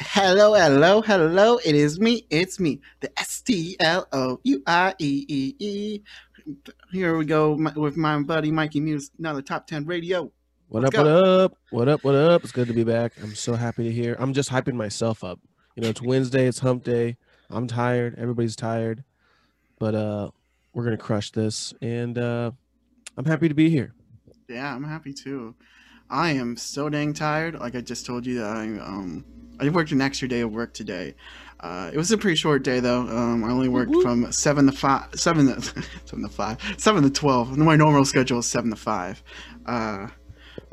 Hello, hello, hello. It is me. It's me, the S T L O U I E E E. Here we go with my buddy Mikey Muse, another top 10 radio. What Let's up? What up? What up? What up? It's good to be back. I'm so happy to hear. I'm just hyping myself up. You know, it's Wednesday. It's Hump Day. I'm tired. Everybody's tired, but uh, we're gonna crush this, and uh, I'm happy to be here. Yeah, I'm happy too. I am so dang tired. Like I just told you that I um I worked an extra day of work today. Uh, it was a pretty short day though. Um, I only worked Whoop, from seven to five, seven to seven to five, seven to twelve. My normal schedule is seven to five. Uh,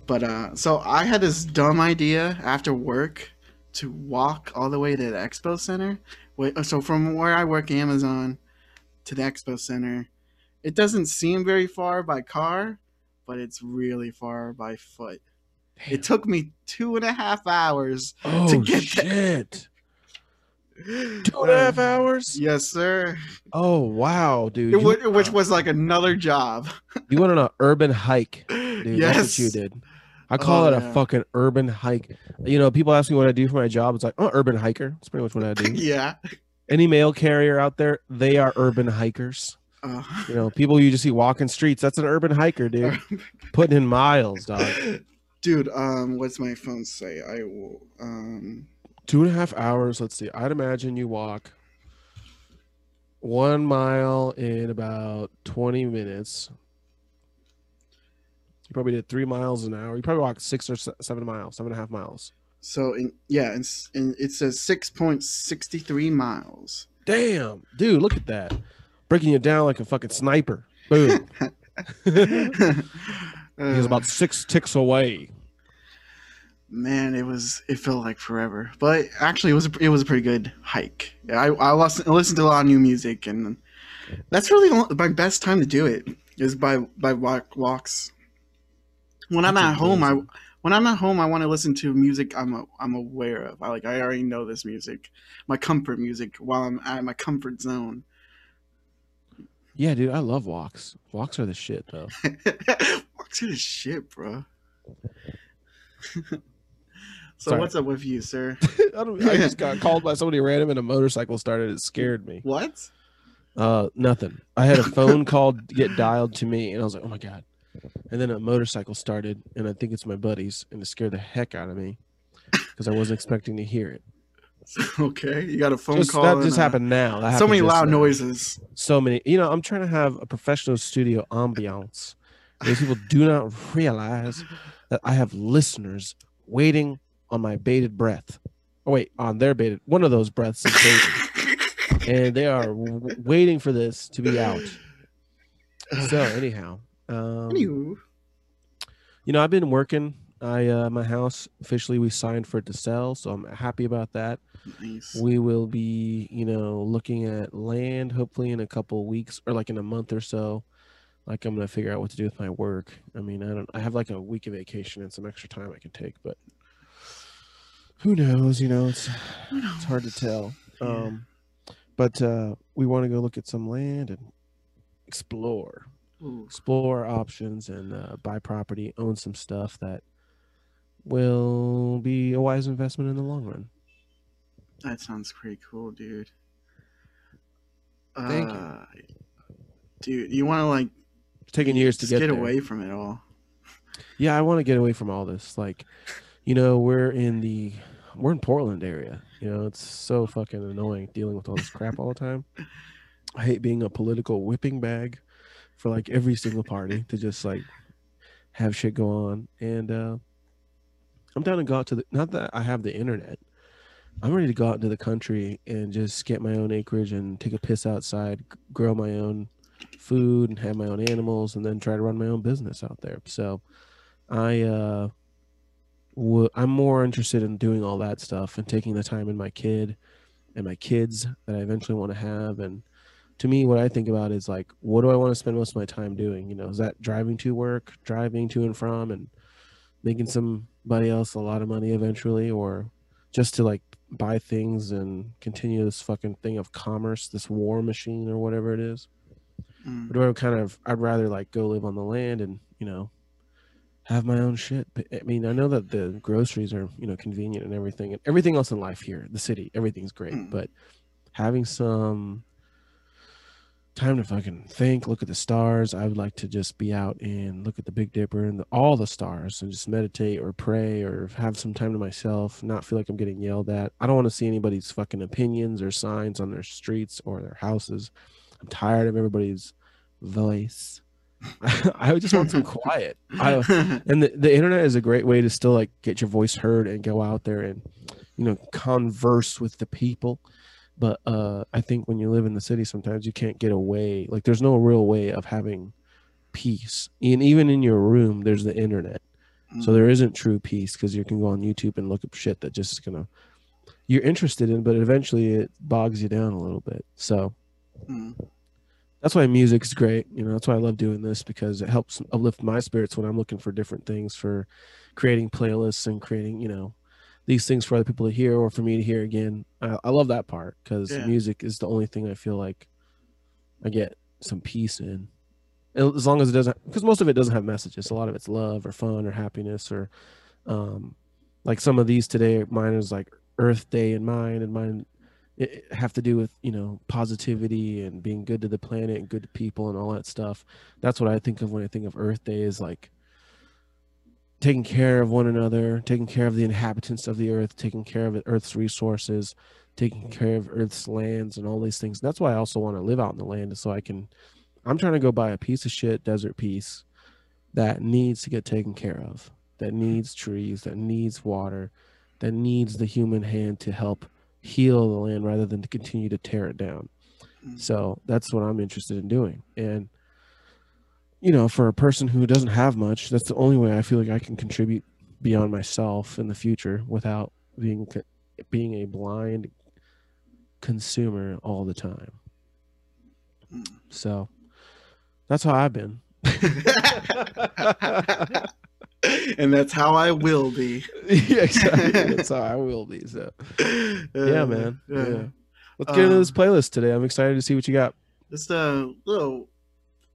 but uh, so I had this dumb idea after work to walk all the way to the expo center. Wait, so from where I work, Amazon, to the expo center, it doesn't seem very far by car, but it's really far by foot. Damn. It took me two and a half hours. oh get shit! Two and a half hours. Yes, sir. Oh wow, dude! It You, which was like another job. you went on an urban hike, dude. yes. That's what you did. I call Oh, it a yeah. fucking urban hike. You know, people ask me what I do for my job. It's like, oh, urban hiker. That's pretty much what I do. yeah. any mail carrier out there, they are urban hikers. Uh, You know, people you just see walking streets. That's an urban hiker, dude. Putting in miles, dog. Dude, um, what's my phone say? I will, um, Two and a half hours. Let's see. I'd imagine you walk one mile in about 20 minutes. You probably did three miles an hour. You probably walked six or seven miles, seven and a half miles. so in, yeah, and, it says 6.63 miles. Damn, dude, look at that. Breaking you down like a fucking sniper. Boom. he was about six ticks away. man, it was, it felt like forever, but actually it was, a, it was a pretty good hike. I, I listened, listened to a lot of new music and that's really my best time to do it is by, by walk, walks. When I'm That's at home, I, when I'm at home, I want to listen to music I'm a, I'm aware of. I like I already know this music, my comfort music while I'm at my comfort zone. Yeah, dude, I love walks. Walks are the shit, though. To the shit, bro. so Sorry. what's up with you, sir? I, don't, I just got called by somebody random and a motorcycle started. It scared me. What? Uh, nothing. I had a phone call get dialed to me, and I was like, "Oh my god!" And then a motorcycle started, and I think it's my buddies, and it scared the heck out of me because I wasn't expecting to hear it. okay, you got a phone Just, call. that just uh, happened now. That So happened many loud now. noises. So many. You know, I'm trying to have a professional studio ambiance. These people do not realize that I have listeners waiting on my bated breath. Oh wait, on their bated. One of those breaths is bated. and they are w- waiting for this to be out. So anyhow, um, you know, I've been working. I uh, my house officially we signed for it to sell, so I'm happy about that. nice. We will be, you know, looking at land hopefully in a couple weeks or like in a month or so. Like I'm gonna figure out what to do with my work. I mean, I don't. I have like a week of vacation and some extra time I can take, but who knows? You know, it's it's hard to tell. Yeah. Um, but uh, we want to go look at some land and explore, Ooh, explore options, and uh, buy property, own some stuff that will be a wise investment in the long run. that sounds pretty cool, dude. Thank you. uh, Dude, you want to like taken years to get, get away from it all. Yeah, I want to get away from all this. Like, you know, we're in the we're in Portland area. You know, it's so fucking annoying dealing with all this crap all the time. I hate being a political whipping bag for like every single party to just like have shit go on. And uh I'm down to go out to the not that I have the internet. I'm ready to go out into the country and just get my own acreage and take a piss outside, grow my own food and have my own animals and then try to run my own business out there. So I uh w- I'm more interested in doing all that stuff and taking the time in my kid and my kids that I eventually want to have and to me what I think about is like what do I want to spend most of my time doing? You know, is that driving to work, driving to and from and making somebody else a lot of money eventually or just to like buy things and continue this fucking thing of commerce, this war machine or whatever it is? Mm. Or do I kind of I'd rather like go live on the land and, you know, have my own shit. But, I mean, I know that the groceries are, you know, convenient and everything, and everything else in life here, the city, everything's great. Mm. But having some time to fucking think, look at the stars. I would like to just be out and look at the Big Dipper and the, all the stars and just meditate or pray or have some time to myself, not feel like I'm getting yelled at. I don't want to see anybody's fucking opinions or signs on their streets or their houses. I'm tired of everybody's voice. I just want some quiet. I, and the, the internet is a great way to still like get your voice heard and go out there and you know converse with the people but uh i think when you live in the city sometimes you can't get away like there's no real way of having peace and even in your room there's the internet so there isn't true peace because you can go on youtube and look up shit that just is gonna you're interested in but eventually it bogs you down a little bit so Mm. That's why music is great you know that's why i love doing this because it helps uplift my spirits when i'm looking for different things for creating playlists and creating you know these things for other people to hear or for me to hear again. I, I love that part because Yeah. music is the only thing i feel like i get some peace in. As long as it doesn't because most of it doesn't have messages. A lot of it's love or fun or happiness or um like some of these today mine is like earth day and mine and mine it, have to do with you know positivity and being good to the planet and good to people and all that stuff. That's what i think of when i think of earth day is like taking care of one another taking care of the inhabitants of the earth taking care of earth's resources taking mm-hmm. care of earth's lands and all these things. That's why i also want to live out in the land so i can i'm trying to go buy a piece of shit desert piece that needs to get taken care of that mm-hmm. needs trees that needs water that needs the human hand to help heal the land rather than to continue to tear it down. Mm. So that's what I'm interested in doing. And you know, for a person who doesn't have much, that's the only way I feel like I can contribute beyond myself in the future without being being a blind consumer all the time. Mm. So that's how I've been. and that's how I will be. yeah, exactly. That's how I will be. So yeah, man. Yeah. Let's get into this Um, playlist today. I'm excited to see what you got. Just a little,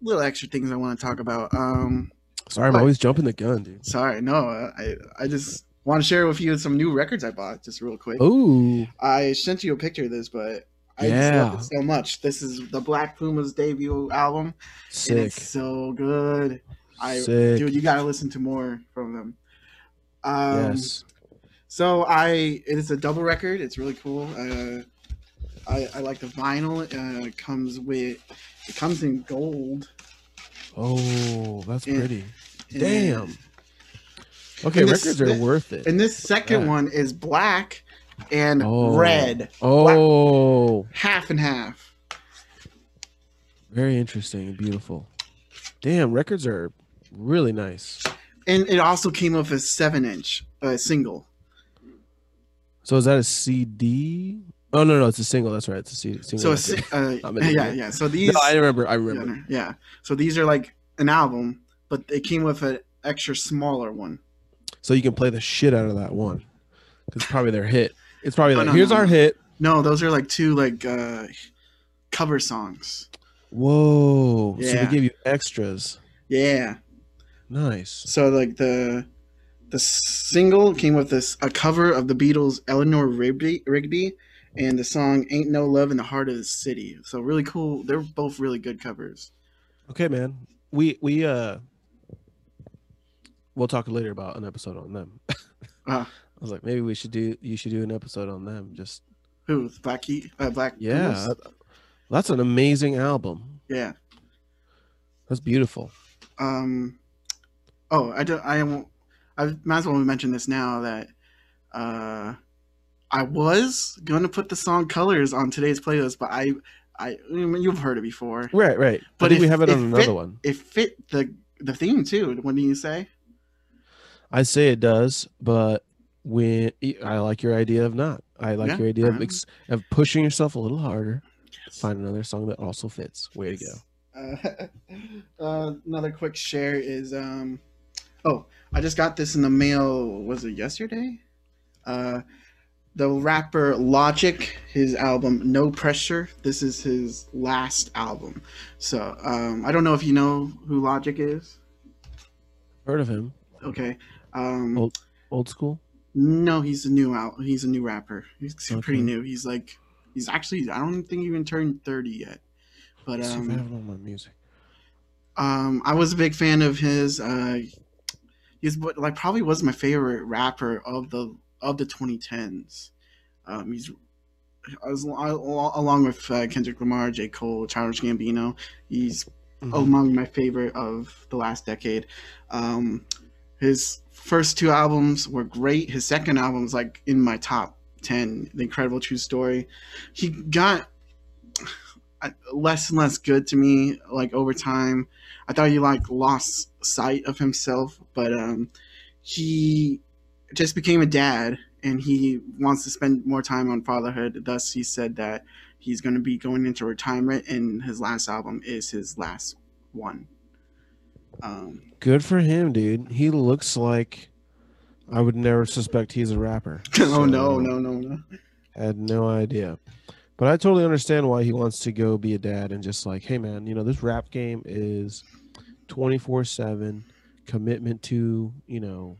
little extra things I want to talk about. Um, Sorry, I'm What? always jumping the gun, dude. sorry, no, I, I just want to share with you some new records I bought, just real quick. Ooh, I sent you a picture of this, but I just love it so much. This is the Black Pumas debut album, and sick, it's so good. I, sick. dude, you gotta listen to more from them. Um, yes, So I, it is a double record. It's really cool. Uh, I, I like the vinyl. Uh, it comes with, it comes in gold. oh, that's Yeah. pretty. And- Damn. Okay, And this- records are worth it. And this second Yeah. one is black and Oh. red, oh, half and half. very interesting and beautiful. Damn, records are really nice. And it also came with a seven inch uh, single. So is that a CD? Oh no, no, it's a single. That's right, it's a C- single. So a, uh, yeah, yeah. So these, no, I remember. I remember. no, yeah. So these are like an album, but it came with an extra smaller one. So you can play the shit out of that one because it's probably their hit. It's probably like, no, here's no, our hit. No, those are like two like uh, cover songs. Whoa! So they Yeah. give you extras. Yeah. Nice. So like the the single came with this a cover of the Beatles' Eleanor Rigby, Rigby and the song "Ain't No Love in the Heart of the City." So really cool. They're both really good covers. Okay, man. We we uh we'll talk later about an episode on them. Ah. I was like, maybe we should do you should do an episode on them. Just Who? Black Key? Uh, Black. yeah, that's an amazing album. Yeah. That's beautiful. Um. Oh, I don't. I won't. I might as well mention this now that uh, I was gonna put the song "Colors" on today's playlist, but I, I, I mean, you've heard it before. Right, right. But I think we have it on if another it- one. It fit the the theme too. What do you say? I say it does, but when I like your idea of not. I like Yeah, your idea of um, ex, of pushing yourself a little harder. Find another song that also fits. Way to go. Uh, uh, another quick share is um, oh, I just got this in the mail. Was it yesterday? Uh, the rapper Logic, his album No Pressure. This is his last album. So um, I don't know if you know who Logic is. Heard of him? Okay. Um, Old- Old school. no, he's a new out. He's a new rapper. He's pretty new. He's like, he's actually. I don't think he even turned thirty yet. But if I um, have my music. um, I was a big fan of his. Uh, he's what like probably was my favorite rapper of the of the 2010s. Um, he's as, along with uh, Kendrick Lamar, J. Cole, Childish Gambino. He's Mhm. among my favorite of the last decade. Um, his first two albums were great. His second album is like in my top ten. The Incredible True Story. He got less and less good to me like over time. I thought he like lost sight of himself, but um, he just became a dad and he wants to spend more time on fatherhood. Thus, he said that he's going to be going into retirement, and his last album is his last one. Um, Good for him, dude. He looks like I would never suspect he's a rapper. oh no, no, no, no! Had no idea. But I totally understand why he wants to go be a dad and just like, hey man, you know, this rap game is 24/7 commitment to, you know,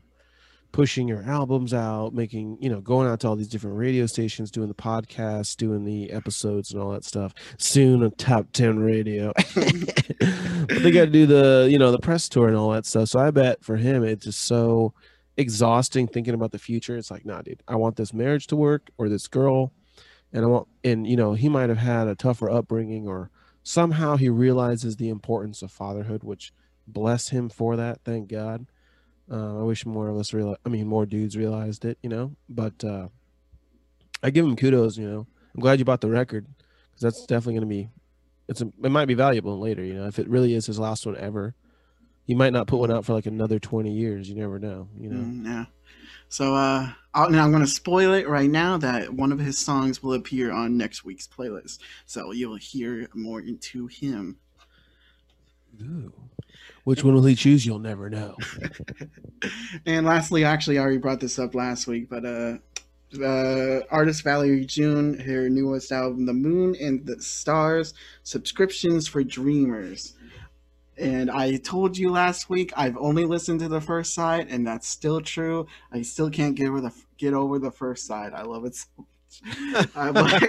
pushing your albums out, making, you know, going out to all these different radio stations, doing the podcasts, doing the episodes and all that stuff. Soon a top 10 radio. but they got to do the, you know, the press tour and all that stuff. So I bet for him it's just so exhausting thinking about the future. It's like, nah, dude, I want this marriage to work or this girl and I want and you know, he might have had a tougher upbringing or somehow he realizes the importance of fatherhood, which bless him for that, thank God. Uh, I wish more of us real. I mean, more dudes realized it, you know. But uh, I give him kudos. You know, I'm glad you bought the record because that's definitely going to be. It's a, it might be valuable later. You know, if it really is his last one ever, he might not put one out for like another 20 years. You never know. You know. Mm, yeah. So uh, I'll, now I'm going to spoil it right now that one of his songs will appear on next week's playlist. So you'll hear more into him. Ooh. Which one will he choose? You'll never know. and lastly, actually, I already brought this up last week, but uh, uh, artist Valerie June, her newest album, The Moon and the Stars, subscriptions for dreamers. And I told you last week I've only listened to the first side, and that's still true. I still can't get over the get over the first side. I love it so much.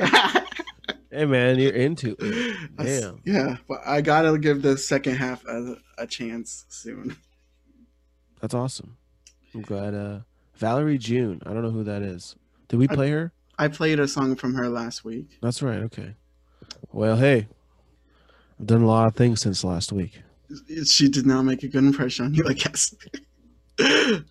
I- hey man, you're into it. Damn. Yeah, but I gotta give the second half a, a chance soon. That's awesome. I'm glad. Uh, Valerie June. I don't know who that is. Did we I- play her? I played a song from her last week. That's right. Okay. Well, hey, I've done a lot of things since last week. She did not make a good impression on you, I guess.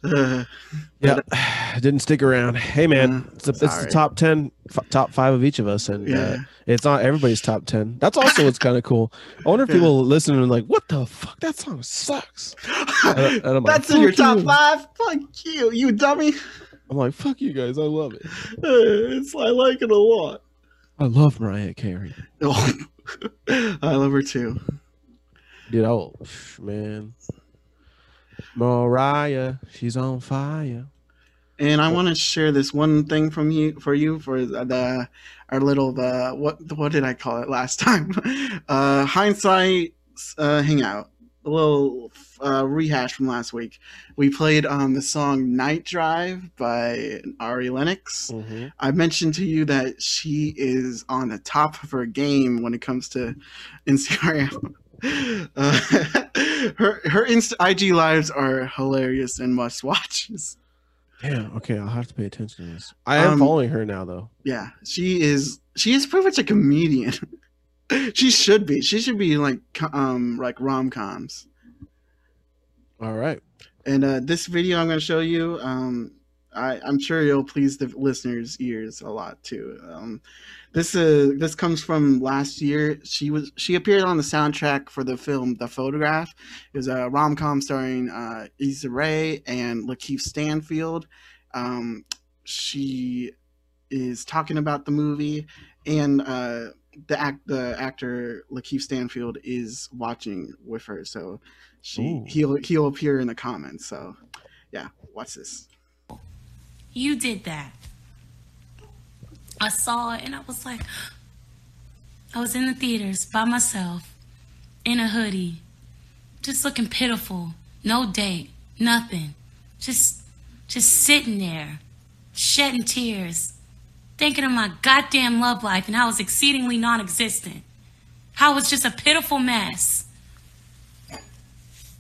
Uh, Yeah, didn't stick around. Hey, man, Uh, it's, a, it's the top ten, f- top five of each of us, and uh, it's not everybody's top ten. That's also what's kind of cool. I wonder if Yeah. people listen and like, what the fuck? That song sucks. I'm like, That's in your top you." five? Fuck you, you dummy. I'm like, fuck you guys. I love it. Uh, It's I like it a lot. I love Mariah Carey, Oh, I love her too. dude. Oh man, Mariah, she's on fire. And I want to share this one thing from you for you for the our little the what what did I call it last time? Uh, hindsight uh, hangout, a little uh, rehash from last week. We played um, the song "Night Drive" by Ari Lennox. Mm-hmm. I mentioned to you that she is on the top of her game when it comes to Instagram. Uh, her her Insta IG lives are hilarious and must watches. Yeah. Okay, I'll have to pay attention to this. I am Um, following her now, though. Yeah, she is. She is pretty much a comedian. she should be. She should be like um like rom coms. All right. And uh, this video I'm going to show you, um, I, I'm sure it'll please the listeners' ears a lot too. Um, this uh, this comes from last year. She was she appeared on the soundtrack for the film The Photograph. It was a rom com starring uh, Issa Rae and Lakeith Stanfield. Um, she is talking about the movie, and uh, the act the actor Lakeith Stanfield is watching with her. So she Ooh. he'll he'll appear in the comments. So yeah, watch this. You did that. I saw it and I was like, I was in the theaters by myself in a hoodie, just looking pitiful. No date, nothing. just just sitting there, shedding tears, thinking of my goddamn love life and how it was exceedingly non-existent. How it was just a pitiful mess.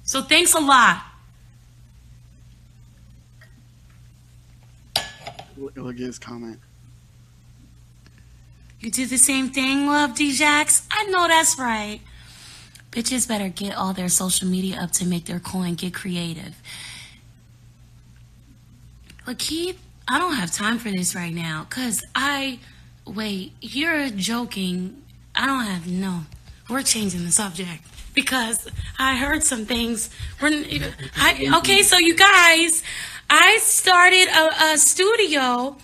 So thanks a lot. Look look at his comment. You do the same thing, Love Djax? I know that's right. Bitches better get all their social media up to make their coin get creative. Lakeith, I don't have time for this right now, cause I wait, you're joking. I don't have no. We're changing the subject because I heard some things. We're, I, okay, so you guys, I started a, a studio.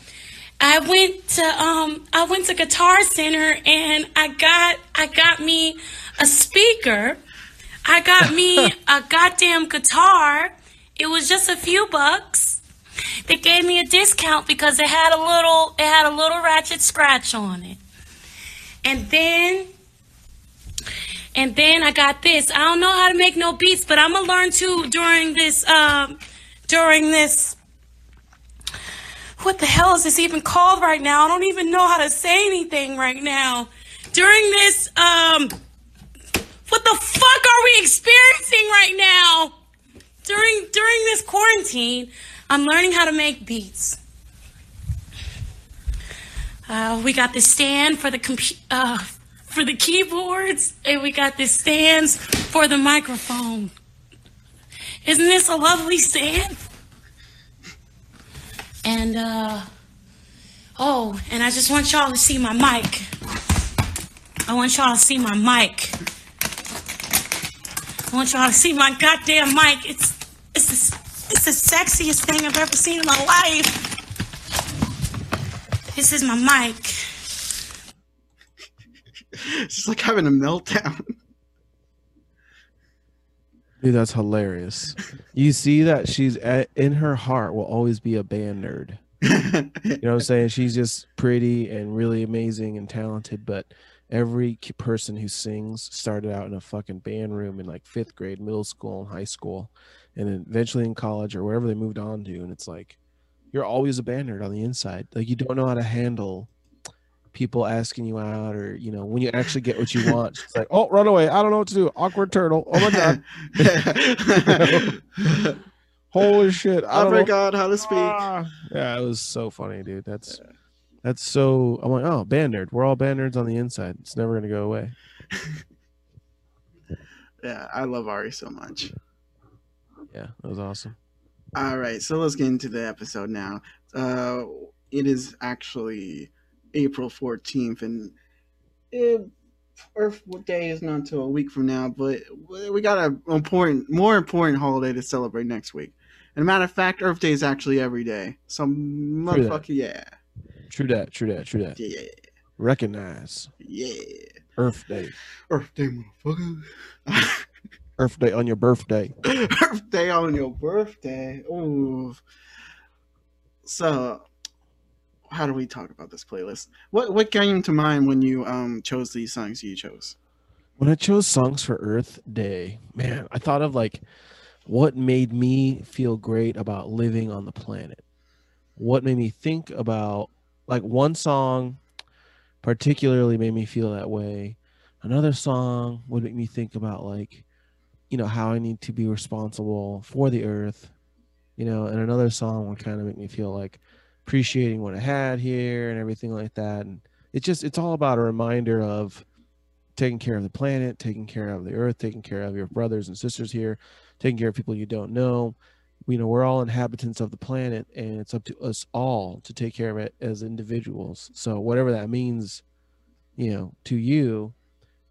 I went to um I went to Guitar Center and I got I got me a speaker. I got me a goddamn guitar. It was just a few bucks. They gave me a discount because it had a little it had a little ratchet scratch on it. And then and then I got this. I don't know how to make no beats, but I'm gonna learn to during this um during this what the hell is this even called right now? I don't even know how to say anything right now. During this, um, what the fuck are we experiencing right now? During during this quarantine, I'm learning how to make beats. Uh, we got the stand for the compu- uh, for the keyboards, and we got the stands for the microphone. Isn't this a lovely stand? And uh oh, and I just want y'all to see my mic. I want y'all to see my mic. I want y'all to see my goddamn mic. It's it's the, it's the sexiest thing I've ever seen in my life. This is my mic. It's just like having a meltdown. Dude, that's hilarious. You see that she's at, in her heart will always be a band nerd. You know what I'm saying? She's just pretty and really amazing and talented, but every person who sings started out in a fucking band room in like fifth grade, middle school, and high school, and then eventually in college or wherever they moved on to. And it's like you're always a band nerd on the inside. Like you don't know how to handle people asking you out or you know when you actually get what you want it's like oh run away i don't know what to do awkward turtle oh my god holy shit i I don't know forgot how to speak. Ah. Yeah, it was so funny, dude. That's that's so. I'm like, oh, band nerd. We're all band nerds on the inside. It's never gonna go away. Yeah, I love Ari so much. Yeah, that was awesome. All right, so let's get into the episode now. Uh, it is actually April 14th, and it, Earth Day is not until a week from now, but we got a important, more important holiday to celebrate next week. And a matter of fact, Earth Day is actually every day. So, motherfucker, yeah. True that. True that. True that. Yeah, Recognize yeah. Earth Day. Earth Day, motherfucker. Earth Day on your birthday. Earth Day on your birthday. Ooh. So, how do we talk about this playlist? What what came to mind when you um chose these songs you chose? When I chose songs for Earth Day, man, I thought of like what made me feel great about living on the planet. What made me think about like one song particularly made me feel that way. Another song would make me think about like you know how I need to be responsible for the earth, you know, and another song would kind of make me feel like appreciating what I had here and everything like that. And it's just it's all about a reminder of taking care of the planet, taking care of the earth, taking care of your brothers and sisters here, taking care of people you don't know. You know, we're all inhabitants of the planet and it's up to us all to take care of it as individuals. So whatever that means, you know, to you,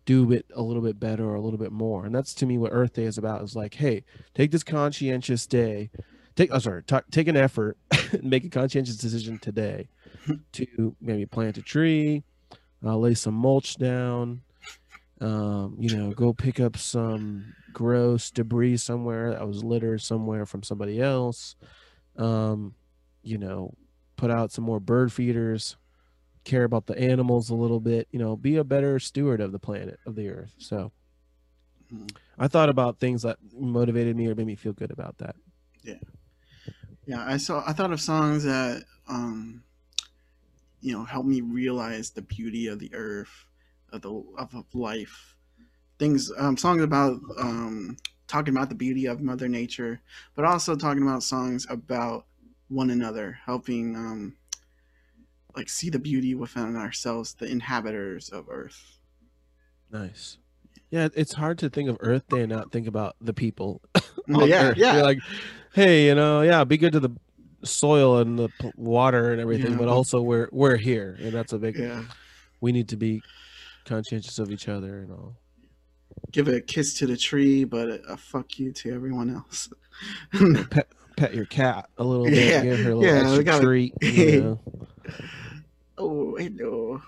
do it a little bit better or a little bit more. And that's to me what Earth Day is about is like, hey, take this conscientious day, take oh sorry, ta- take an effort and make a conscientious decision today to maybe plant a tree, uh, lay some mulch down, um, you know, go pick up some gross debris somewhere that was litter somewhere from somebody else. Um, you know, put out some more bird feeders, care about the animals a little bit, you know, be a better steward of the planet, of the earth. So Mhm. I thought about things that motivated me or made me feel good about that. Yeah, I saw. I thought of songs that, um, you know, help me realize the beauty of the earth, of the of, of life. Things, um, songs about um, talking about the beauty of Mother Nature, but also talking about songs about one another, helping um, like see the beauty within ourselves, the inhabitants of Earth. Nice. Yeah, it's hard to think of Earth Day and not think about the people. Yeah, Earth. yeah. You're like, hey, you know, yeah, be good to the soil and the p- water and everything, Yeah, but also we're we're here, and that's a big. Yeah, We need to be conscientious of each other and all. give a kiss to the tree, but a, a fuck you to everyone else. Pet pet your cat a little bit, Yeah, give her a little yeah, extra gotta- treat. You know? oh, hello,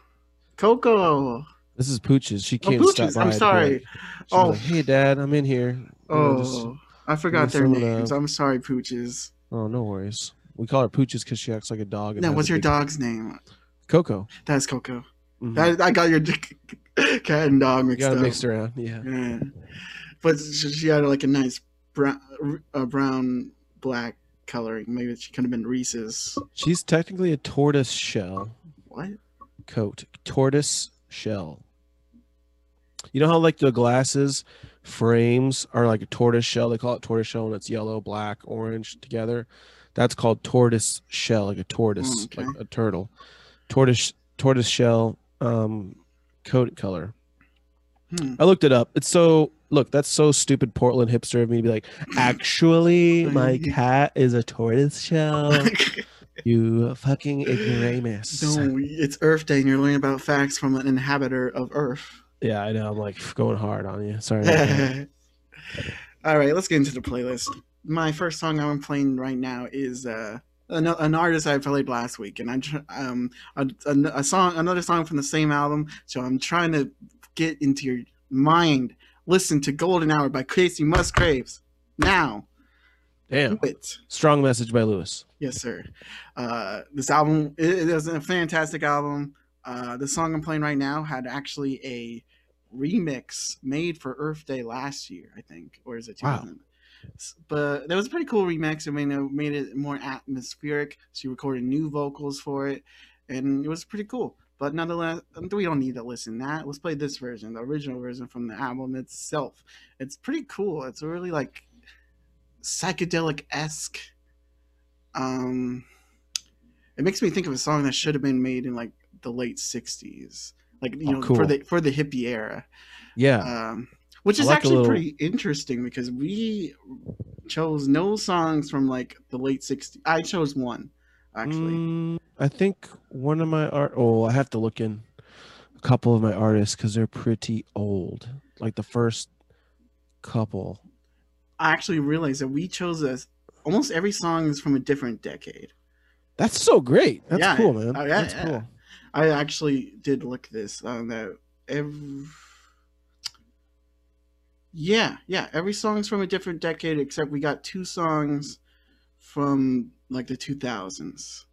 Coco. This is Pooches. She Oh, came to stop Pooches, by. I'm sorry. Oh. like, hey, Dad, I'm in here. You Oh, just- I forgot their names. I'm sorry, Pooches. oh, no worries. We call her Pooches because she acts like a dog. Now, what's your dog's name? Coco. That's Coco. Mhm. That, I got your cat and dog You mixed got up. mixed around. Yeah. Yeah. But she she had like a nice brown, uh, brown black coloring. Maybe she could have been Reese's. She's technically a tortoise shell What? coat. Tortoise shell. You know how like the glasses frames are like a tortoise shell? They call it tortoise shell when it's yellow, black, orange together. That's called tortoise shell, like a tortoise, okay. like a turtle. Tortoise tortoise shell um coat color. Hmm. I looked it up. It's so look, that's so stupid Portland hipster of me to be like, actually, my cat is a tortoise shell. You fucking ignoramus. no, it's Earth Day and you're learning about facts from an inhabitor of Earth. Yeah, I know. I'm like going hard on you. Sorry. All right, let's get into the playlist. My first song I'm playing right now is uh, an, an artist I played last week, and I um a, a, a song, another song from the same album. So I'm trying to get into your mind. Listen to "Golden Hour" by Kacey Musgraves now. Damn. Strong message by Lewis. Yes, sir. Uh, this album it, it is a fantastic album. Uh, the song I'm playing right now had actually a remix made for Earth Day last year, I think, or is it Wow. 2000? S- But that was a pretty cool remix. I mean, it made it more atmospheric. She recorded new vocals for it, and it was pretty cool. But nonetheless, we don't need to listen to that. Let's play this version, the original version from the album itself. It's pretty cool. It's really like psychedelic esque um it makes me think of a song that should have been made in like the late 60s like you Oh, know cool. for the for the hippie era Yeah. um which I is like actually little- pretty interesting because we chose no songs from like the late 60s i chose one actually Mm, I think one of my art. Oh, I have to look in a couple of my artists because they're pretty old. Like the first couple. i actually realized that we chose this almost every song is from a different decade That's so great. That's Yeah, cool, man. oh, yeah, That's yeah. cool. I actually did look this uh, on that every Yeah, yeah. Every song's from a different decade except we got two songs from like the 2000s.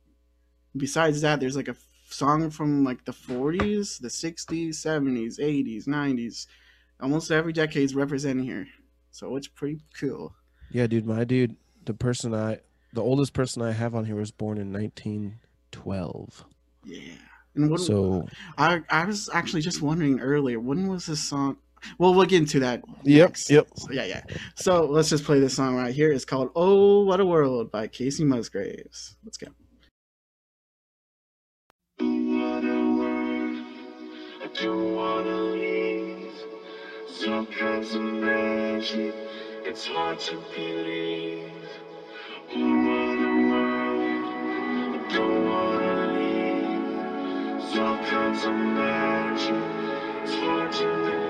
Besides that, there's like a f- song from like the 40s, the 60s, 70s, 80s, 90s. Almost every decade's represented here. So it's pretty cool. Yeah, dude. My dude, the person I, the oldest person I have on here was born in 1912. Yeah. And what So, I I was actually just wondering earlier, when was this song? Well, we'll get into that. Yep, next. yep. So, yeah, yeah. So let's just play this song right here. It's called "Oh What a World" by Kacey Musgraves. Let's go. What a world, I don't wanna leave. Some kinds of magic, it's hard to believe. Oh, what a world, I don't wanna leave. Some kinds of magic, it's hard to believe.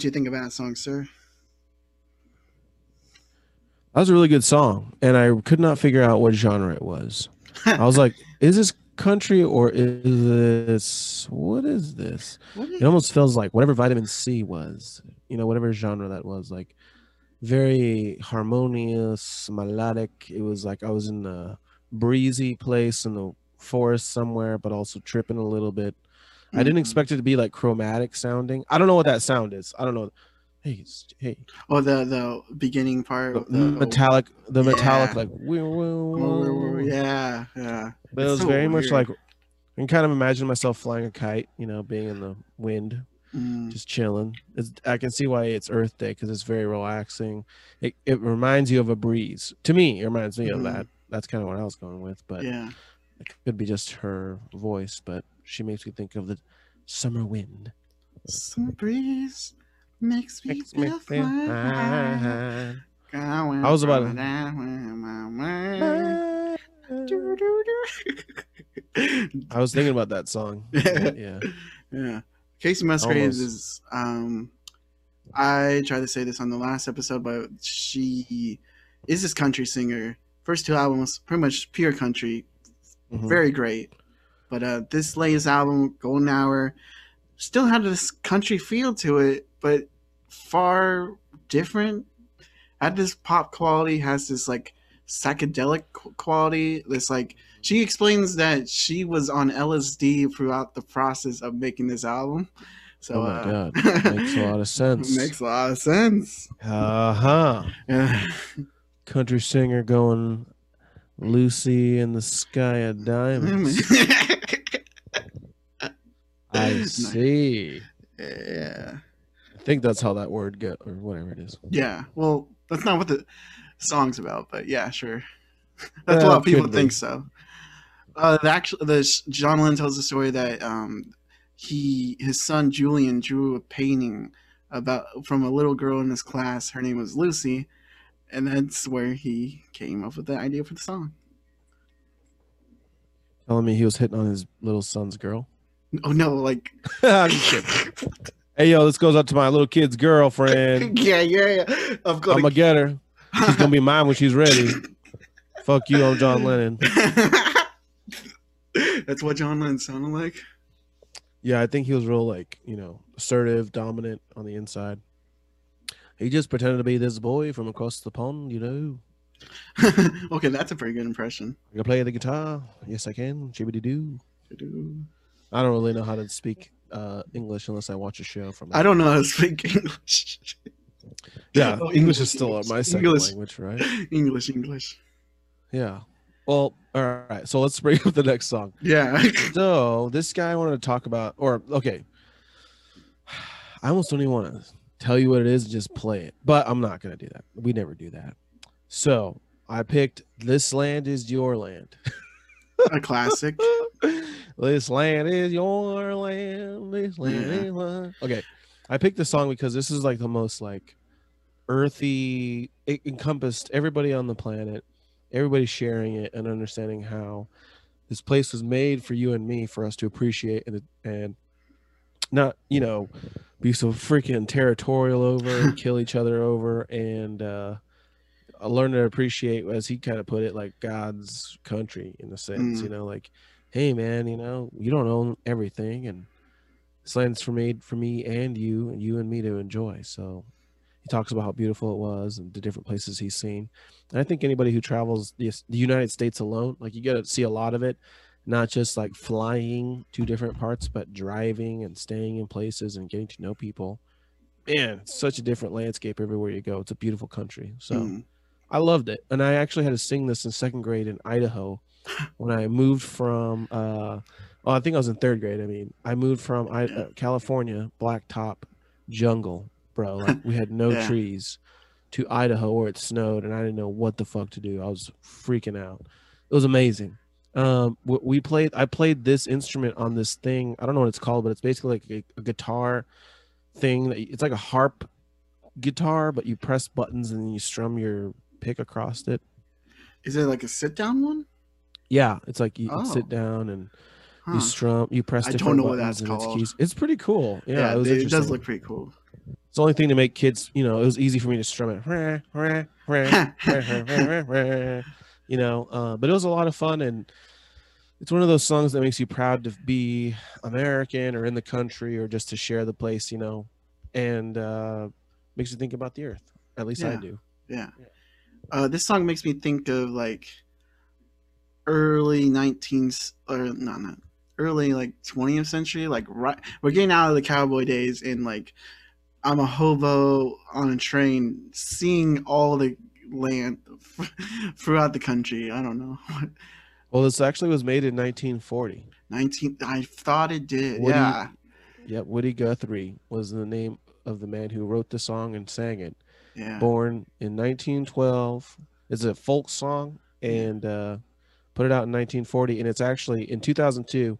What do you think about that song, sir. That was a really good song, and I could not figure out what genre it was. I was like, "Is this country or is this what is this?" What is It almost feels like whatever vitamin C was, you know, whatever genre that was, like very harmonious, melodic. It was like I was in a breezy place in the forest somewhere, but also tripping a little bit. I didn't Mhm. expect it to be like chromatic sounding. I don't know what that sound is. I don't know. Hey, hey, Oh, the the beginning part. the the, metallic, the metallic, like woo, woo, woo. yeah, yeah. But it was so very much like I can kind of imagine myself flying a kite, you know, being in the wind, Mm. just chilling. It's, I can see why it's Earth Day because it's very relaxing. It, it reminds you of a breeze. To me, it reminds me Mhm. of that. That's kind of what I was going with, but yeah. it could be just her voice. But she makes me think of the summer wind. Summer breeze makes me Makes feel fine. I was about to- I was thinking about that song. yeah. yeah. Kacey Musgraves Almost. is um I tried to say this on the last episode, but she is this country singer. First two albums, pretty much pure country, Mhm. very great. But uh this latest album, Golden Hour, still had this country feel to it, but far different. Had this pop quality, has this like psychedelic quality. This like she explains that she was on LSD throughout the process of making this album. So oh my uh, god, makes a lot of sense. makes a lot of sense. Uh huh. Country singer going Lucy in the sky of diamonds. I see. yeah. I think that's how that word go or whatever it is. Yeah. Well, that's not what the song's about, but yeah, sure. That's a lot of people be. think so. Uh, the actual, the John Lennon tells the story that um, he his son Julian drew a painting about from a little girl in his class. Her name was Lucy, and that's where he came up with the idea for the song. Telling me he was hitting on his little son's girl. Oh no, like I'm just kidding. Hey yo, this goes out to my little kid's girlfriend. yeah, yeah, yeah. I'm I'm gonna. gonna get her. She's gonna be mine when she's ready. Fuck you, I'm John Lennon. That's what John Lennon sounded like. Yeah, I think he was real like, you know, assertive, dominant on the inside. He just pretended to be this boy from across the pond, you know. okay, that's a pretty good impression. I can play the guitar. Yes, I can. Chibbity doo. I don't really know how to speak uh, English unless I watch a show from. I don't know how to speak English. Yeah, Oh, English is still my second English. language, right? English, English. Yeah. Well, all right. So let's bring up the next song. Yeah. So this guy I wanted to talk about, or okay, I almost don't even want to tell you what it is. Just play it, but I'm not gonna do that. We never do that. So I picked "This Land Is Your Land." a classic. this land is your land. This land Yeah. is mine. Okay, I picked this song because this is like the most like earthy. It encompassed everybody on the planet, everybody sharing it and understanding how this place was made for you and me for us to appreciate and and not you know be so freaking territorial over and kill each other over. And uh learn to appreciate as he kind of put it like god's country in a sense Mm. you know like hey man you know you don't own everything and this land's for made for me and you and you and me to enjoy. So he talks about how beautiful it was and the different places he's seen. And i think anybody who travels the, the united states alone like you get to see a lot of it not just like flying to different parts but driving and staying in places and getting to know people man it's such a different landscape everywhere you go it's a beautiful country so Mm. I loved it, and I actually had to sing this in second grade in Idaho when I moved from. Uh, oh, I think I was in third grade. I mean, I moved from I, uh, California, blacktop jungle, bro. Like we had no Yeah. trees, to Idaho where it snowed, and I didn't know what the fuck to do. I was freaking out. It was amazing. Um, we played. I played this instrument on this thing. I don't know what it's called, but it's basically like a, a guitar thing. That it's like a harp guitar, but you press buttons and then you strum your pick across it. Is it like a sit down one? Yeah, it's like you Oh. sit down and Huh. you strum, you press I don't know what that's it's called. keys. It's pretty cool. Yeah, Yeah, it was it, does look pretty cool. It's the only thing to make kids, you know, it was easy for me to strum it. You know, uh, but it was a lot of fun and it's one of those songs that makes you proud to be American or in the country or just to share the place, you know, and uh, makes you think about the earth. At least I do. Yeah. Uh, this song makes me think of like early 19th or no, not early like 20th century. Like right, we're getting out of the cowboy days and like I'm a hobo on a train, seeing all the land throughout the country. I don't know. Well, this actually was made in 1940. 19. I thought it did. Woody- yeah. Yep, Woody Guthrie was the name of the man who wrote the song and sang it. Yeah. born in 1912. It's a folk song and uh, put it out in 1940. And it's actually in 2002.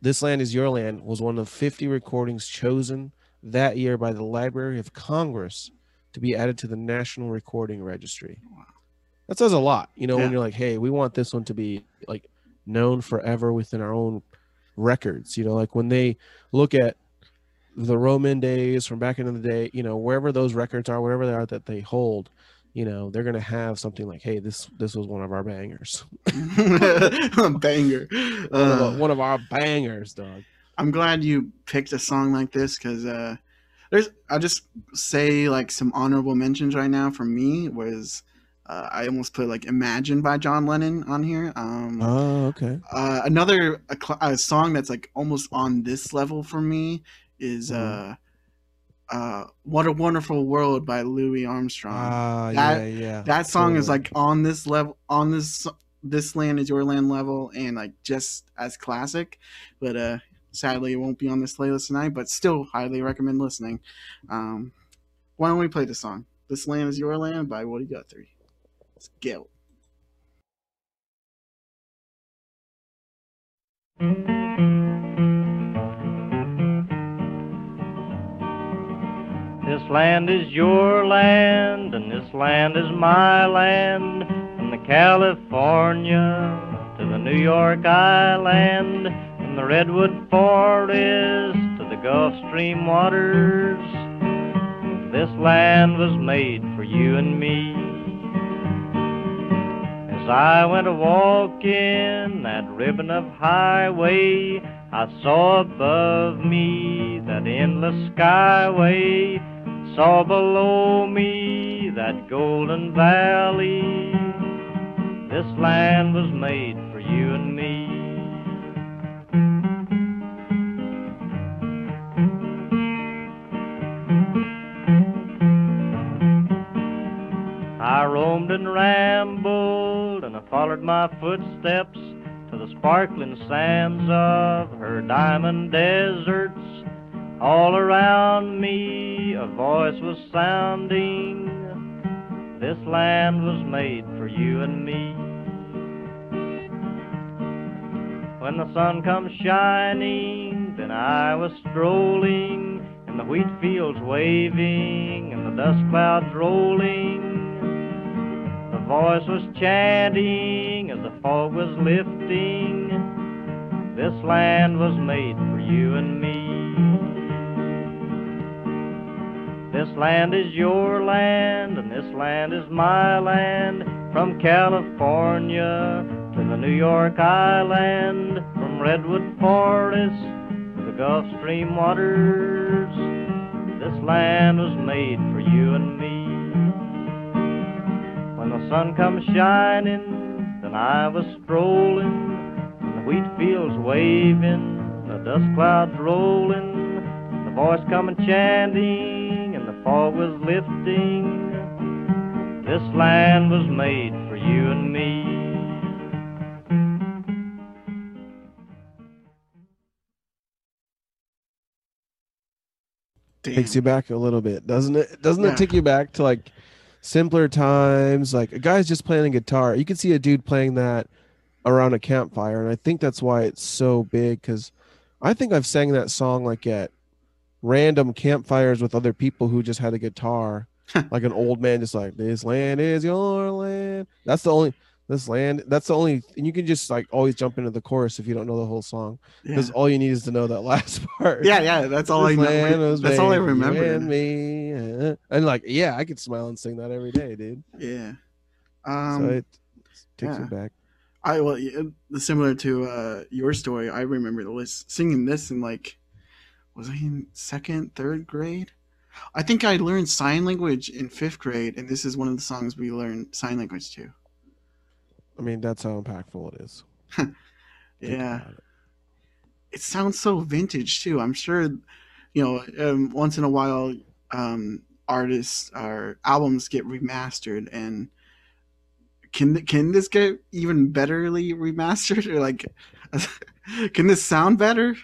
This Land Is Your Land was one of 50 recordings chosen that year by the Library of Congress to be added to the National Recording Registry. That says a lot, you know, Yeah. when you're like, hey, we want this one to be like known forever within our own records. You know, like when they look at the Roman days from back in the day, you know, wherever those records are, whatever they are that they hold, you know, they're gonna have something like, hey, this this was one of our bangers, Banger. one, of, Uh, one of our bangers, dog. I'm glad you picked a song like this because uh, there's. I'll just say like some honorable mentions right now for me was uh, I almost put like "Imagine" by John Lennon on here. Um, Oh, okay. uh, another a, cl- a song that's like almost on this level for me is Mhm. uh, uh, "What a Wonderful World" by Louis Armstrong. Ah, that- yeah, yeah. that song is like on this level on this this land is your land level and like just as classic but uh sadly it won't be on this playlist tonight but still highly recommend listening. Um why don't we play the song? This land is your land by woody guthrie let's go. This land is your land, and this land is my land. From the California to the New York Island, the Redwood Forest to the Gulf Stream waters. This land was made for you and me. As I went a walking that ribbon of highway, I saw above me that endless skyway, saw below me that golden valley. This land was made for you and me. I roamed and rambled, and I followed my footsteps to the sparkling sands of her diamond deserts. All around me a voice was sounding. This land was made for you and me. When the sun comes shining, then I was strolling, and the wheat fields waving, and the dust clouds rolling. Voice was chanting as the fog was lifting. This land was made for you and me. This land is your land, and this land is my land. From California to the New York Island, from Redwood Forest to the Gulf Stream waters. This land was made for you and me. When the sun comes shining, then I was strolling, and the wheat fields waving, the dust clouds rolling, the voice coming chanting, and the fog was lifting. This land was made for you and me. Damn. takes you back a little bit, doesn't it? Doesn't Yeah. it take you back to like simpler times? Like a guy's just playing a guitar. You can see a dude playing that around a campfire, and I think that's why it's so big. Because I think I've sang that song like at random campfires with other people who just had a guitar, like an old man, just like this land is your land. That's the only this land. That's the only. And you can just like always jump into the chorus if you don't know the whole song, Yeah. because all you need is to know that last part. yeah, yeah, that's all I This land know. That's all I made for you remember. And me, uh, and like, yeah, I could smile and sing that every day, dude. Yeah. Um, so it takes yeah. it back. I well, similar to uh, your story. I remember the list singing this in like, was I in second, third grade? I think I learned sign language in fifth grade, and this is one of the songs we learned sign language to. I mean, that's how impactful it is. Yeah, it. it sounds so vintage too. I'm sure, you know, um, once in a while, um, artists or albums get remastered, and can can this get even betterly remastered or like, can this sound better?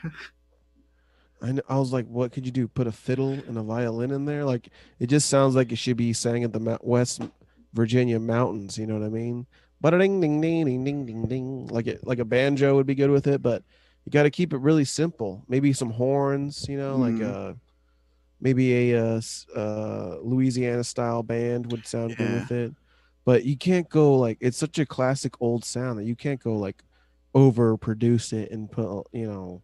I, I was like, what could you do? Put a fiddle and a violin in there? Like, it just sounds like it should be sang at the West Virginia mountains. You know what I mean? But ding ding ding ding ding ding ding. Like it, like a banjo would be good with it, but you got to keep it really simple. Maybe some horns. You know, like Mhm. uh maybe a uh, uh, Louisiana style band would sound good with it. But you can't go like it's such a classic old sound that you can't go like overproduce it and put you know.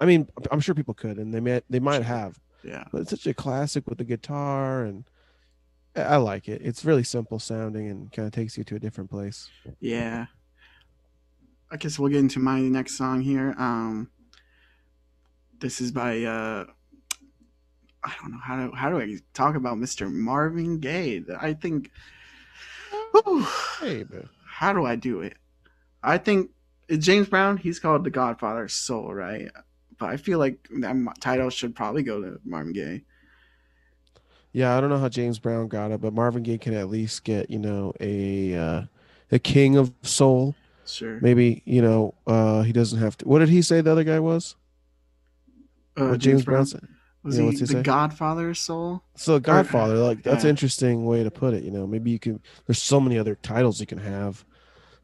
I mean, I'm sure people could, and they might they might have, Yeah, but it's such a classic with the guitar, and I like it. It's really simple sounding and kind of takes you to a different place. yeah. I guess we'll get into my next song here. Um, this is by uh, I don't know how do how do I talk about Mr. Marvin Gaye? I think. Whew. Hey, man. how do I do it? I think James Brown, he's called the Godfather of Soul, right? But I feel like that title should probably go to Marvin Gaye. Yeah, I don't know how James Brown got it, but Marvin Gaye can at least get you know a uh, a king of soul. Sure. Maybe you know uh, he doesn't have to. What did he say the other guy was? Uh, what James Brown said? was yeah, he he the say? Godfather of Soul? So Godfather, like that's yeah. an interesting way to put it. You know, maybe you can. There's so many other titles you can have.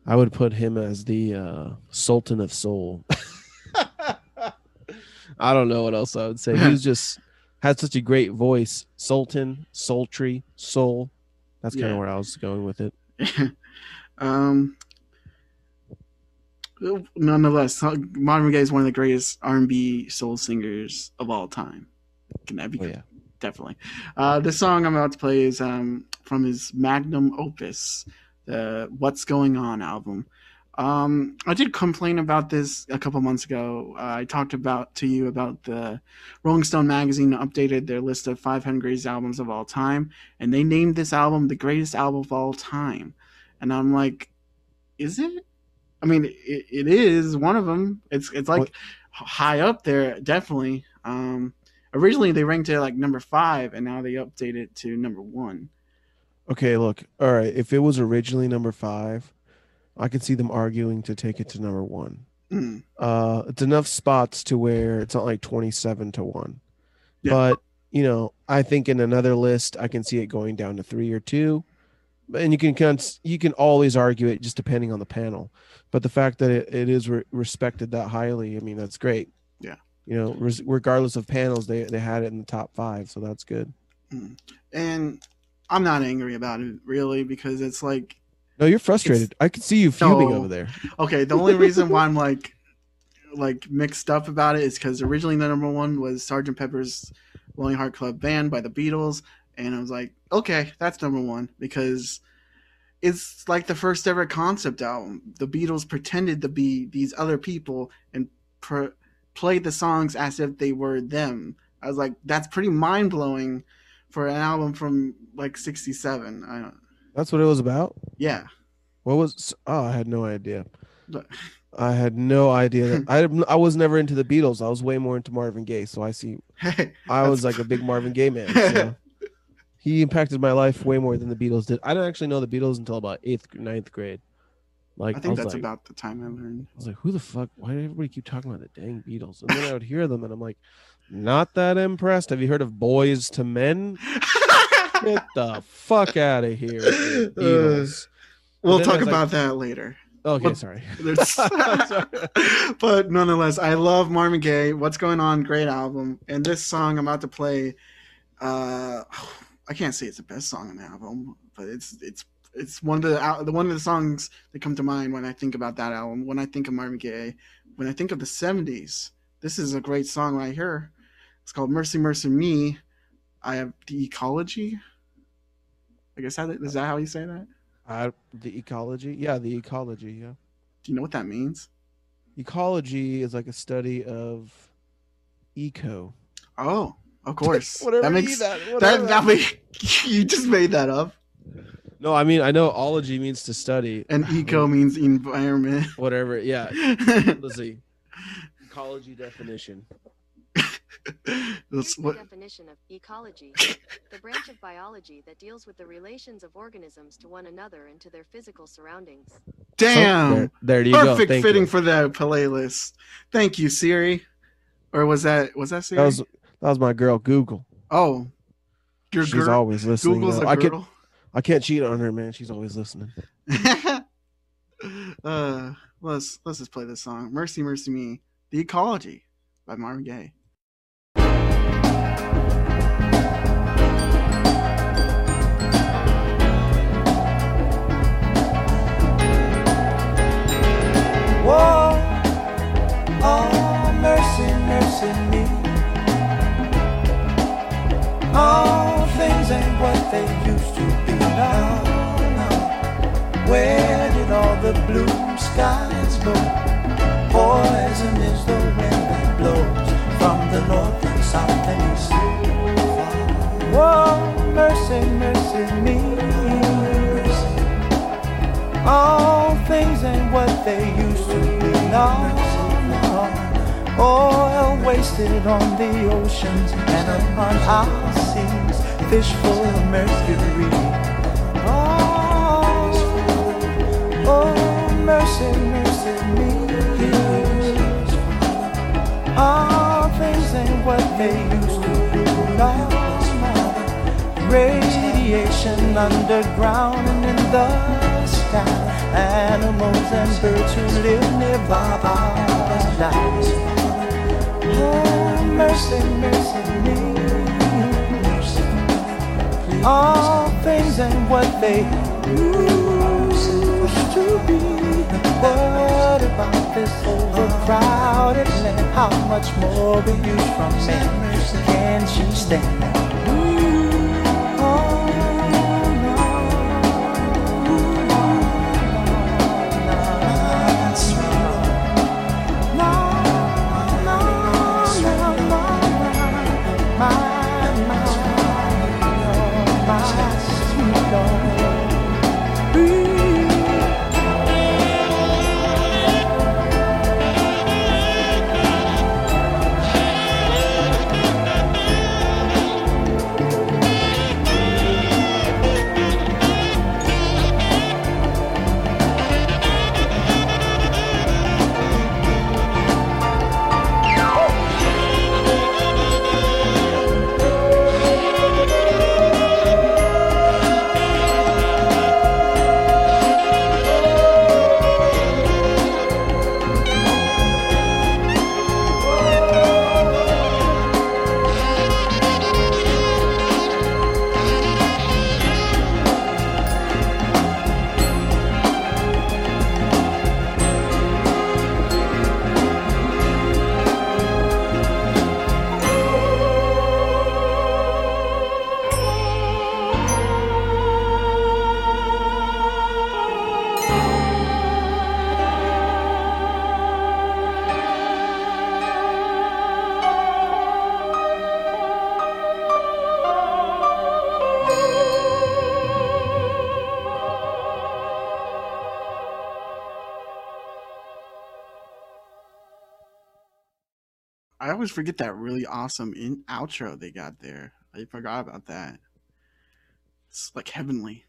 I would put him as the uh, Sultan of Soul. I don't know what else I would say. He's just had such a great voice. Sultan, sultry, soul. That's kind of Yeah. where I was going with it. um, nonetheless, Marvin Gaye is one of the greatest R&B soul singers of all time. Can that be Oh, yeah. definitely. Uh, the song I'm about to play is um, from his magnum opus, the "What's Going On" album. Um, I did complain about this a couple months ago. Uh, I talked about to you about the Rolling Stone magazine updated their list of 500 greatest albums of all time, and they named this album the greatest album of all time. And I'm like, is it? I mean, it, it is one of them. It's it's like What- high up there, definitely. Um, originally they ranked it like number five, and now they updated it to number one. Okay, look. All right. If it was originally number five, I could see them arguing to take it to number one. Mm, uh it's enough spots to where it's not like 27 to 1 Yeah. but you know i think in another list i can see it going down to three or two. And you can of, you can always argue it just depending on the panel. But the fact that it, it is re- respected that highly i mean that's great. Yeah. you know res- regardless of panels they they had it in the top five so that's good. And I'm not angry about it really because it's like no you're frustrated i can see you fuming No. over there okay. The only reason why I'm like like mixed up about it is because originally the number one was Sergeant Pepper's Lonely Heart Club Band by the Beatles, and I was like, okay, that's number one because it's like the first ever concept album. The Beatles pretended to be these other people and pr- played the songs as if they were them. I was like, that's pretty mind blowing for an album from like '67. I don't, that's what it was about yeah, what was oh i had no idea I had no idea that I I was never into the Beatles. I was way more into Marvin Gaye. So I see I was like a big Marvin Gaye man. So he impacted my life way more than the Beatles did. I didn't actually know the Beatles until about eighth, ninth grade. Like I I, think was that's like, about the time I learned. I was like, who the fuck? Why did everybody keep talking about the dang Beatles? And then I would hear them, and I'm like, not that impressed. Have you heard of Boyz II Men? Get the fuck out of here, Beatles. we'll talk was like- about that later. Okay, sorry. There's- but nonetheless, I love Marvin Gaye. What's going on? Great album. And this song I'm about to play, uh, I can't say it's the best song on the album, but it's it's it's one of the the one of the songs that come to mind when I think about that album. When I think of Marvin Gaye, when I think of the '70s, this is a great song right here. It's called "Mercy, Mercy Me." I have the ecology. I guess how is that how you say that? Uh, the ecology, yeah, the ecology, yeah. Do you know what that means? Ecology is like a study of eco. Oh, of course. Whatever that makes that, that that make you just made that up. No, I mean I know ology means to study. And eco means environment. Whatever, yeah. Let's see. Ecology definition. That's Here's the what definition of ecology the branch of biology that deals with the relations of organisms to one another and to their physical surroundings. damn There, there you go. perfect fitting you. for that playlist. Thank you, Siri. Or was that was that Siri? That was that was my girl Google. oh, your She's girl. always listening. Google's though. a I can girl. I can't cheat on her, man. She's always listening. uh, let's let's just play this song. Mercy, mercy me. The ecology by Marvin Gaye. Where did all the blue skies go? Poison is the wind that blows from the north and south and east. Oh, mercy, mercy me. All things ain't what they used to be. No, no. Oil wasted on the oceans and upon our seas. Fish full of mercury. Oh, mercy, mercy me. All things ain't what they used to be. Radiation underground and in the sky. Animals and birds who live nearby die. Oh, mercy, mercy me. All things ain't what they used to be. What about this overcrowded land? How much more abuse from men can she stand? Forget that really awesome in outro they got there. I forgot about that. It's like heavenly.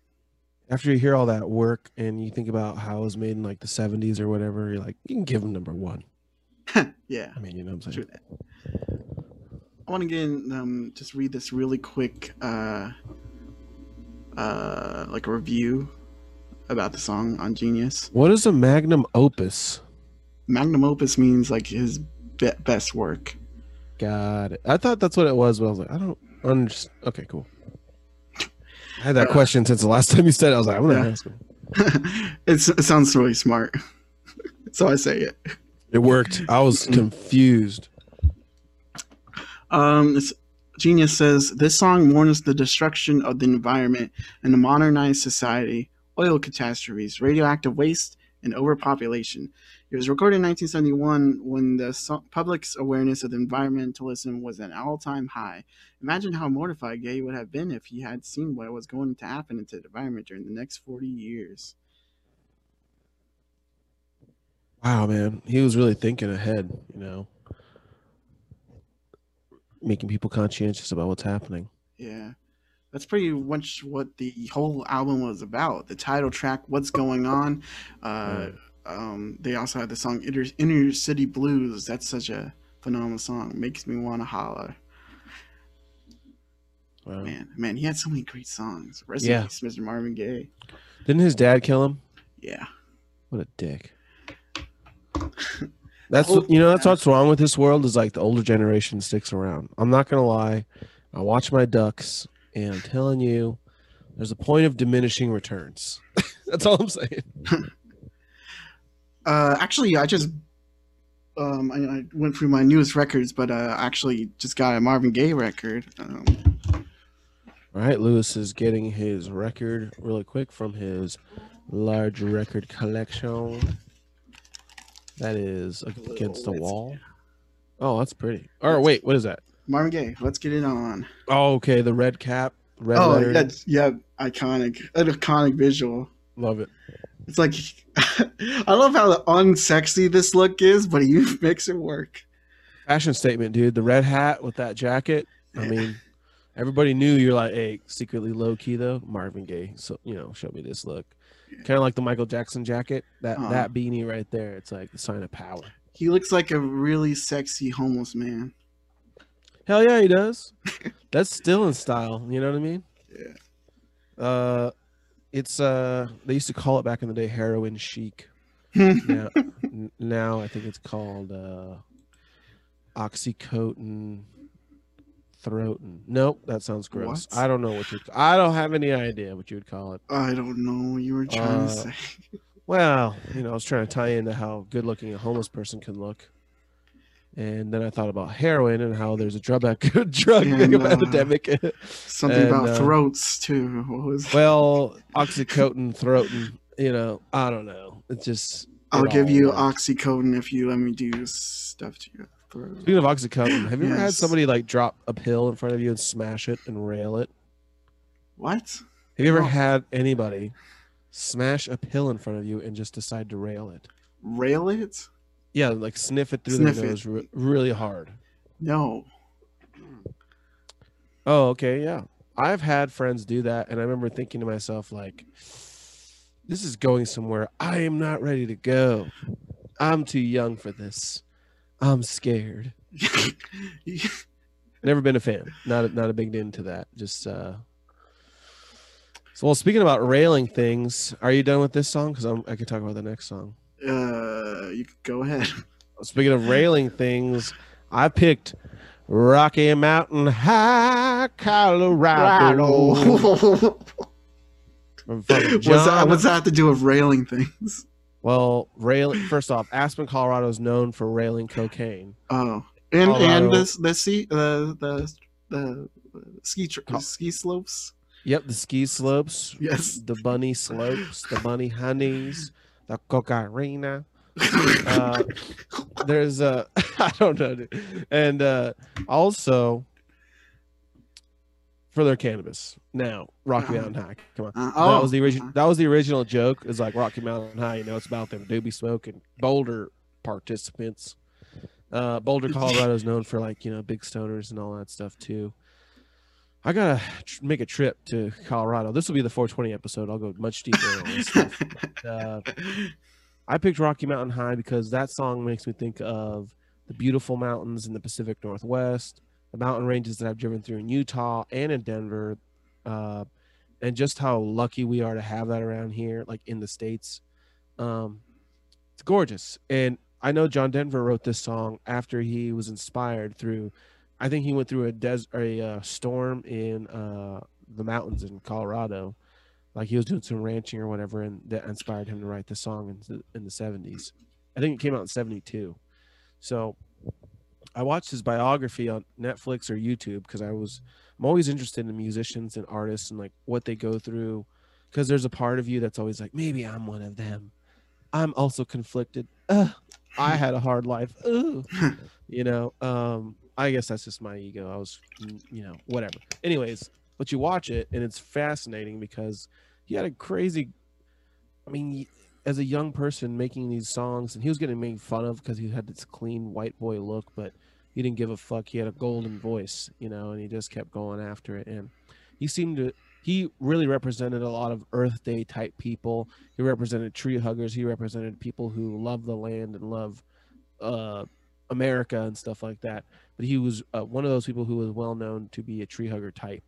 After you hear all that work and you think about how it was made in like the 70s or whatever, you're like, you can give them number one. yeah. I mean, you know what I'm True saying? that. I want to get in, um, just read this really quick, uh, uh, like a review about the song on Genius. What is a magnum opus? Magnum opus means like his be- best work. Got it. I thought that's what it was, but I was like, I don't understand. Okay, cool. I had that question since the last time you said it. I was like, I'm gonna Yeah. ask him. it sounds really smart, so I say it. It worked. I was confused. Um, Genius says this song mourns the destruction of the environment and the modernized society, oil catastrophes, radioactive waste, and overpopulation. It was recorded in 1971 when the public's awareness of environmentalism was at an all-time high. Imagine how mortified Gaye would have been if he had seen what was going to happen to the environment during the next 40 years. Wow, man, he was really thinking ahead. You know, making people conscientious about what's happening. Yeah. That's pretty much what the whole album was about. The title track, What's Going On. Uh, um, they also had the song Inner, Inner City Blues. That's such a phenomenal song. Makes me want to holler. Wow. Man, man, he had so many great songs. Rest Yeah. in peace, Mr. Marvin Gaye. Didn't his dad kill him? Yeah. What a dick. That's Oh, you know. That's what's wrong with this world is like the older generation sticks around. I'm not gonna lie. I watch my ducks, and I'm telling you, there's a point of diminishing returns. that's all I'm saying. Uh, actually, I just um, I, I went through my newest records, but uh, actually just got a Marvin Gaye record. Um, All right, Lewis is getting his record really quick from his large record collection. That is against the wall. Oh, that's pretty. Or wait, what is that? Marvin Gaye, let's get it on. Oh, okay, the red cap, red oh, letter. that's yeah, iconic, an iconic visual. Love it. It's like I love how unsexy this look is, but he makes it work. Fashion statement, dude. The red hat with that jacket. I mean, everybody knew you're like, hey, secretly low key though. Marvin Gaye. So you know, show me this look. Kind of like the Michael Jackson jacket. That Uh-huh. that beanie right there. It's like a sign of power. He looks like a really sexy homeless man. Hell yeah, he does. That's still in style. You know what I mean? Yeah. Uh, it's uh, they used to call it back in the day heroin chic. Now, n- now I think it's called uh, oxycontin throatin. Nope, that sounds gross. What? I don't know what you. I don't have any idea what you would call it. I don't know what you were trying Uh, to say. Well, you know, I was trying to tie into how good looking a homeless person can look. And then I thought about heroin and how there's a drug drug And, uh, epidemic. Something and, about uh, throats too. What was? well, oxycontin, throatin, you know, I don't know. It's just. I'll it give you works. oxycodone if you let me do stuff to your throat. Speaking of oxycontin, have you ever had somebody like drop a pill in front of you and smash it and rail it? What? Have you ever No. had anybody smash a pill in front of you and just decide to rail it? Rail it? Yeah, like sniff it through Sniff their nose re- really hard. No. Oh, okay, yeah. I've had friends do that, and I remember thinking to myself, like, this is going somewhere I am not ready to go. I'm too young for this. I'm scared. Never been a fan. Not a, not a big into that. Just uh. So, well, speaking about railing things, are you done with this song? Because I could talk about the next song. Uh, you could go ahead. Speaking of railing things, I picked Rocky Mountain High, Colorado. What's, that, what's that have to do with railing things? Well, railing. First off, Aspen, Colorado is known for railing cocaine. Oh, and Colorado. and the the sea the the the ski tr- Col- ski slopes. Yep, the ski slopes. Yes. The bunny slopes, the bunny honeys, the cocarina. Uh, there's a, I don't know, dude. and uh, also for their cannabis. Now, Rocky Uh-huh. Mountain High. Come on. Uh, that oh, was the original. That was the original joke. Is like Rocky Mountain High. You know, it's about them doobie smoking Boulder participants. Uh, Boulder, Colorado is known for like you know big stoners and all that stuff too. I gotta tr- make a trip to Colorado. This will be the 420 episode. I'll go much deeper on this stuff. Uh, I picked Rocky Mountain High because that song makes me think of the beautiful mountains in the Pacific Northwest, the mountain ranges that I've driven through in Utah and in Denver, uh, and just how lucky we are to have that around here, like in the states. Um, it's gorgeous, and I know John Denver wrote this song after he was inspired through. I think he went through a des a uh, storm in uh, the mountains in Colorado, like he was doing some ranching or whatever, and that inspired him to write the song in the, in the 70s. I think it came out in 72. So I watched his biography on Netflix or YouTube because I was I'm always interested in musicians and artists and like what they go through because there's a part of you that's always like maybe I'm one of them. I'm also conflicted. Ugh, I had a hard life. Ugh. you know, um, I guess that's just my ego. I was, mm, you know, whatever. Anyways, but you watch it and it's fascinating because he had a crazy. I mean, as a young person making these songs, and he was getting made fun of because he had this clean white boy look, but he didn't give a fuck. He had a golden voice, you know, and he just kept going after it. And he seemed to. He really represented a lot of Earth Day type people. He represented tree huggers. He represented people who love the land and love uh, America and stuff like that. But he was uh, one of those people who was well known to be a tree hugger type.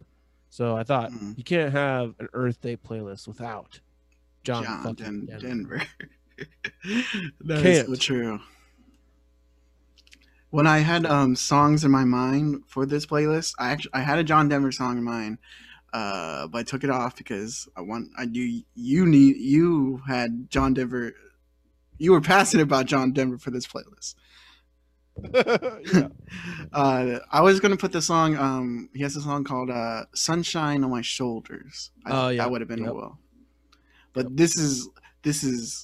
So I thought Mhm. you can't have an Earth Day playlist without John, John, Den- Denver. Denver. That is so true. When I had um songs in my mind for this playlist, I actually I had a John Denver song in mind, uh, but I took it off because I want I knew you need you had John Denver, you were passionate about John Denver for this playlist. yeah. Uh, I was gonna put the song. Um, he has a song called uh, "Sunshine on My Shoulders." I Oh, yeah. that would have been Yep. well. But this is this is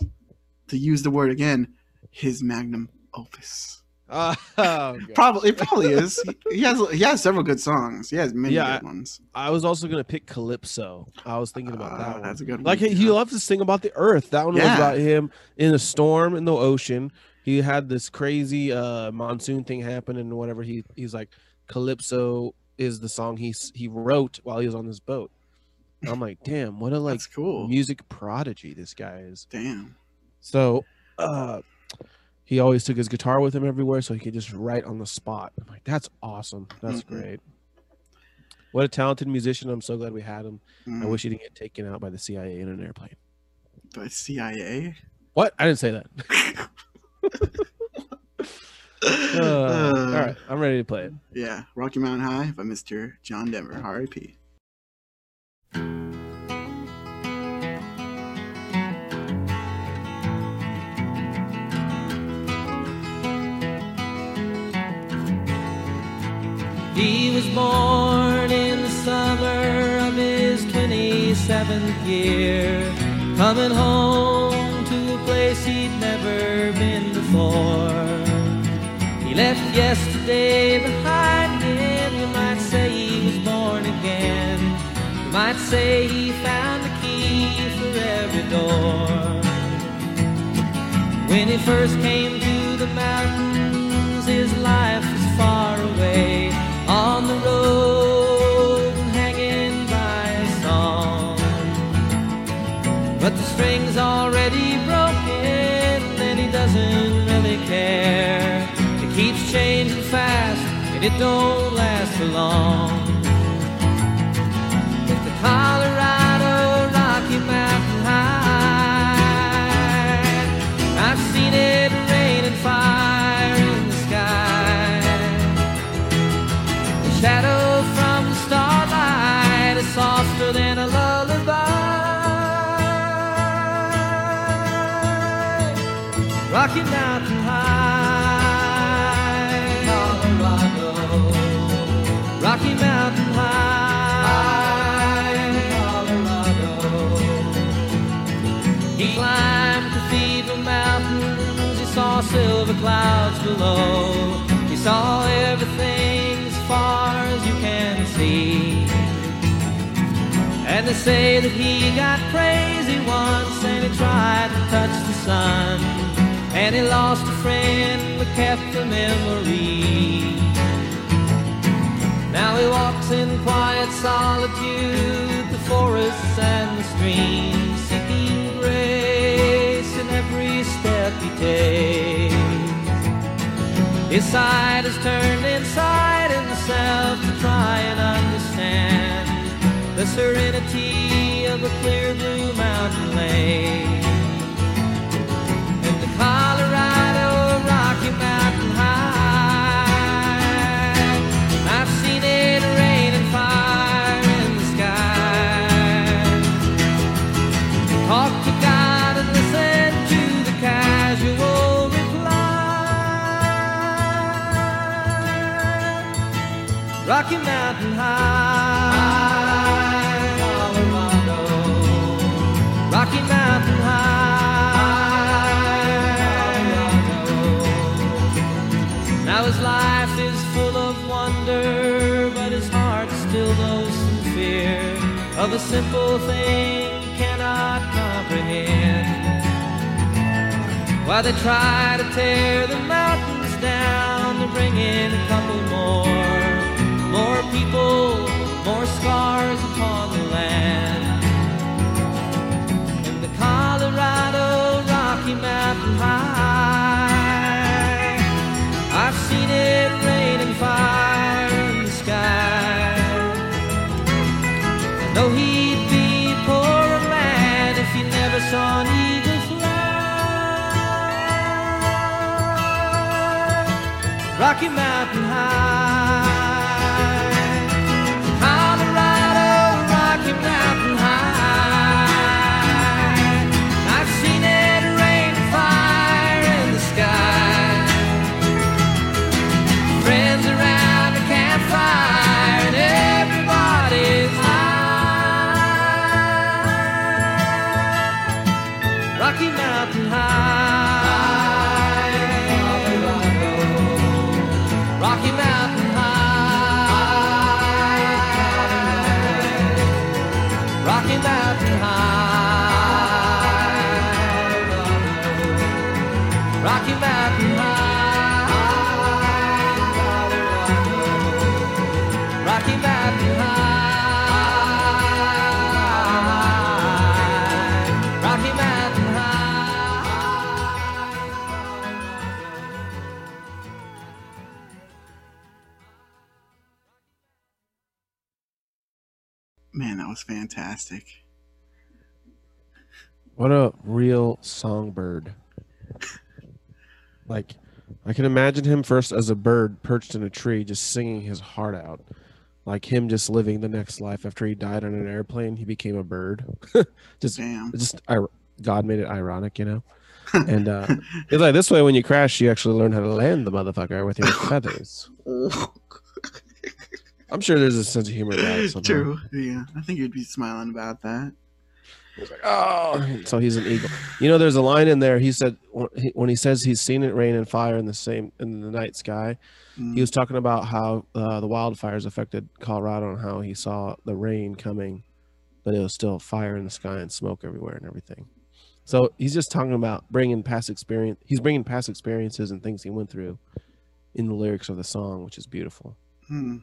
to use the word again, his magnum opus. Oh, Probably it probably is. He, he has he has several good songs. He has many Yeah, good ones. I was also gonna pick Calypso. I was thinking about Uh, that one. that's a good one. Like he, he loves to sing about the earth. That one was about him in a storm in the ocean. He had this crazy uh monsoon thing happen and whatever. He he's like Calypso is the song he he wrote while he was on this boat. And I'm like, damn, what a like That's cool. music prodigy this guy is. Damn. So uh he always took his guitar with him everywhere so he could just write on the spot. I'm like, that's awesome. That's Mhm. great. What a talented musician. I'm so glad we had him. I Mm, wish he didn't get taken out by the CIA in an airplane. But CIA. What? I didn't say that. Uh, all right, I'm ready to play it. Yeah, Rocky Mountain High by Mr. John Denver, R.I.P. He was born in the summer of his 27th year, coming home to a place he'd never been He left yesterday behind him, you might say he was born again. You might say he found the key for every door. When he first came it don't last long. Clouds below. He saw everything as far as you can see. And they say that he got crazy once and he tried to touch the sun. And he lost a friend but kept the memory. Now he walks in quiet solitude, the forests and the streams, seeking grace in every step he takes. His side is turned inside himself to try and understand the serenity of a clear blue mountain lake. Rocky Mountain High, Colorado. Rocky Mountain High, Colorado. Now his life is full of wonder, but his heart still knows some fear of a simple thing cannot comprehend. Why they try to tear the mountains down to bring in a couple more people, more scars upon the land. In the Colorado Rocky Mountain High, I've seen it rain and fire in the sky. I know he'd be a poorer man if he never saw an eagle fly. Rocky Mountain High, fantastic. What a real songbird. Like, I can imagine him first as a bird perched in a tree, just singing his heart out. Like him just living the next life after he died on an airplane, he became a bird. just, Damn. just God made it ironic, you know. And uh, it's like this way: when you crash, you actually learn how to land the motherfucker with your feathers. I'm sure there's a sense of humor about it. Somehow. True. Yeah, I think you'd be smiling about that. Oh, so he's an eagle. You know, there's a line in there. He said when he says he's seen it rain and fire in the same in the night sky. He was talking about how uh, the wildfires affected Colorado and how he saw the rain coming, but it was still fire in the sky and smoke everywhere and everything. So he's just talking about bringing past experience. He's bringing past experiences and things he went through in the lyrics of the song, which is beautiful. Hmm.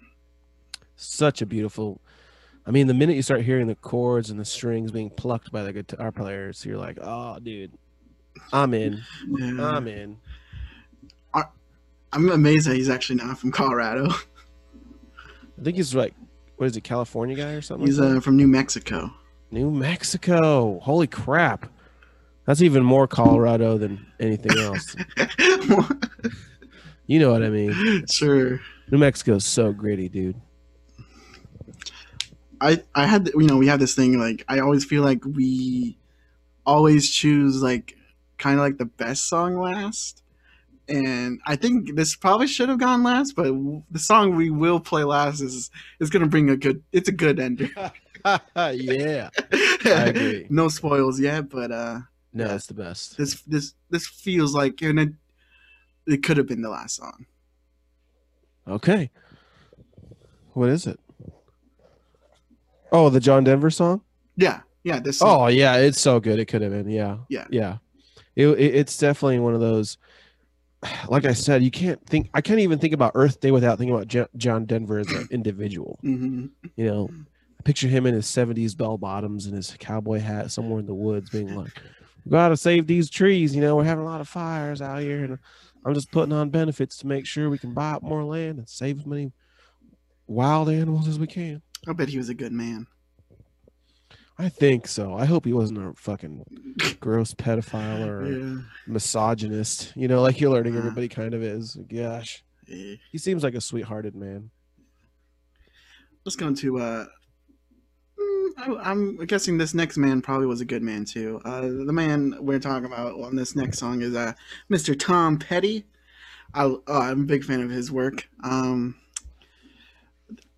Such a beautiful. I mean, the minute you start hearing the chords and the strings being plucked by the guitar players, you're like, "Oh, dude, I'm in. Yeah. I'm in." I'm amazed that he's actually not from Colorado. I think he's like, what is he, California guy or something? He's like uh, from New Mexico. New Mexico. Holy crap. That's even more Colorado than anything else. you know what I mean? sure. New Mexico's so gritty, dude. I I had you know we have this thing like I always feel like we always choose like kind of like the best song last, and I think this probably should have gone last, but w- the song we will play last is is gonna bring a good. It's a good ender. yeah. I agree. no spoils yet, but uh, No, Yeah. it's the best. this this this feels like and it it could have been the last song. Okay. What is it? Oh, the John Denver song? Yeah, yeah. This. Song. Oh, yeah, it's so good. It could have been. Yeah. Yeah. Yeah. It, it- it's definitely one of those like I said, you can't think I can't even think about Earth Day without thinking about Jo- John Denver as an individual. hmm You know, I picture him in his 70s bell bottoms and his cowboy hat somewhere in the woods being like, We gotta save these trees, you know, we're having a lot of fires out here and I'm just putting on benefits to make sure we can buy up more land and save as many wild animals as we can. I bet he was a good man. I think so. I hope he wasn't a fucking gross pedophile or Yeah. misogynist. You know, like you're learning Uh. everybody kind of is. Gosh, yeah. he seems like a sweethearted man. Let's go into. Uh, mm, I'm guessing this next man probably was a good man too. Uh, the man we're talking about on this next song is uh, Mr. Tom Petty. I, oh, I'm a big fan of his work. Um,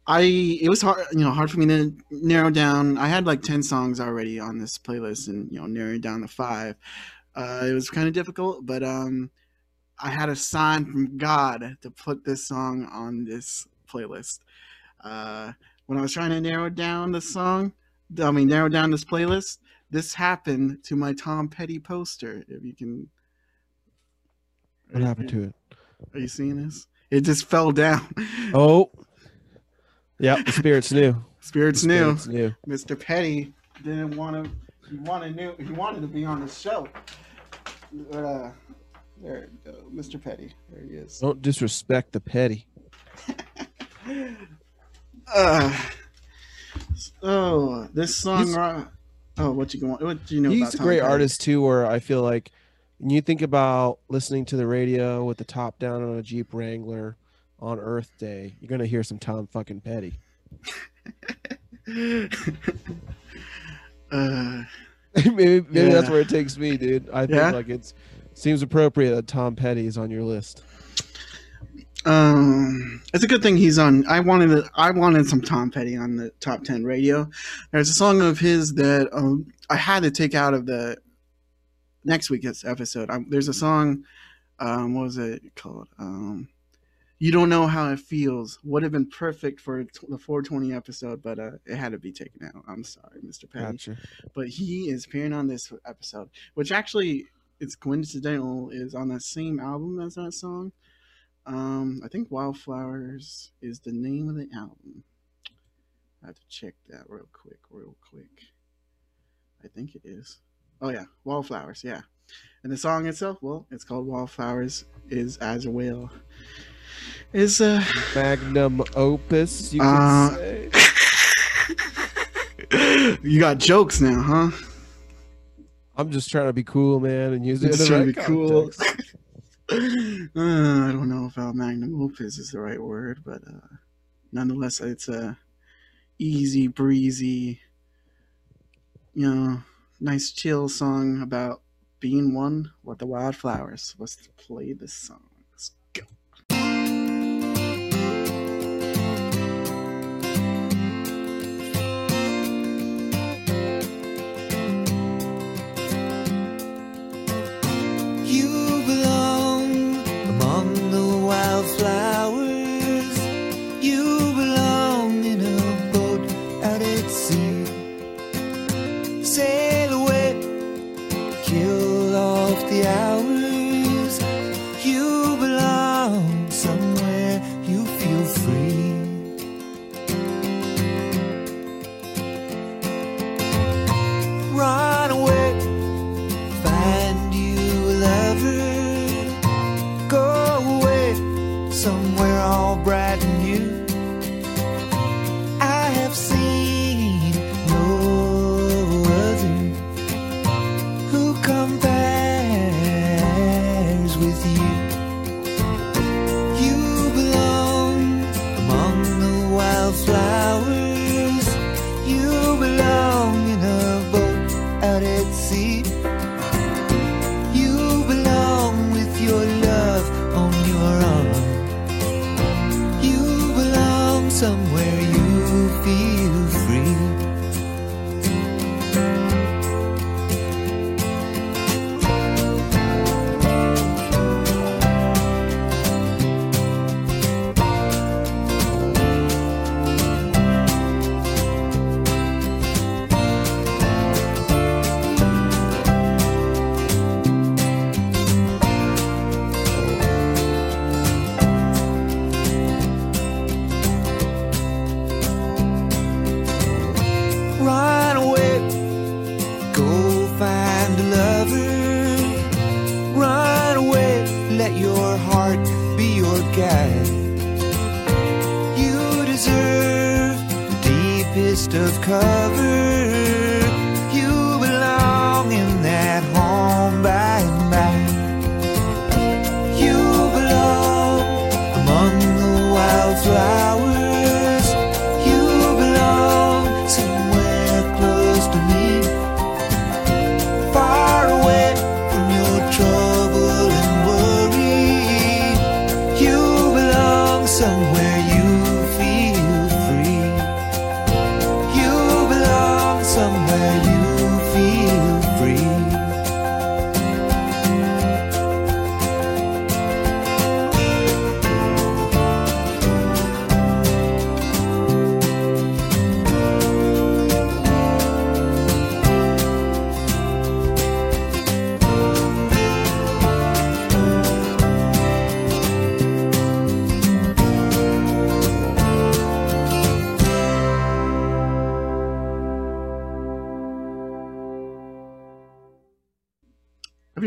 I it was hard, you know, hard for me to narrow down. I had like ten songs already on this playlist, and you know, narrowing down to five. Uh, it was kind of difficult, but um, I had a sign from God to put this song on this playlist. Uh, when I was trying to narrow down the song, I mean, narrow down this playlist, this happened to my Tom Petty poster. If you can, What happened to it? Are you seeing this? It just fell down. Oh, yeah, the spirits new. Spirits The spirits knew. Mr. Petty didn't want to. He wanted knew. He wanted to be on the show. But, uh, there you go, Mr. Petty. There he is. Don't disrespect the petty. Uh, oh, this song. He's- oh, what you going? What do you know? He's about a great Petty? artist too. Where I feel like when you think about listening to the radio with the top down on a Jeep Wrangler on Earth Day, you're gonna hear some Tom fucking Petty. Uh, maybe maybe that's where it takes me, dude. I think Yeah? like it's seems appropriate that Tom Petty is on your list. Um, it's a good thing he's on. I wanted to, I wanted some Tom Petty on the top ten radio. There's a song of his that um, I had to take out of the next week's episode. Um there's a song. Um, what was it called? Um, you don't know how it feels. Would have been perfect for the 420 episode, but uh, it had to be taken out. I'm sorry, Mr. Petty Gotcha. but he is appearing on this episode, which actually it's coincidental is on that same album as that song. Um, I think Wildflowers is the name of the album. I have to check that real quick, real quick. I think it is. Oh yeah, Wildflowers, yeah. And the song itself, well, it's called Wildflowers is as well. Is a Magnum opus, you could Uh, say. you got jokes now, huh? I'm just trying to be cool, man, and use it. The trying to right be cool. uh, I don't know if uh, magnum opus is the right word, but uh, nonetheless, it's a easy breezy, you know, nice chill song about being one with the wildflowers. Let's play this song. Let's go.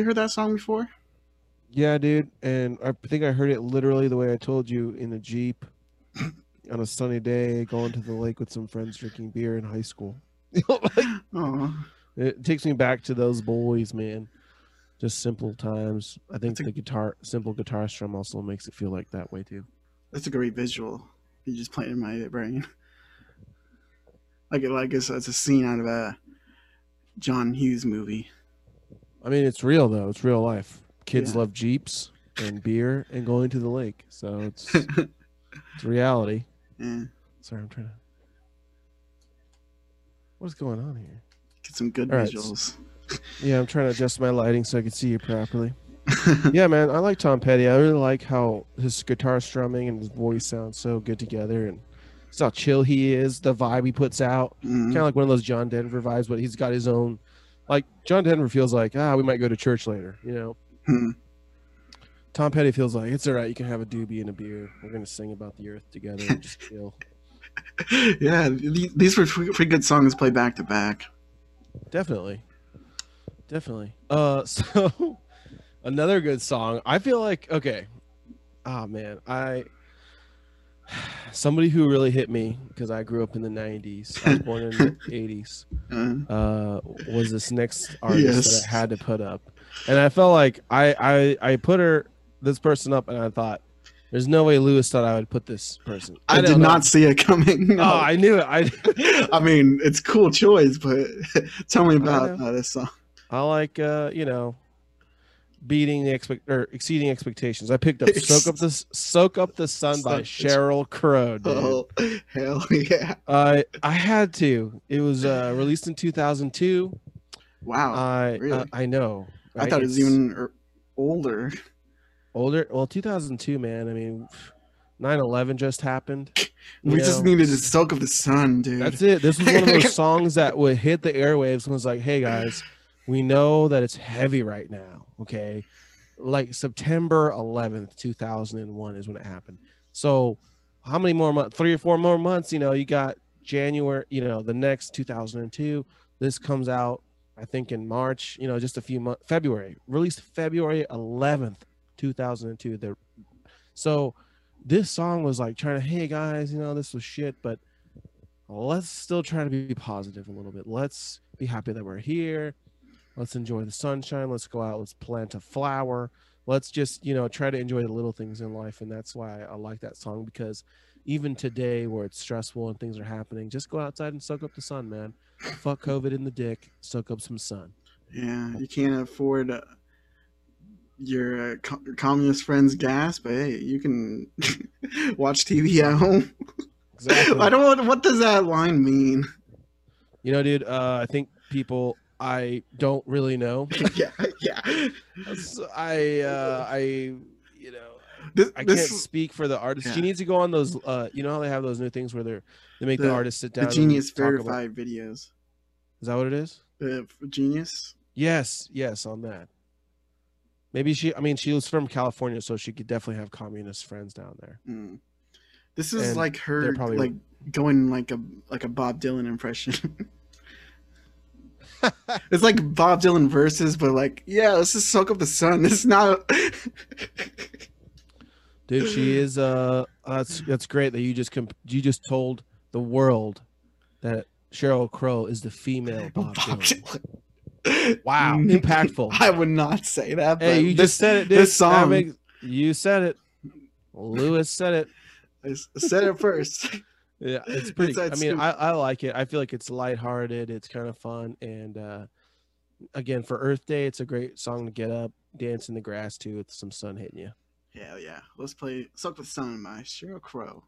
Heard that song before? Yeah, dude, and I think I heard it literally the way I told you in a jeep on a sunny day, going to the lake with some friends, drinking beer in high school. It takes me back to those boys, man. Just simple times. I think a- the guitar, simple guitar strum, also makes it feel like that way too. that's a great visual. You just played in my brain. Like, like it's, it's a scene out of a John Hughes movie. I mean, it's real though. It's real life. Kids Yeah. love jeeps and beer and going to the lake, so it's it's reality. Yeah, Sorry, I'm trying to. What's going on here? get some good All right, visuals. Yeah, I'm trying to adjust my lighting so I can see you properly. yeah, man, I like Tom Petty. I really like how his guitar strumming and his voice sound so good together, and just how chill he is. The vibe he puts out, Mhm. kind of like one of those John Denver vibes, but he's got his own. Like John Denver feels like, ah, we might go to church later, you know. Hmm. Tom Petty feels like it's all right. You can have a doobie and a beer. We're gonna sing about the earth together and just chill. yeah, these, these were pretty good songs played back to back. Definitely. Definitely. Uh so another good song. I feel like okay. Ah man, I somebody who really hit me because I grew up in the 90s. I was born in the 80s. Uh, Uh was this next artist Yes. that I had to put up. And I felt like I I I put her this person up and I thought there's no way Lewis thought I would put this person. I, don't did know. not see it coming. no. Oh, I knew it. I I mean, it's cool choice, but tell me about uh, this song. I like uh, you know, beating the expect or exceeding expectations. I picked up "Soak Up the Soak Up the Sun" by Sheryl Crow. Dude. Oh, hell yeah! I I had to. It was uh, released in 2002. Wow, I really? uh, I know. I thought it was It's even er- older. older. Well, 2002, man. I mean, 9/11 just happened. you We just know. needed to soak up the sun, dude. That's it. This was one of those songs that would hit the airwaves and was like, "Hey guys, we know that it's heavy right now. Okay, like September 11th, 2001 is when it happened. So, how many more months? Three or four more months. You know, you got January. You know, the next 2002. This comes out, I think, in March. You know, just a few months. February released February 11th, 2002. The so this song was like trying to, hey guys, you know, this was shit, but let's still try to be positive a little bit. Let's be happy that we're here. Let's enjoy the sunshine. Let's go out. Let's plant a flower. Let's just, you know, try to enjoy the little things in life. And that's why I like that song because even today where it's stressful and things are happening, just go outside and soak up the sun, man. Fuck COVID in the dick. Soak up some sun. Yeah, you can't afford uh, your uh, co- communist friend's gas, but hey, you can watch TV at home. Exactly. I don't. What does that line mean? You know, dude, uh, I think people I don't really know. yeah, yeah. So I uh I you know This, I can't this speak for the artist. She needs to go on those uh you know how they have those new things where they're they make the, The- artist sit down. and Genius about- verified videos. Is that what it is? The Genius. Yes, yes, on that. Maybe she I mean she was from California, so she could definitely have communist friends down there. Mm. This is And like her probably- like going like a like a Bob Dylan impression. it's like Bob Dylan verses, but like, yeah, let's just soak up the sun. It's not. Dude, she is uh that's that's great that you just comp- you just told the world that Sheryl Crow is the female Bob, Bob Dylan. Dylan. Wow, impactful. I would not say that. Hey, but you this, just said it, dude. This song, makes- you said it. Lewis said it. I said it first. Yeah, it's pretty. that I mean, stupid. I, I like it. I feel like it's lighthearted. It's kind of fun, and uh again, for Earth Day, it's a great song to get up, dance in the grass too, with some sun hitting you. Hell yeah. Let's play Soak the Sun by Sheryl Crow.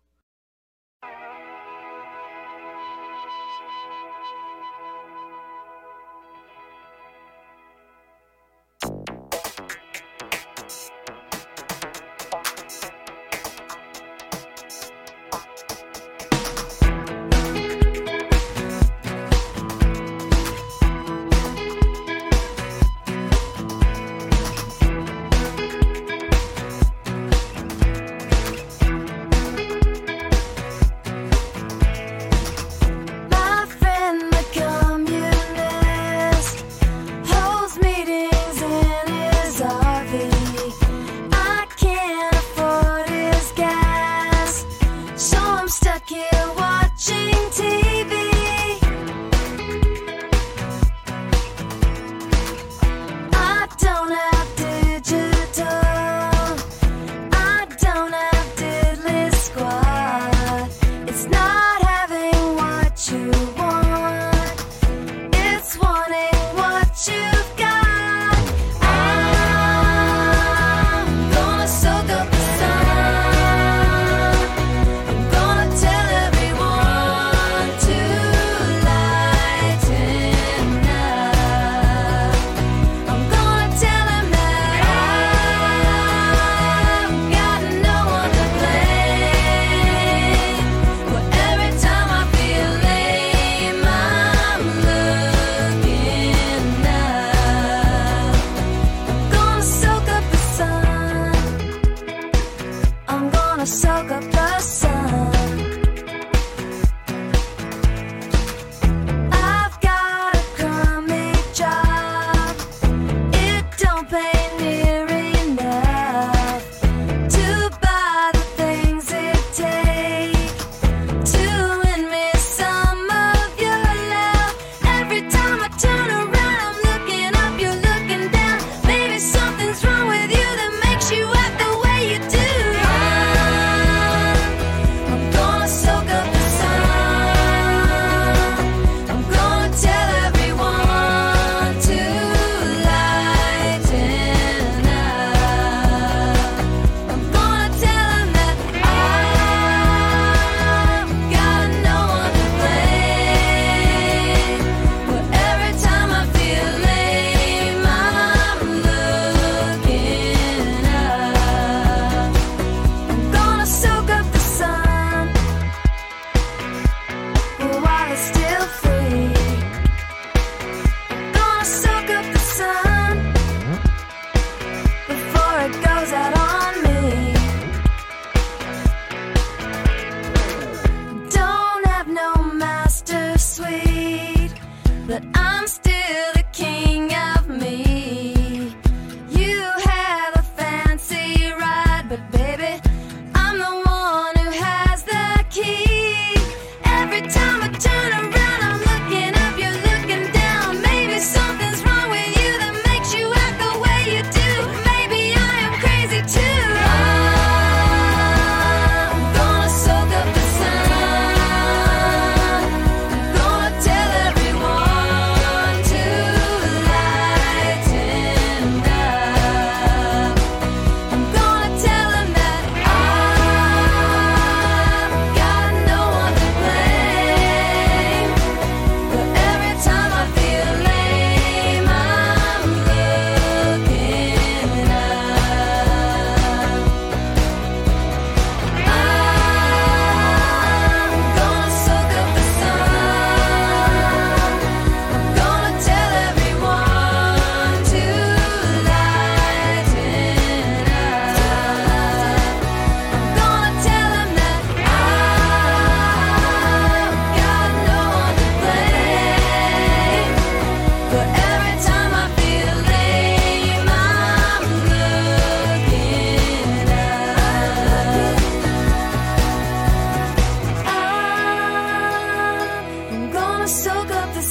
I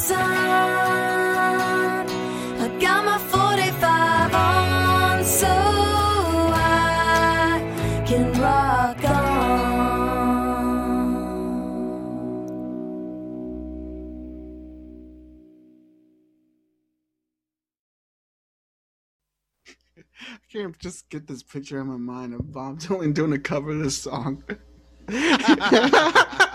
got my 45 on, so I can rock on. I can't just get this picture in my mind of Bob Dylan doing a cover of this song.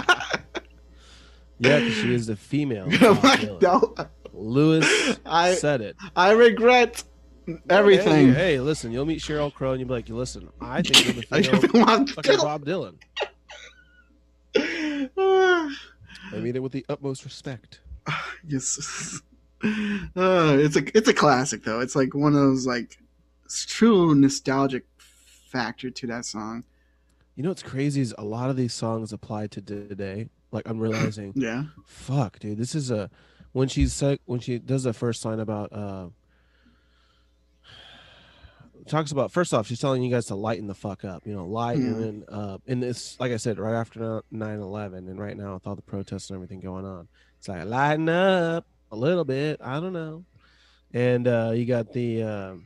Yeah, because she is the female. No, Lewis I said it. I regret everything. Hey, hey, listen, you'll meet Sheryl Crow and you'll be like, listen, I think you're the female fucking. Bob Dylan. I mean it with the utmost respect. yes. Uh, it's a it's a classic though. It's like one of those like true nostalgic factor to that song. You know what's crazy is a lot of these songs apply to today. Like I'm realizing, Yeah. fuck, dude, this is a when she's like when she does the first line about uh talks about first off she's telling you guys to lighten the fuck up you know lighten uh and this like i said right after 9-11 and right now with all the protests and everything going on it's like lighten up a little bit i don't know. And uh you got the um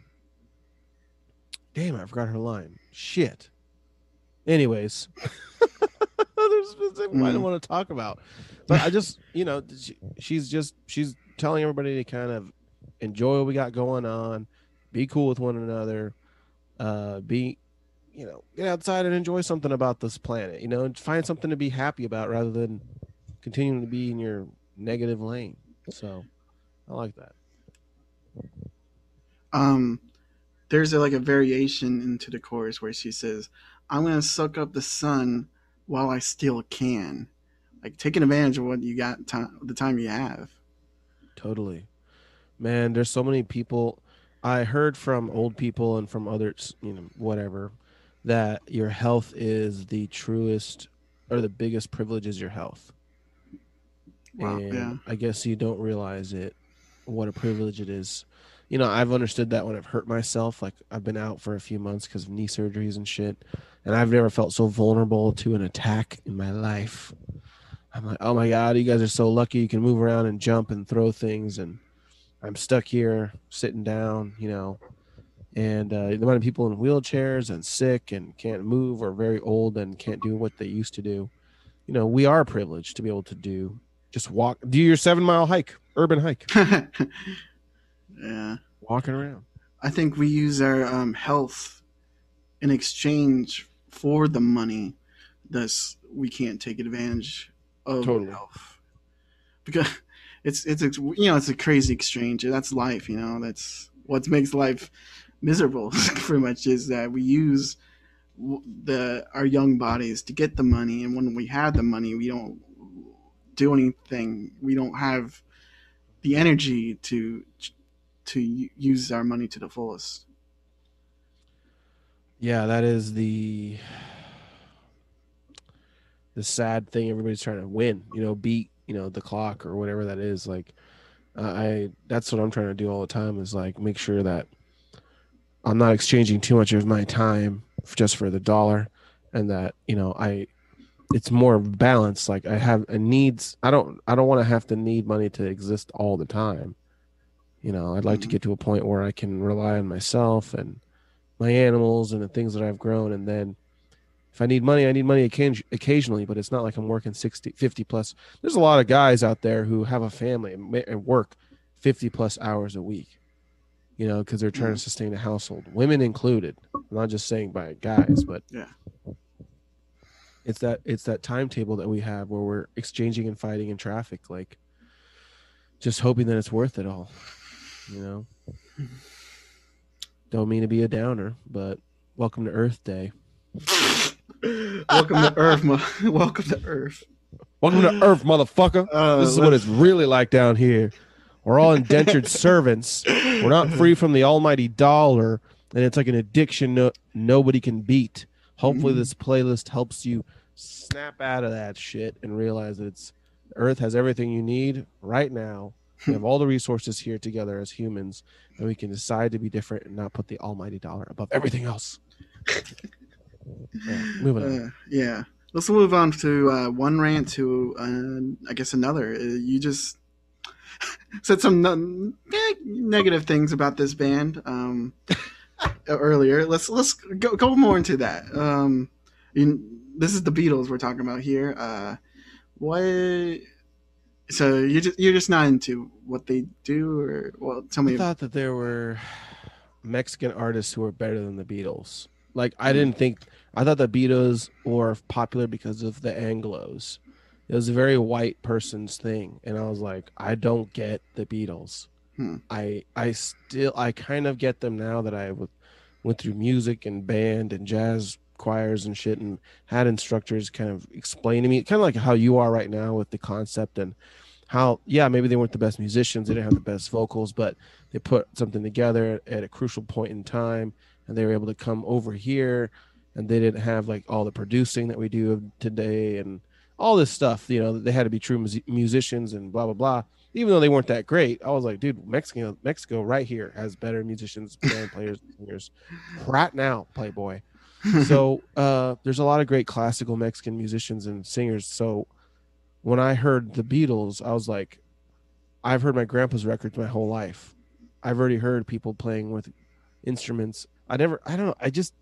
damn i forgot her line. Shit anyways. There's I don't Mm. want to talk about. But i just you know she, she's just she's telling everybody to kind of enjoy what we got going on be cool with one another uh be you know get outside and enjoy something about this planet you know and find something to be happy about rather than continuing to be in your negative lane. So i like that. Um, there's a, like a variation into the chorus where she says, "I'm gonna suck up the sun while I still can," like taking advantage of what you got time the time you have. Totally. Man, there's so many people I heard from old people and from others, you know, whatever, that your health is the truest or the biggest privilege is your health. Wow. and Yeah. I guess you don't realize it what a privilege it is. You know, I've understood that when I've hurt myself, like I've been out for a few months because of knee surgeries and shit, and I've never felt so vulnerable to an attack in my life. I'm like, oh my god, you guys are so lucky. You can move around and jump and throw things, and I'm stuck here sitting down, you know. And uh, the amount of people in wheelchairs and sick and can't move or very old and can't do what they used to do. You know, we are privileged to be able to do just walk, do your seven mile hike, urban hike, yeah. walking around. I think we use our um, health in exchange for the money. Thus, we can't take advantage of Totally. health because it's it's a, you know it's a crazy exchange. That's life. You know that's what makes life miserable. pretty much is that we use the our young bodies to get the money, and when we have the money, we don't do anything. We don't have the energy to to use our money to the fullest. Yeah, that is the the sad thing. Everybody's trying to win, you know, beat you know the clock or whatever that is. Like, uh, I that's what I'm trying to do all the time is like make sure that I'm not exchanging too much of my time just for the dollar, and that you know I it's more balanced. Like I have a needs. I don't I don't want to have to need money to exist all the time. You know, I'd like to Mhm. get to a point where I can rely on myself and my animals and the things that I've grown. And then if I need money, I need money occasionally, but it's not like I'm working 60, 50 plus. There's a lot of guys out there who have a family and, work 50 plus hours a week, you know, because they're trying to sustain a household, women included. I'm not just saying by guys, but Yeah. it's that it's that timetable that we have where we're exchanging and fighting in traffic, like just hoping that it's worth it all, you know. Don't mean to be a downer, but welcome to Earth Day. welcome to Earth. mo- welcome to Earth. Welcome to Earth, motherfucker. Uh, this is what it's really like down here. We're all indentured servants. We're not free from the almighty dollar, and it's like an addiction no, nobody can beat. Hopefully, Mhm. this playlist helps you snap out of that shit and realize that it's Earth has everything you need right now. We have all the resources here together as humans, and we can decide to be different and not put the almighty dollar above everything else. Yeah, moving on. Uh, yeah. Let's move on to uh, one rant to uh, I guess another. Uh, you just said some eh, negative things about this band um, earlier. Let's let's go, go more into that. Um, you, this is the Beatles we're talking about here. Uh, what? So you're just you're just not into what they do, or well, tell me. I thought that there were Mexican artists who were better than the Beatles. Like I didn't think I thought the Beatles were popular because of the Anglos. It was a very white person's thing, and I was like, I don't get the Beatles. Hmm. I I still I kind of get them now that I w- went through music and band and jazz choirs and shit and had instructors kind of explain to me kind of like how you are right now with the concept and how yeah maybe they weren't the best musicians they didn't have the best vocals but they put something together at a crucial point in time and they were able to come over here and they didn't have like all the producing that we do today and all this stuff you know they had to be true mus- musicians and blah blah blah. Even though they weren't that great i was like dude mexico mexico right here has better musicians band players singers right now playboy so uh there's a lot of great classical mexican musicians and singers. So when i heard the beatles i was like i've heard my grandpa's records my whole life. I've already heard people playing with instruments. I never i don't know i just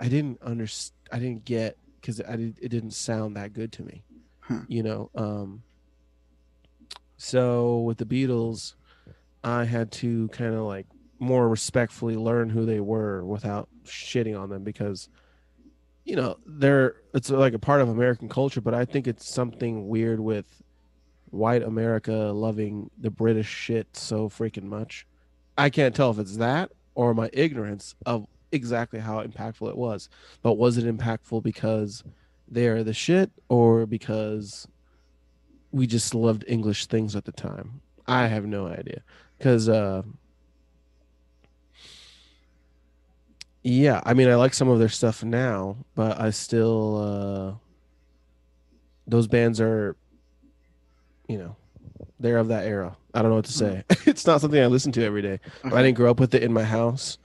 i didn't understand i didn't get because i did, it didn't sound that good to me Huh. you know um so with the beatles i had to kind of like more respectfully learn who they were without shitting on them because you know they're it's like a part of american culture but i think it's something weird with white america loving the british shit so freaking much. I can't tell if it's that or my ignorance of exactly how impactful it was but was it impactful because they're the shit or because we just loved english things at the time? I have no idea. Because uh yeah i mean i like some of their stuff now but i still uh those bands are you know they're of that era. I don't know what to say. It's not something i listen to every day but i didn't grow up with it in my house.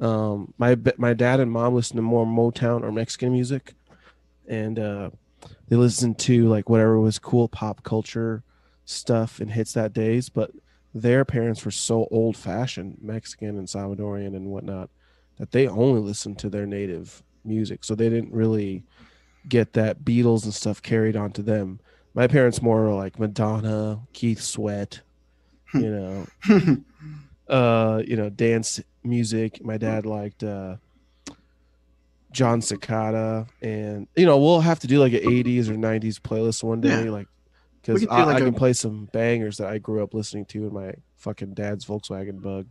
Um my my dad and mom listen to more motown or mexican music and uh they listened to like whatever was cool pop culture stuff and hits that days but their parents were so old fashioned mexican and salvadorian and whatnot that they only listened to their native music. So they didn't really get that beatles and stuff carried on to them. My parents more were like madonna keith sweat you know. Uh you know dance music. My dad liked uh Jon Secada and you know we'll have to do like an 80s or 90s playlist one day Yeah. like because I, like I a- can play some bangers that i grew up listening to in my fucking dad's volkswagen bug.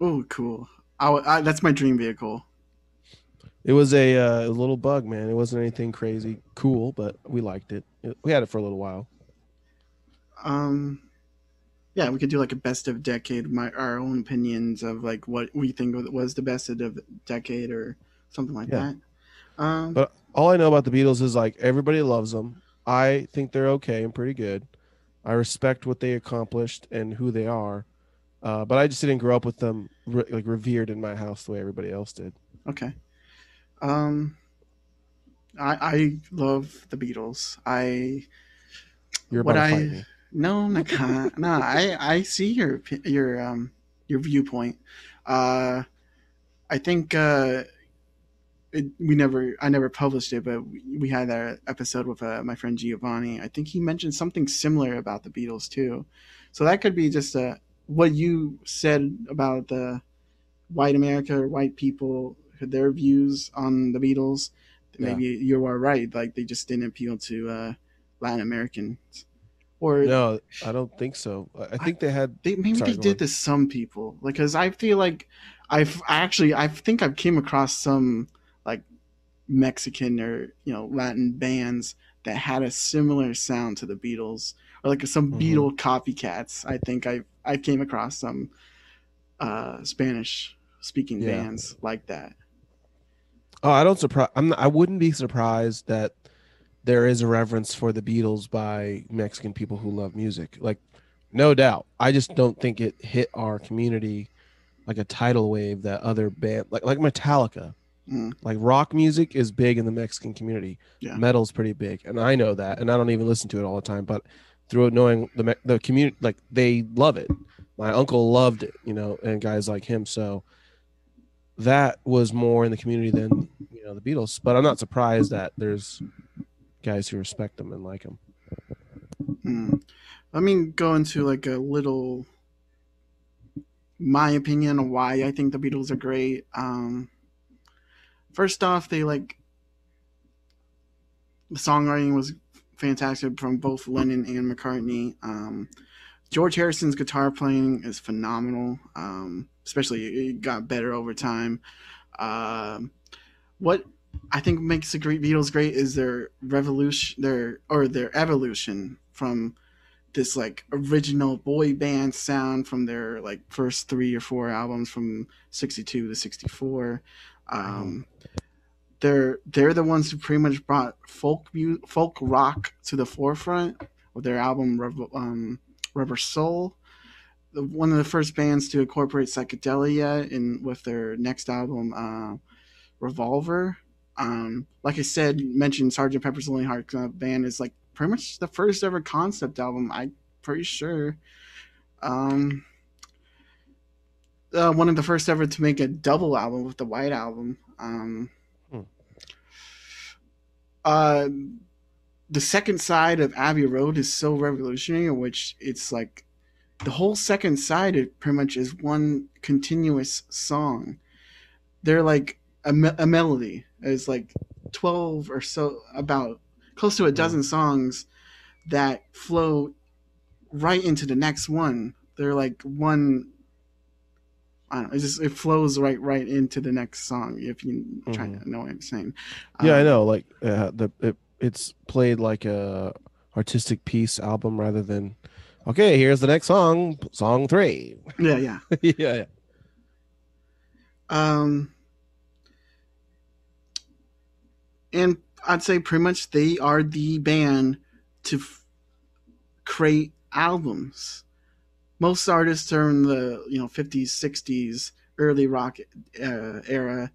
Oh, cool. I, I- that's my dream vehicle. it was a uh, little bug man it wasn't anything crazy cool but we liked it It- we had it for a little while Um, yeah, we could do like a best of decade, my our own opinions of like what we think was the best of the decade or something like Yeah. that. Um, But all I know about the Beatles is like everybody loves them. I think they're okay and pretty good. I respect what they accomplished and who they are. Uh, but I just didn't grow up with them re- like revered in my house the way everybody else did. Okay. Um, I I love the Beatles. I You're What about to I- me. no, I'm not no. I I see your your um your viewpoint. Uh, I think uh, it, we never I never published it, but we, we had that episode with uh, my friend Giovanni. I think he mentioned something similar about the Beatles too. So that could be just uh, what you said about the white America or white people, their views on the Beatles. Yeah. Maybe you are right. Like they just didn't appeal to uh, Latin Americans. Or No, I don't think so. I I think they had. they maybe Sorry, they did on. to some people like because i feel like i've I actually i think i've came across some like mexican or you know latin bands that had a similar sound to the beatles or like some Mhm. beatle copycats i think i i came across some uh spanish speaking Yeah. bands like that Oh, I don't surprise. I'm. Not, I wouldn't be surprised that there is a reverence for the Beatles by Mexican people who love music. Like, no doubt. I just don't think it hit our community like a tidal wave that other band like like Metallica. Mm. Like rock music is big in the Mexican community. Yeah. Metal's pretty big, and I know that, and I don't even listen to it all the time. But through knowing the the community, like they love it. My uncle loved it, you know, and guys like him. So that was more in the community than you know the Beatles. But I'm not surprised that there's guys who respect them and like them. Mm. Let me go into like a little my opinion on why I think the Beatles are great. Um, first off, they like the songwriting was fantastic from both Lennon and McCartney. Um, George Harrison's guitar playing is phenomenal. Um, especially it got better over time. Um, what I think makes the great Beatles great is their revolution, their or their evolution from this like original boy band sound from their like first three or four albums from 62 to 64 um they're they're the ones who pretty much brought folk mu- folk rock to the forefront with their album Rev- um, rubber soul one of the first bands to incorporate psychedelia in with their next album uh, revolver um, like i said mentioned sergeant pepper's lonely Hearts band is like pretty much the first ever concept album. I'm pretty sure. Um, uh, one of the first ever to make a double album with the White Album. Um, Hmm. uh, the second side of Abbey Road is so revolutionary, in which it's like the whole second side. It pretty much is one continuous song. They're like a, me- a melody. It's like twelve or so, about close to a dozen songs that flow right into the next one. They're like one. I don't know. It just it flows right right into the next song. If you try to know what I'm saying. Yeah, I Um, know. Like uh, the it, it's played like a artistic piece album rather than okay. Here's the next song, song three. Yeah, yeah. yeah, yeah. Um, and I'd say pretty much they are the band to f- create albums. Most artists are in the you know 50s, 60s, early rock uh, era,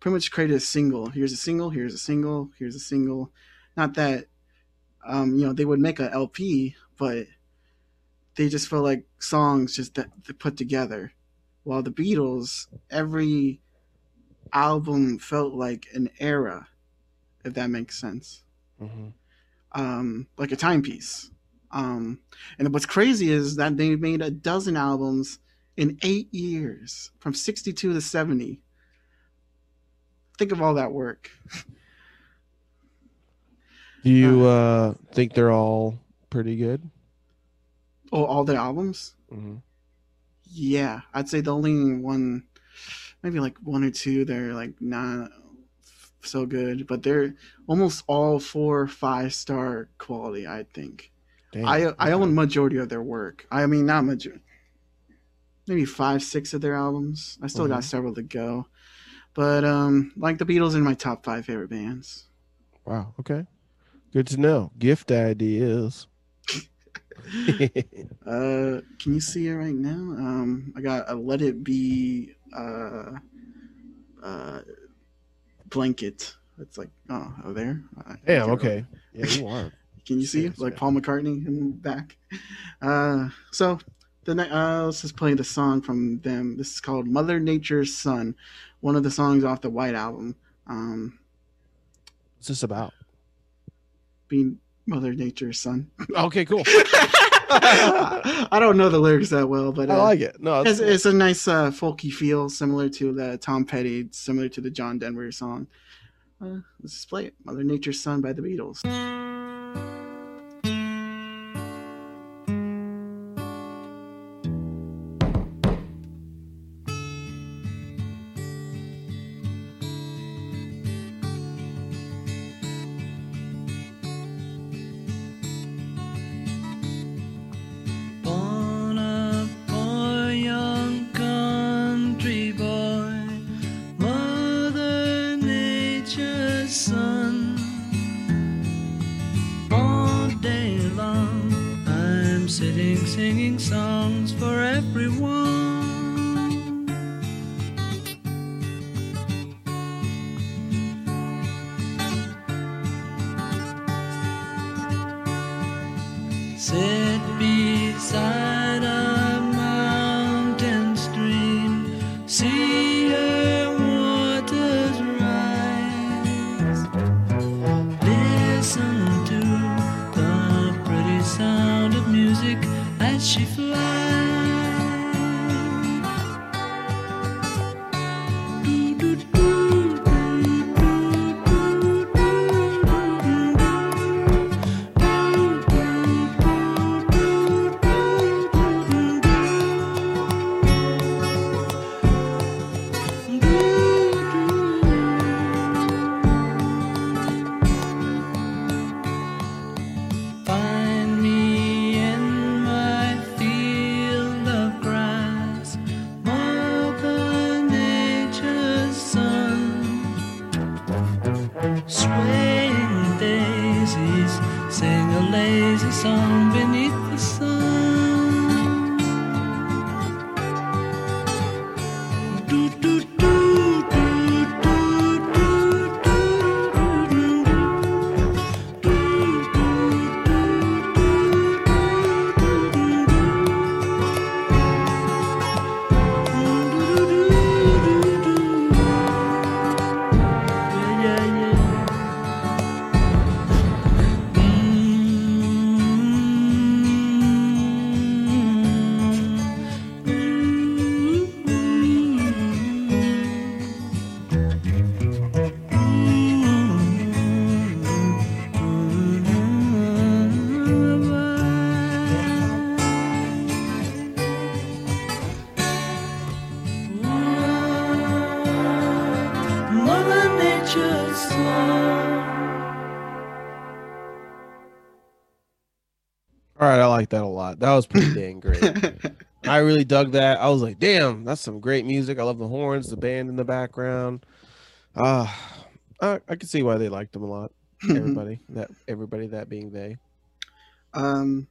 pretty much created a single. Here's a single. Here's a single. Here's a single. Not that um, you know they would make a LP, but they just felt like songs just that to put together. While the Beatles, every album felt like an era, if that makes sense. Mhm. Um, like a timepiece. Um, and what's crazy is that they made a dozen albums in eight years, from 62 to 70. Think of all that work. Do you uh think they're all pretty good? Oh, all their albums? hmm Yeah, I'd say the only one, maybe like one or two, they're like not so good, but they're almost all four, five star quality. I think. Damn, I I own majority of their work. I mean, not majority. Maybe five, six of their albums. I still got Mhm. several to go, but um, like the Beatles in my top five favorite bands. Wow. Okay. Good to know. Gift ideas. Uh, can you see it right now? Um, I got a Let It Be uh, uh, blanket. It's like oh, oh there. I Damn. Okay. Yeah, you are. Can you see Serious, like yeah. Paul McCartney in the back? Uh, so the ne- uh, let's just play the song from them. This is called Mother Nature's Son, one of the songs off the White Album. Um, What's this about? being Mother Nature's son. Okay. Cool. I don't know the lyrics that well, but I uh, like it. No, it's, it's, it's a nice uh, folky feel, similar to the Tom Petty, similar to the John Denver song. Uh, let's just play it. Mother Nature's Son by the Beatles. Lot. That was pretty dang great. I really dug that. I was like, damn, that's some great music. I love the horns, the band in the background. Uh I, I can see why they liked them a lot. Everybody, that everybody, that being they. Um,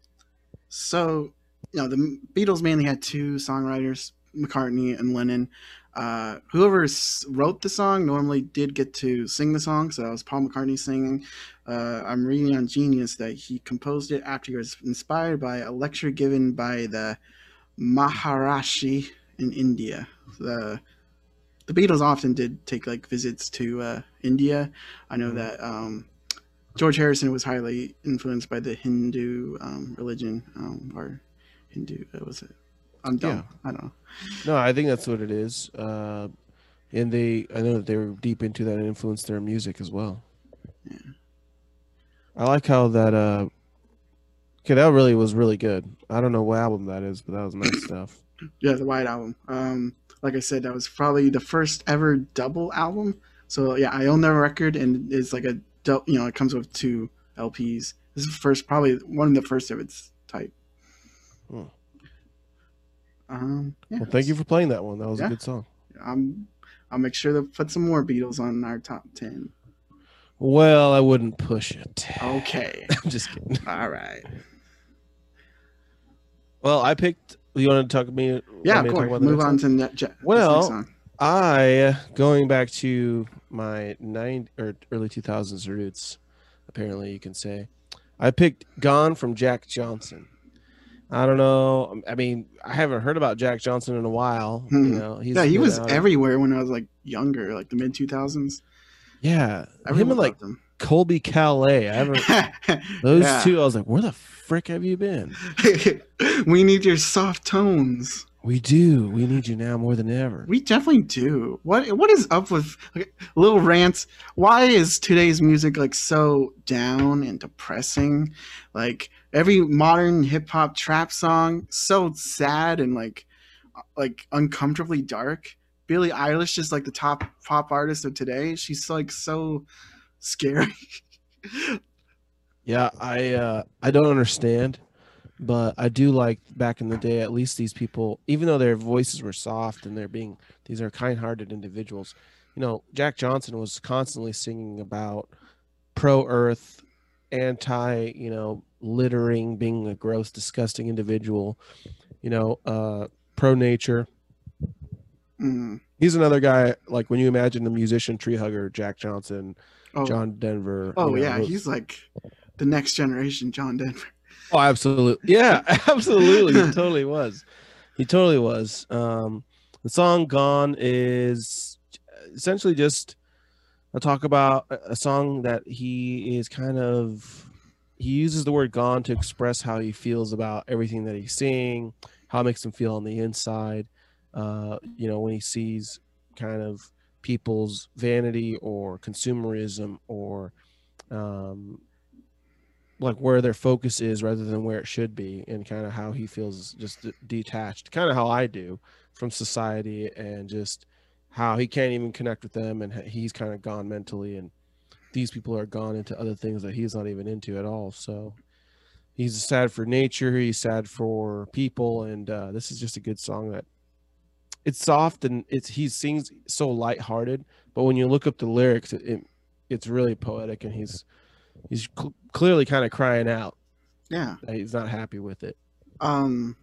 so you know the Beatles mainly had two songwriters, McCartney and Lennon. Uh, whoever wrote the song normally did get to sing the song, so it was Paul McCartney singing. Uh, I'm reading on Genius that he composed it after he was inspired by a lecture given by the Maharishi in India. The the Beatles often did take like visits to uh, India. I know that um, George Harrison was highly influenced by the Hindu um, religion, um, or Hindu. What was it? I'm dumb. I don't know. No, I think that's what it is. Uh, and they, I know that they were deep into that and influenced their music as well. Yeah. I like how that. uh Okay, that really was really good. I don't know what album that is, but that was nice stuff. Yeah, the White Album. Um, like I said, that was probably the first ever double album. So yeah, I own the record, and it's like a you know it comes with two LPs. This is the first, probably one of the first of its type. Hmm. Um, yeah, Well, thank you for playing that one. That was Yeah. a good song. I'm, I'll make sure to put some more Beatles on our top ten. Well, I wouldn't push it. Okay. I'm just kidding. All right. Well, I picked. You want to talk to me? Yeah, of me to talk course. Move on one? to ne- Je- Well. I going back to my nine or early two thousands roots. Apparently, you can say I picked "Gone" from Jack Johnson. I don't know. I mean, I haven't heard about Jack Johnson in a while. You Hmm. know, he's yeah, he was out- everywhere when I was like younger, like the mid two thousands. Yeah, him Everyone and like him. Colbie Caillat. I haven't. Those Yeah. two, I was like, where the frick have you been? we need your soft tones. We do. We need you now more than ever. We definitely do. What what is up with like, little rants? Why is today's music like so down and depressing? Like every modern hip hop trap song, so sad and like like uncomfortably dark. Billie Eilish is like the top pop artist of today. She's like so scary. Yeah, I uh I don't understand, but I do like back in the day at least these people even though their voices were soft and they're being these are kind-hearted individuals. You know, Jack Johnson was constantly singing about pro earth, anti, you know, littering, being a gross disgusting individual, you know, uh pro nature. Mm. He's another guy like when you imagine the musician tree hugger Jack Johnson, Oh, John Denver. oh you know, yeah, he's like the next generation John Denver. Oh, absolutely. Yeah, absolutely. He totally was. He totally was. Um, the song "Gone" is essentially just a talk about a- a song that he is kind of. He uses the word "gone" to express how he feels about everything that he's seeing, how it makes him feel on the inside. Uh, you know, when he sees kind of people's vanity or consumerism or um, like where their focus is rather than where it should be and kind of how he feels just detached kind of how i do from society and just how he can't even connect with them and he's kind of gone mentally and these people are gone into other things that he's not even into at all. So he's sad for nature he's sad for people and uh, this is just a good song that it's soft and it's he sings so lighthearted but when you look up the lyrics it, it it's really poetic and he's he's cl- clearly kind of crying out Yeah. that he's not happy with it. Um,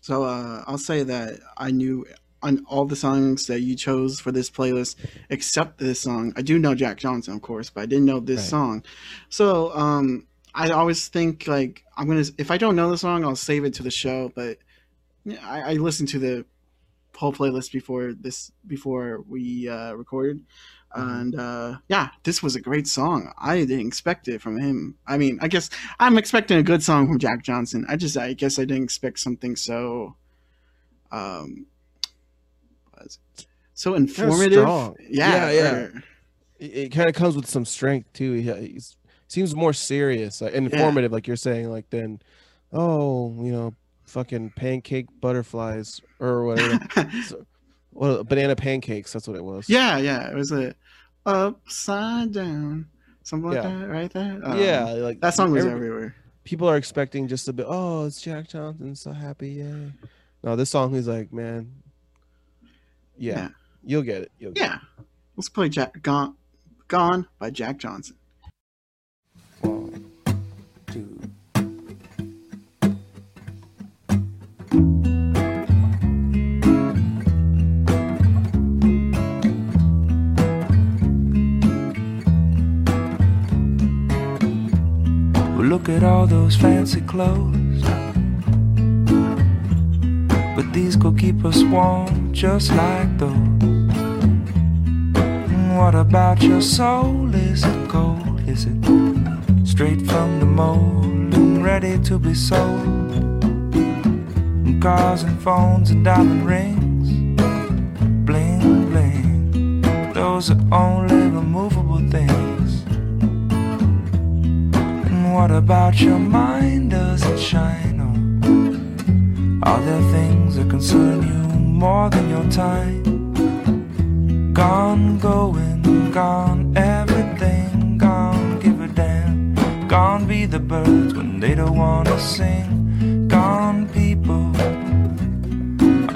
so uh, I'll say that I knew on all the songs that you chose for this playlist, except this song. I do know Jack Johnson, of course, but I didn't know this Right. song. So um, I always think like I'm gonna if I don't know the song, I'll save it to the show. But yeah, I, I listened to the whole playlist before this before we uh, recorded. And uh, yeah, this was a great song. I didn't expect it from him. I mean, I guess I'm expecting a good song from Jack Johnson. I just, I guess, I didn't expect something so, um, what is it? so informative. Yeah, Yeah, yeah. or- It, it kind of comes with some strength too. He he's, seems more serious like, and informative, like you're saying. Like then, oh, you know, fucking pancake butterflies or whatever. so, well, banana pancakes. That's what it was. yeah, yeah. It was a upside down, something like Yeah. that, right there. Um, yeah. Like that song was every- everywhere. People are expecting just a bit. Oh, it's Jack Johnson. So happy, yay! No, this song. He's like, man. Yeah, Yeah. you'll get it. You'll get Yeah, let's play Jack Gone, Gone by Jack Johnson. Look at all those fancy clothes. But these could keep us warm just like those. And What about your soul? Is it cold? Is it straight from the mold and ready to be sold? Cars and phones and diamond rings, bling bling. Those are only removable things. What about your mind? Does it shine on? Are there things that concern you more than your time? Gone, going, gone, everything gone, give a damn. Gone be the birds when they don't wanna sing. Gone people,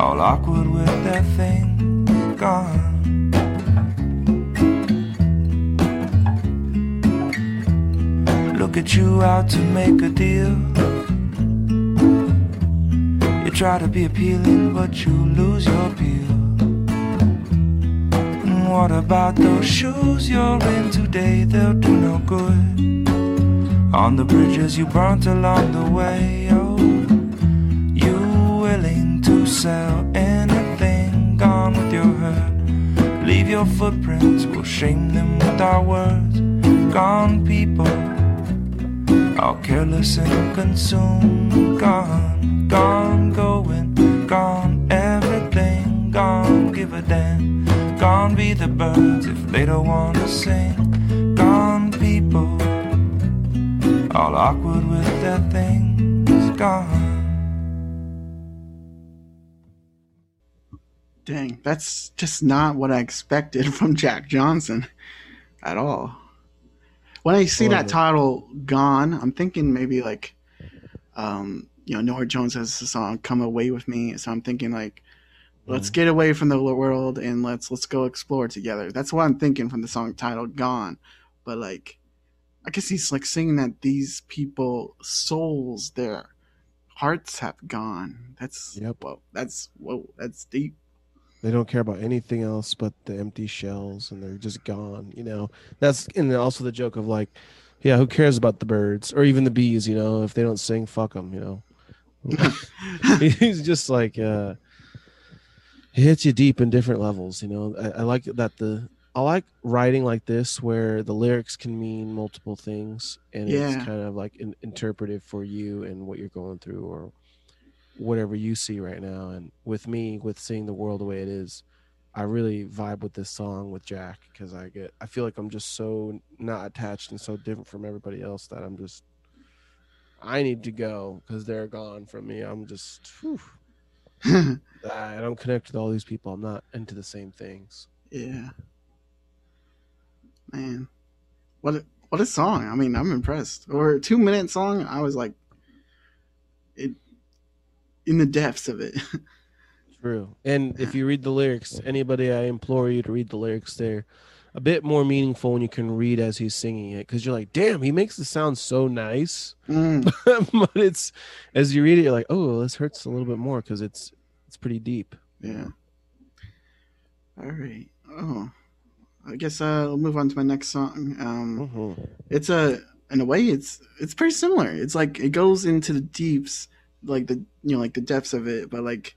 all awkward with their things. Gone. At you out to make a deal. You try to be appealing, but you lose your appeal. And what about those shoes you're in today? They'll do no good. On the bridges you burnt along the way, oh, you willing to sell anything? Gone with your hurt. Leave your footprints, we'll shame them with our words. Gone people all careless and consumed, gone, gone, going, gone, everything. Gone, give a damn, gone be the birds if they don't wanna sing, gone people, all awkward with their things, gone. Dang, that's just not what I expected from Jack Johnson at all. When I see that it. title "Gone," I'm thinking maybe like, um, you know, Norah Jones has the song "Come Away with Me," so I'm thinking like, let's Mm-hmm. get away from the world and let's let's go explore together. That's what I'm thinking from the song title "Gone," but like, I guess he's like saying that these people souls, their hearts have gone. That's Yep. whoa, that's whoa, that's deep. They don't care about anything else but the empty shells, and they're just gone. You know, that's and also the joke of like, yeah, who cares about the birds or even the bees? You know, if they don't sing, fuck them. You know, he's just like, uh, he hits you deep in different levels. You know, I, I like that the I like writing like this where the lyrics can mean multiple things, and Yeah. it's kind of like in, interpretive for you and what you're going through or whatever you see right now. And with me, with seeing the world the way it is, I really vibe with this song with Jack because I get I feel like I'm just so not attached and so different from everybody else that I'm just I need to go because they're gone from me. I'm just whew, I don't connect with all these people. I'm not into the same things. Yeah. Man. What a, what a song. I mean, I'm impressed. Or a 2 minute song, I was like in the depths of it. True. And if you read the lyrics, anybody I implore you to read the lyrics there. a bit more meaningful when you can read as he's singing it because you're like, damn, he makes it sound so nice. Mm, but it's as you read it, you're like, oh, this hurts a little bit more because it's it's pretty deep. yeah. All right. Oh, I guess uh, I'll move on to my next song. Um, Mhm. it's a in a way it's it's pretty similar it's like it goes into the deeps like the you know like the depths of it but like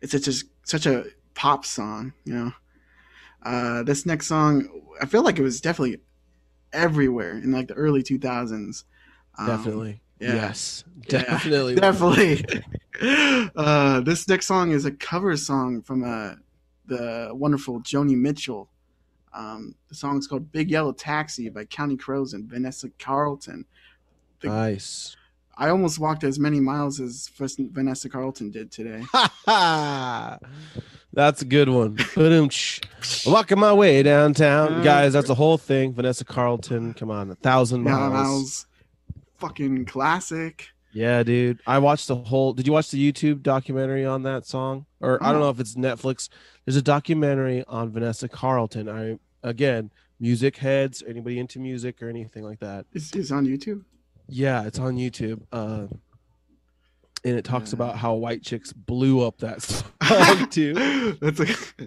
it's such a such a pop song you know uh this next song i feel like it was definitely everywhere in like the early 2000s Um, Definitely. yeah. Yes. yeah, Definitely. definitely uh this next song is a cover song from uh the wonderful joni mitchell um the song's called big yellow taxi by counting crows and vanessa carlton Nice. I almost walked as many miles as Vanessa Carlton did today. That's a good one. Walking my way downtown, Uh, guys. That's the whole thing. Vanessa Carlton, come on, a thousand Miles. miles. fucking classic. Yeah, dude. I watched the whole. Did you watch the YouTube documentary on that song? Or I don't know if it's Netflix. There's a documentary on Vanessa Carlton. I again, music heads, anybody into music or anything like that. It's, it's on YouTube. Yeah, it's on YouTube. Uh, and it talks Yeah. about how white chicks blew up that song too. That's like,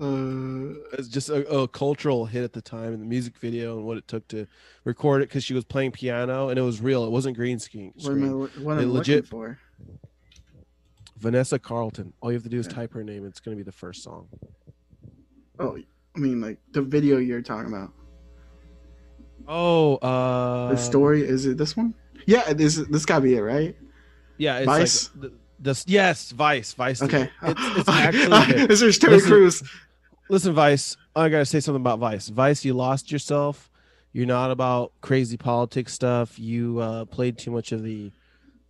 uh, It's just a, a cultural hit at the time in the music video and what it took to record it because she was playing piano and it was real. It wasn't green screen. what am I, what am legit- looking for? Vanessa Carlton. All you have to do is Yeah. type her name. It's going to be the first song. Oh, I mean, like the video you're talking about. Oh, uh, The story is it this one? Yeah, this this gotta be it, right? Yeah, it's Vice? like the, this. Yes, Vice. Vice. Okay. It's, it's actually this is Terry Crews. Listen, Vice. I gotta say something about Vice. Vice, you lost yourself. You're not about crazy politics stuff. You uh, played too much of the,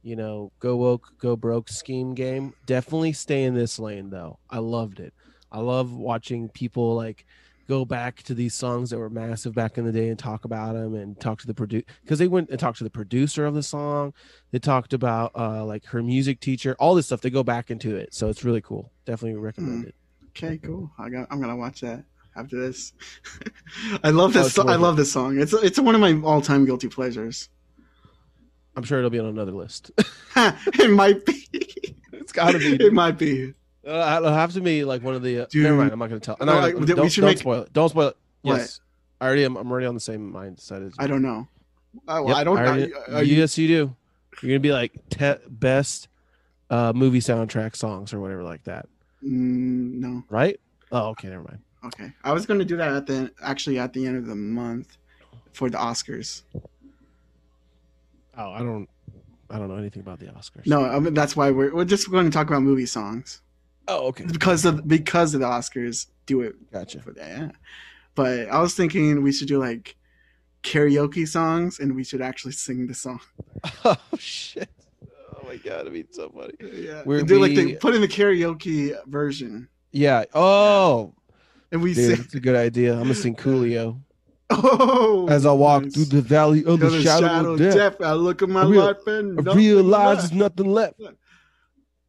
you know, go woke, go broke scheme game. Definitely stay in this lane, though. I loved it. I love watching people like go back to these songs that were massive back in the day and talk about them and talk to the producer because they went and talked to the producer of the song. They talked about uh, like her music teacher, all this stuff. They go back into it, so it's really cool. Definitely recommend it. Okay, cool. I got. I'm gonna watch that after this. I love Oh, this. it's so- I love this song. It's it's one of my all time guilty pleasures. I'm sure it'll be on another list. it might be. it's gotta be. It might be. Uh, it'll have to be like one of the. Uh, Dude. never mind. I'm not gonna tell. I'm No, not like, gonna, we don't, should don't make- spoil it. Don't spoil it. What? Yes, I already am. I'm already on the same mindset as. You. I don't know. Oh, Yep, I don't. already- I, you, yes, you do. You're gonna be like te- best uh, movie soundtrack songs or whatever like that, Mm, no. right? Oh, okay, never mind. Okay. I was gonna do that at the actually at the end of the month for the Oscars. Oh, I don't. I don't know anything about the Oscars. No, I mean, that's why we're we're just going to talk about movie songs Oh, okay. because of because of the Oscars do it Gotcha. for that. Yeah. But I was thinking we should do like karaoke songs and we should actually sing the song. Oh shit. Oh my god, it'd be so funny. Yeah. We're do like be- the put in the karaoke version Yeah. Oh, and we dude, sing. that's a good idea. I'm gonna sing Coolio Oh, as I walk nice. through the valley of the, Through shadow, of death. I look at my real- life and I realize there's nothing left.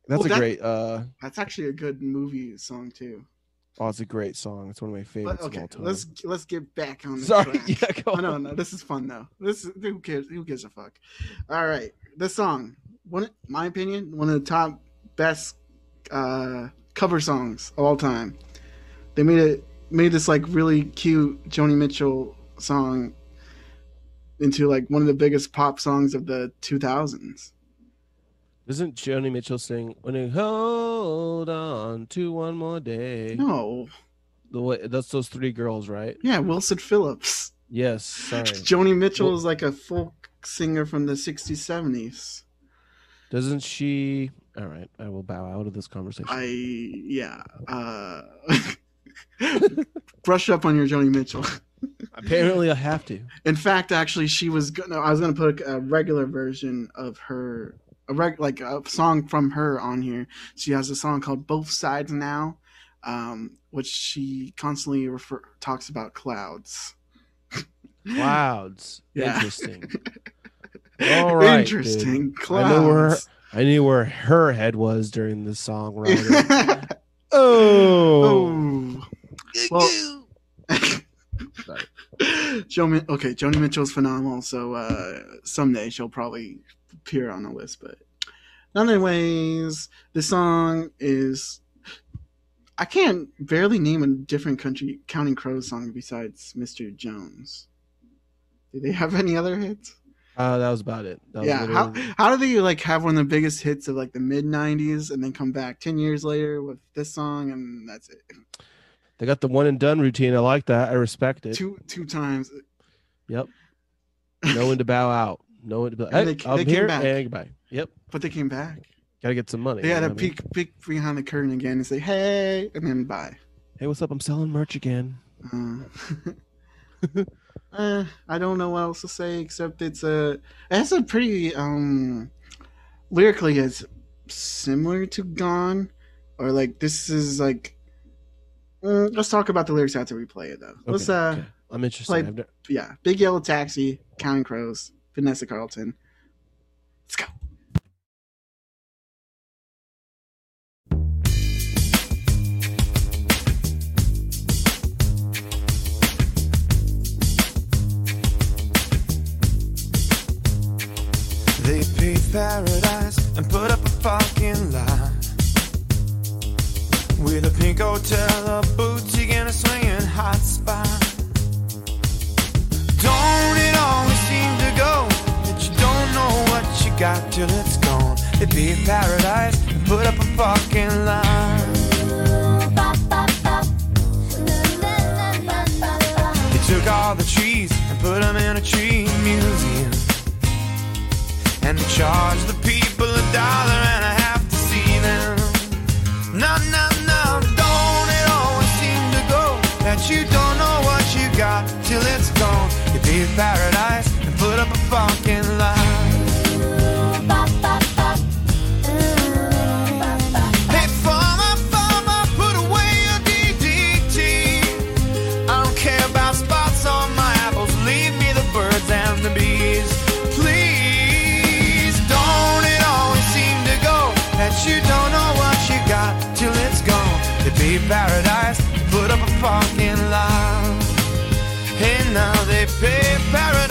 That's Well, a that- great. uh That's actually a good movie song too. Oh, it's a great song. It's one of my But favorites okay, of all time. let's let's get back on the Sorry. track. Yeah, go Oh, no, no, this is fun though. This is, who cares? Who gives a fuck? All right, this song, one, my opinion, one of the top best uh, cover songs of all time. They made it made this like really cute Joni Mitchell song into like one of the biggest pop songs of the 2000s. Doesn't Joni Mitchell sing "When you hold on to one more day"? No, The way that's those three girls, right? yeah, Wilson Phillips. Yes. Sorry. Joni Mitchell is like a folk singer from the 60s, 70s. Doesn't she? All right, I will bow out of this conversation. I yeah. Uh, brush up on your Joni Mitchell. Apparently, I have to. In fact, actually, she was gonna. I was gonna put a regular version of her, a reg, like a song from her on here. She has a song called "Both Sides Now," um, which she constantly refer talks about clouds. Clouds. Yeah. Interesting. All right. dude. Interesting I know where. I knew where her head was during the song. writing. oh. oh. Well, Joe, okay, Joni Mitchell's phenomenal. So uh, someday she'll probably appear on the list. But anyways, this song is. I can't barely name a different country Counting Crows song besides Mr. Jones. Do they have any other hits? Uh, that was about it. Was yeah. How how do they like have one of the biggest hits of like the mid '90s and then come back ten years later with this song and that's it? they got the one and done routine. I like that. I respect it. Two two times. Yep. No one to bow out. No one to like, hey, they- they I'm came here back. and goodbye. Yep. But they came back. Gotta get some money. They had to mean? peek peek behind the curtain again and say, "Hey," and then bye. Hey, what's up? I'm selling merch again. Uh, uh, I don't know what else to say except it's a it has a pretty um lyrically it's similar to Gone or like this is like uh, let's talk about the lyrics after we play it though. Let's Okay, uh okay. I'm interested. play- I've ne- yeah, Big Yellow Taxi, Counting Crows, Vanessa Carlton. Let's go. They paved paradise and put up a fucking line with a pink hotel, a boutique, and a swinging hot spot. Don't it always got till it's gone? They paved paradise and put up a fucking line. They took all the trees and put them in a tree museum. And they charge the people a dollar and a half to see them. No, no, no, don't it always seem to go that you don't know what you got till it's gone. You pay paradise and put up a fucking lie. Now they pay paradise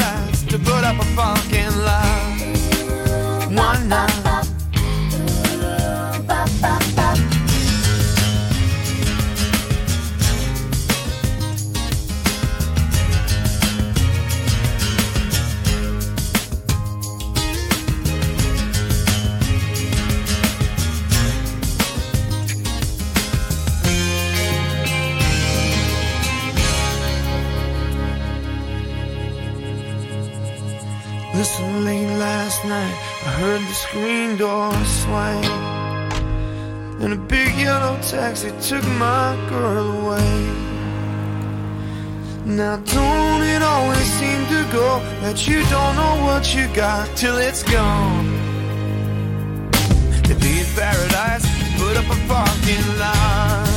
night, I heard the screen door swing. And a big yellow taxi took my girl away. Now, don't it always seem to go that you don't know what you got till it's gone? To be in paradise, put up a parking lot.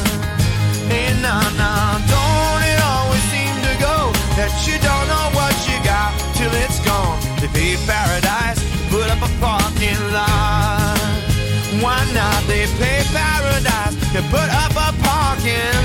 Hey, nah, nah, don't it always seem to go that you don't know what you got till it's gone? To be paradise, to put up a parking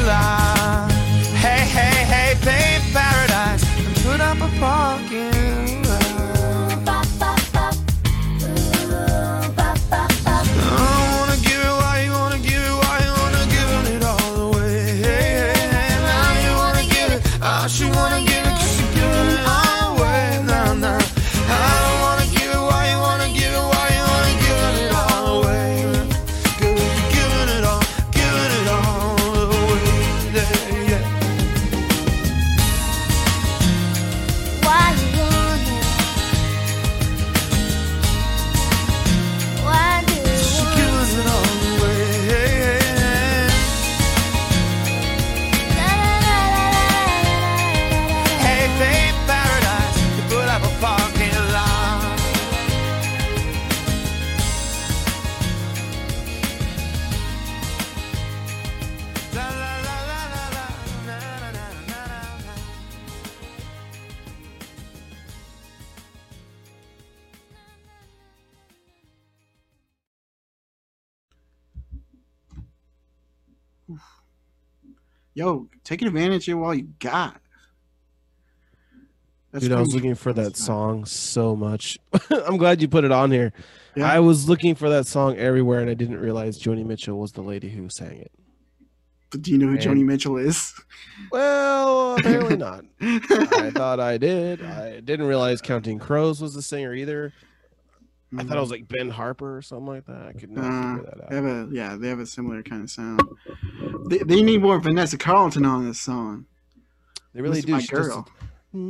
taking advantage of all you got. That's Dude, I was looking for that song so much. I'm glad you put it on here. Yeah. I was looking for that song everywhere, and I didn't realize Joni Mitchell was the lady who sang it. But do you know who And- Joni Mitchell is? Well, apparently not. I thought I did. I didn't realize Counting Crows was the singer either. I thought it was like Ben Harper or something like that. I could not Uh, figure that they out. have a yeah, they have a similar kind of sound. They, they need more Vanessa Carlton on this song. They really This is do. my girl.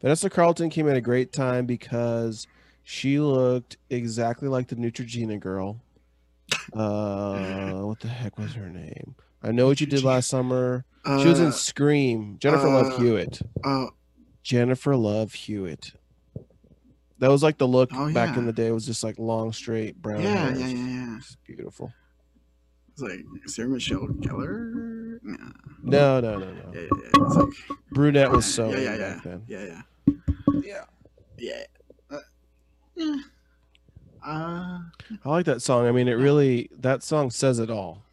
Vanessa Carlton came at a great time because she looked exactly like the Neutrogena girl. Uh, what the heck was her name? I know what you did last summer. She was Uh, in Scream. Jennifer Love uh, Hewitt. Oh, Jennifer Love Hewitt. That was like the look Oh, back yeah. in the day. It was just like long, straight brown yeah, hair. yeah, yeah, yeah. It's beautiful. It's like Sarah Michelle Gellar. No. No, no, no, no. Yeah, yeah, yeah. It's like Brunette was so yeah, yeah, yeah, back then. yeah, yeah, Yeah. yeah. Uh, yeah. Uh, I like that song. I mean, it really that song says it all.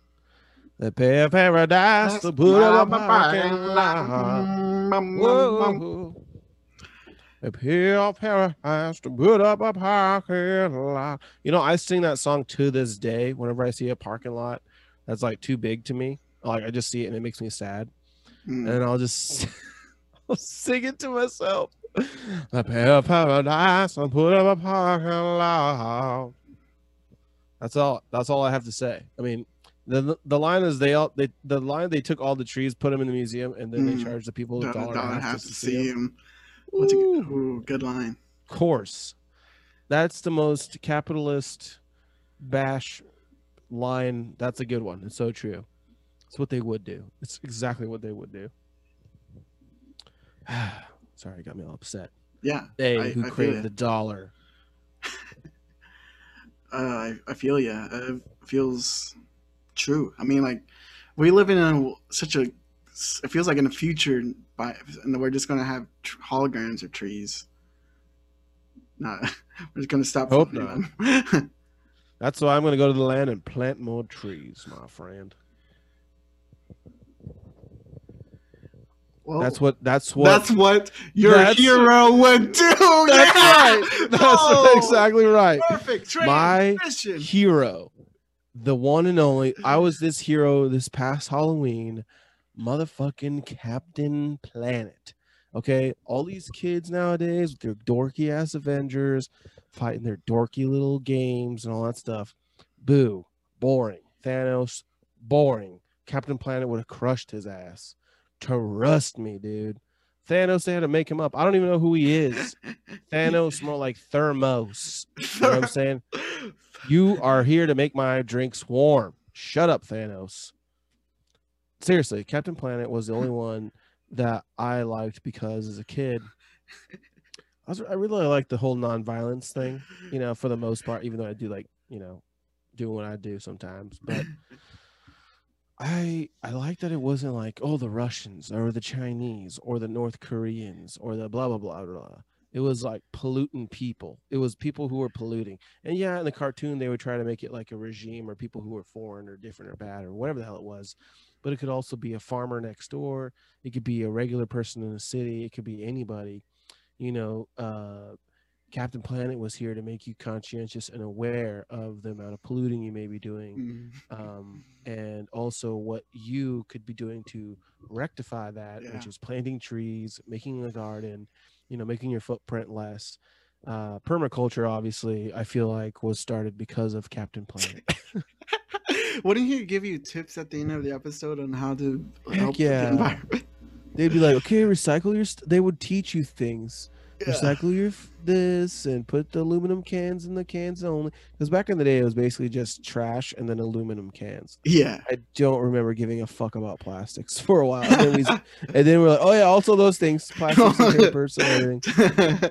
The pay of paradise to put up a parking lot. The pay of paradise to put up a parking lot. You know, I sing that song to this day whenever I see a parking lot that's like too big to me. Like I just see it and it makes me sad. Mm. And I'll just I'll sing it to myself. The pay of paradise to put up a parking lot. That's all. That's all I have to say. I mean, the the line is they all they the line they took all the trees, put them in the museum, and then Mm. they charged the people a dollar, dollar, and a half half to see 'em. What's a Ooh. ooh, good line? Course, that's the most capitalist bash line. That's a good one. It's so true. It's what they would do. It's exactly what they would do. Sorry, got me all upset. Yeah, They I- who I crave the dollar. uh, I, I feel yeah. Uh, it feels true. I mean, like we live in a, such a. It feels like in the future, by and we're just gonna have tr- holograms or trees. Not, we're just gonna stop. Hope them. That's why I'm going to go to the land and plant more trees, my friend. well, That's what. That's what. That's what your That's- hero would do. That's yeah! right. That's Oh, exactly right. Perfect My transition. hero, the one and only. I was this hero this past Halloween, motherfucking Captain Planet. Okay, all these kids nowadays with their dorky ass Avengers fighting their dorky little games and all that stuff. Boo, boring. Thanos, boring. Captain Planet would have crushed his ass. Trust me, dude. Thanos, they had to make him up. I don't even know who he is. Thanos, more like Thermos. You know what I'm saying? You are here to make my drinks warm. Shut up, Thanos. Seriously, Captain Planet was the only one that I liked because as a kid, I was I really like the whole non-violence thing, you know, for the most part, even though I do like, you know, doing what I do sometimes. But I I like that it wasn't like, oh, the Russians or the Chinese or the North Koreans or the blah blah blah blah. It was like polluting people. It was people who were polluting. And yeah, in the cartoon they would try to make it like a regime or people who were foreign or different or bad or whatever the hell it was. But it could also be a farmer next door. It could be a regular person in the city. It could be anybody. You know, uh, Captain Planet was here to make you conscientious and aware of the amount of polluting you may be doing, Mm, um, and also what you could be doing to rectify that, which is planting trees, making a garden, you know, making your footprint less. Uh, permaculture, obviously, I feel like was started because of Captain Planet. Wouldn't he give you tips at the end of the episode on how to help yeah. the environment? They'd be like, okay, recycle your. St-. They would teach you things. Yeah. Recycle your f- this and put the aluminum cans in the cans only. Because back in the day, it was basically just trash and then aluminum cans. Yeah. I don't remember giving a fuck about plastics for a while. And then, we, and then we're like, oh yeah, also those things, plastics and papers and everything.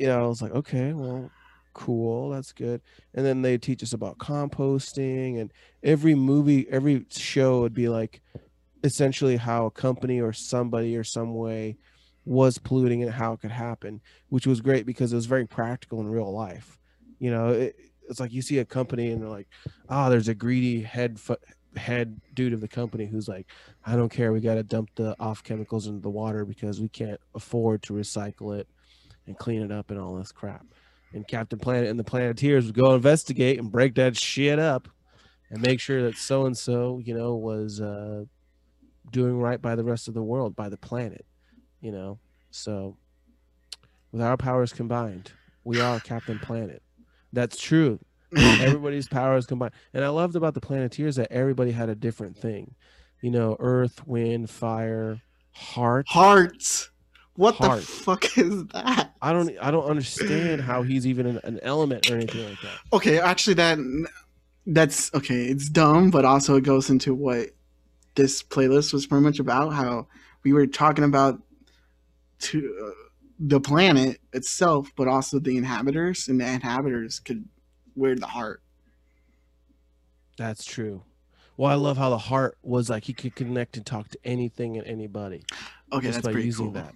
You know, I was like, okay, well, cool, that's good. And then they teach us about composting, and every movie, every show would be like, essentially how a company or somebody or some way was polluting and how it could happen, which was great because it was very practical in real life. You know, it, it's like you see a company and they're like, oh, there's a greedy head head dude of the company who's like, I don't care, we got to dump the off chemicals into the water because we can't afford to recycle it and clean it up and all this crap. And Captain Planet and the Planeteers would go investigate and break that shit up and make sure that so and so, you know, was uh, doing right by the rest of the world, by the planet, you know. So, with our powers combined, we are Captain Planet. That's true. Everybody's powers combined. And I loved about the Planeteers that everybody had a different thing. You know, earth, wind, fire, heart. Hearts. What Heart. the fuck is that? I don't I don't understand how he's even an, an element or anything like that. Okay, actually, that that's okay. It's dumb, but also it goes into what this playlist was pretty much about. How we were talking about to uh, the planet itself, but also the inhabitants, and the inhabitants could wear the heart. That's true. Well, I love how the heart was like he could connect and talk to anything and anybody Okay, just that's by pretty using cool. that.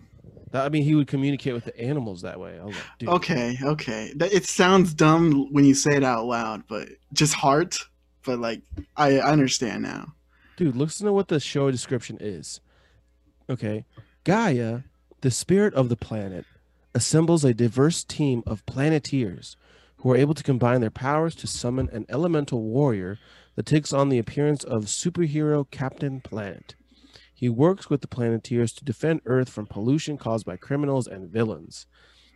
That- I mean, he would communicate with the animals that way. Like, dude, Okay, okay. It sounds dumb when you say it out loud, but just heart. But like, I, I understand now. Dude, listen to what the show description is. Okay. Gaia, the spirit of the planet, assembles a diverse team of planeteers who are able to combine their powers to summon an elemental warrior that takes on the appearance of superhero Captain Planet. He works with the planeteers to defend Earth from pollution caused by criminals and villains.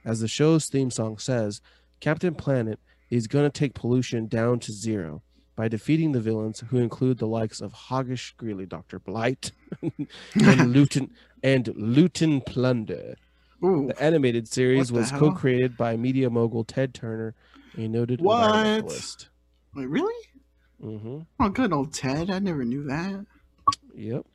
As the show's theme song says, Captain Planet is going to take pollution down to zero by defeating the villains who include the likes of Hoggish Greedly, Dr. Blight, and Looten and Looten Plunder. Ooh, The animated series the was hell? co-created by media mogul Ted Turner, a noted What? environmentalist. wait, really? hmm Oh, good old Ted. I never knew that. Yep.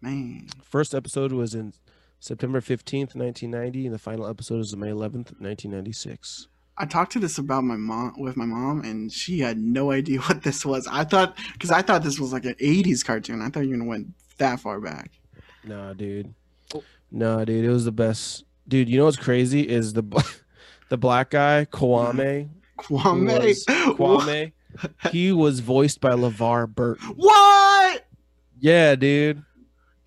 Man. First episode was in September 15th, 1990, and the final episode is May 11th, 1996. I talked to this about my mom with my mom, and she had no idea what this was. I thought because I thought this was like an '80s cartoon. I thought you went that far back. Nah, dude. Oh. Nah, dude. It was the best. Dude, you know what's crazy is the the black guy Kwame. who Kwame. was- Kwame. he was voiced by LeVar Burton. What? Yeah, dude.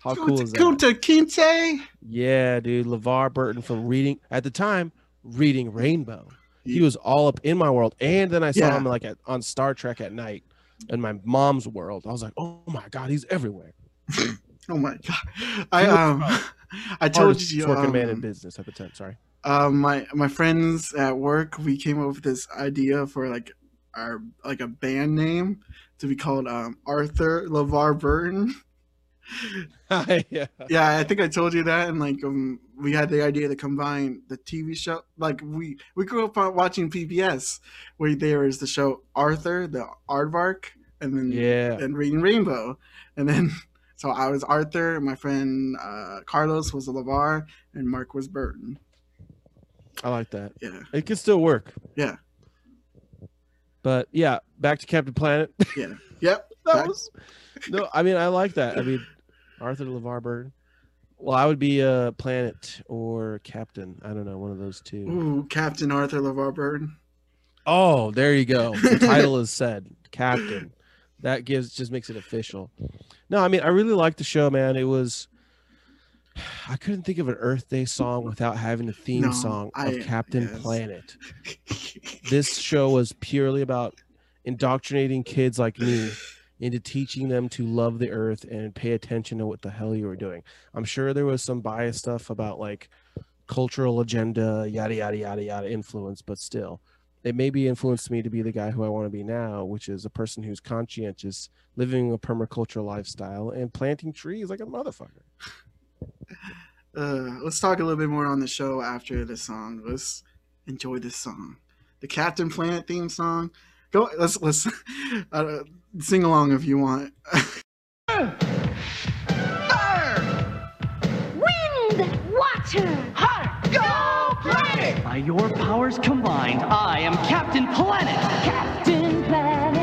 How cool is that? Kunta Kinte? Yeah, dude. LeVar Burton from reading at the time, reading Rainbow. He was all up in my world. And then I saw Yeah. him like at, on Star Trek at night in my mom's world. I was like, oh my God, he's everywhere. Oh my god! I um, I told you, working man in um, business at the time. Sorry. um, my my friends at work, we came up with this idea for like our like a band name to be called um Arthur LeVar Burton. yeah. yeah, I think I told you that, and like um, we had the idea to combine the TV show. Like we we grew up watching PBS, where there was the show Arthur, the Aardvark, and then Yeah. and Reading Rainbow, and then so I was Arthur, and my friend uh, Carlos was Levar, and Mark was Burton. I like that. Yeah, It can still work. yeah, But yeah, back to Captain Planet. yeah, yep. that Back- was no. I mean, I like that. I mean, Arthur LeVar Burton. Well, I would be a planet or captain. I don't know, one of those two. Ooh, Captain Arthur LeVar Burton. Oh, there you go. The title is said, Captain. That gives just makes it official. No, I mean, I really liked the show, man. It was. I couldn't think of an Earth Day song without having a theme No, song of I- Captain yes. Planet. This show was purely about indoctrinating kids like me into teaching them to love the earth and pay attention to what the hell you were doing. I'm sure there was some biased stuff about like cultural agenda, yada yada yada yada influence, but still, it maybe influenced me to be the guy who I want to be now, which is a person who's conscientious, living a permaculture lifestyle, and planting trees like a motherfucker. Uh, let's talk a little bit more on the show after this song. Let's enjoy this song, the Captain Planet theme song. Go, let's let's uh, sing along if you want. Wind, water, heart, go planet! By your powers combined, I am Captain Planet. Captain Planet,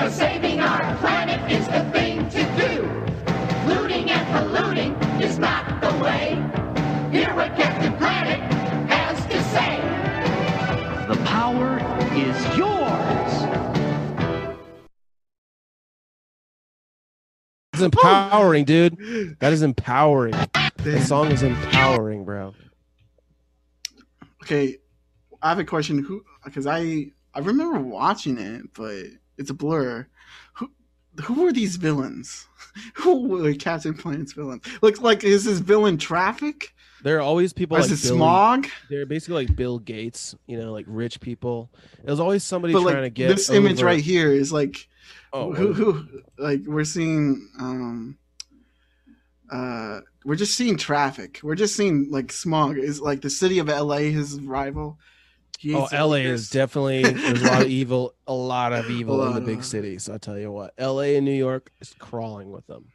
Cause saving our planet is the thing to do. Looting and polluting is not the way. Hear what Captain Planet has to say. The power is yours. It's empowering, dude. That is empowering. The song is empowering, bro. Okay, I have a question. Who? Because I I remember watching it, but it's a blur. Who who were these villains? Who were Captain Planet's villains? Looks like is this villain Traffic? There are always people Or like is it Billy- Smog? They're basically like Bill Gates, you know, like rich people. There's always somebody But trying like to get this image right here is like Oh, who who like we're seeing um uh we're just seeing traffic. We're just seeing like smog is like the city of LA his rival. He Oh, LA is definitely there's a lot of evil, a lot of evil in the big of- cities. I'll tell you what, LA and New York is crawling with them.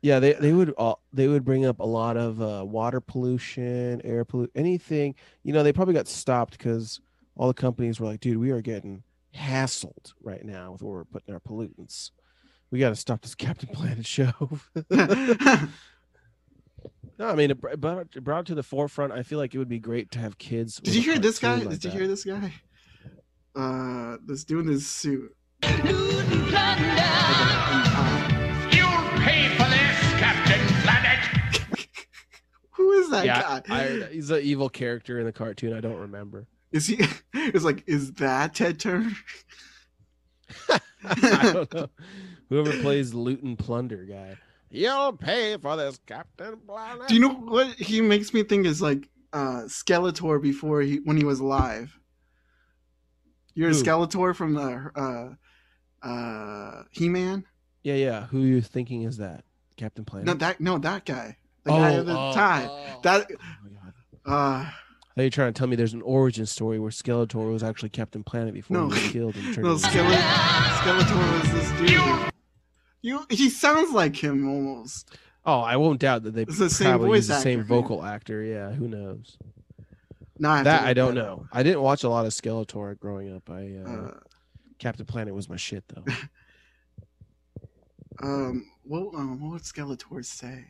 Yeah, they they would all they would bring up a lot of uh, water pollution, air pollution, anything. You know, they probably got stopped because all the companies were like, "Dude, we are getting hassled right now with where we're putting our pollutants. We got to stop this Captain Planet show." No, I mean, it brought, it brought to the forefront. I feel like it would be great to have kids. Did you hear this guy? like Did you hear this guy? Uh, this doing this suit. You'll pay for this, Captain Planet. Who is that yeah, guy? I, he's an evil character in the cartoon. I don't remember. Is he? It's like, is that Ted Turner? I don't know. Whoever plays Looten Plunder guy, you'll pay for this, Captain Planet. Do you know what he makes me think is like uh Skeletor before he when he was alive? You're a Skeletor from the uh uh He Man? Yeah, yeah. Who you thinking is that? Captain Planet. No, that no that guy. The guy Oh, at the oh, tie. oh. That Oh my God. uh Are you trying to tell me there's an origin story where Skeletor was actually Captain Planet before No. he was killed and turned no into- Skele- Skeletor was this dude. You he sounds like him almost. Oh, I won't doubt that they It's the same probably voice use the same actor, yeah. vocal actor. Yeah, who knows? No, I That I don't that know. I didn't watch a lot of Skeletor growing up. I uh. Uh, Captain Planet was my shit though. um what um, what would Skeletor say?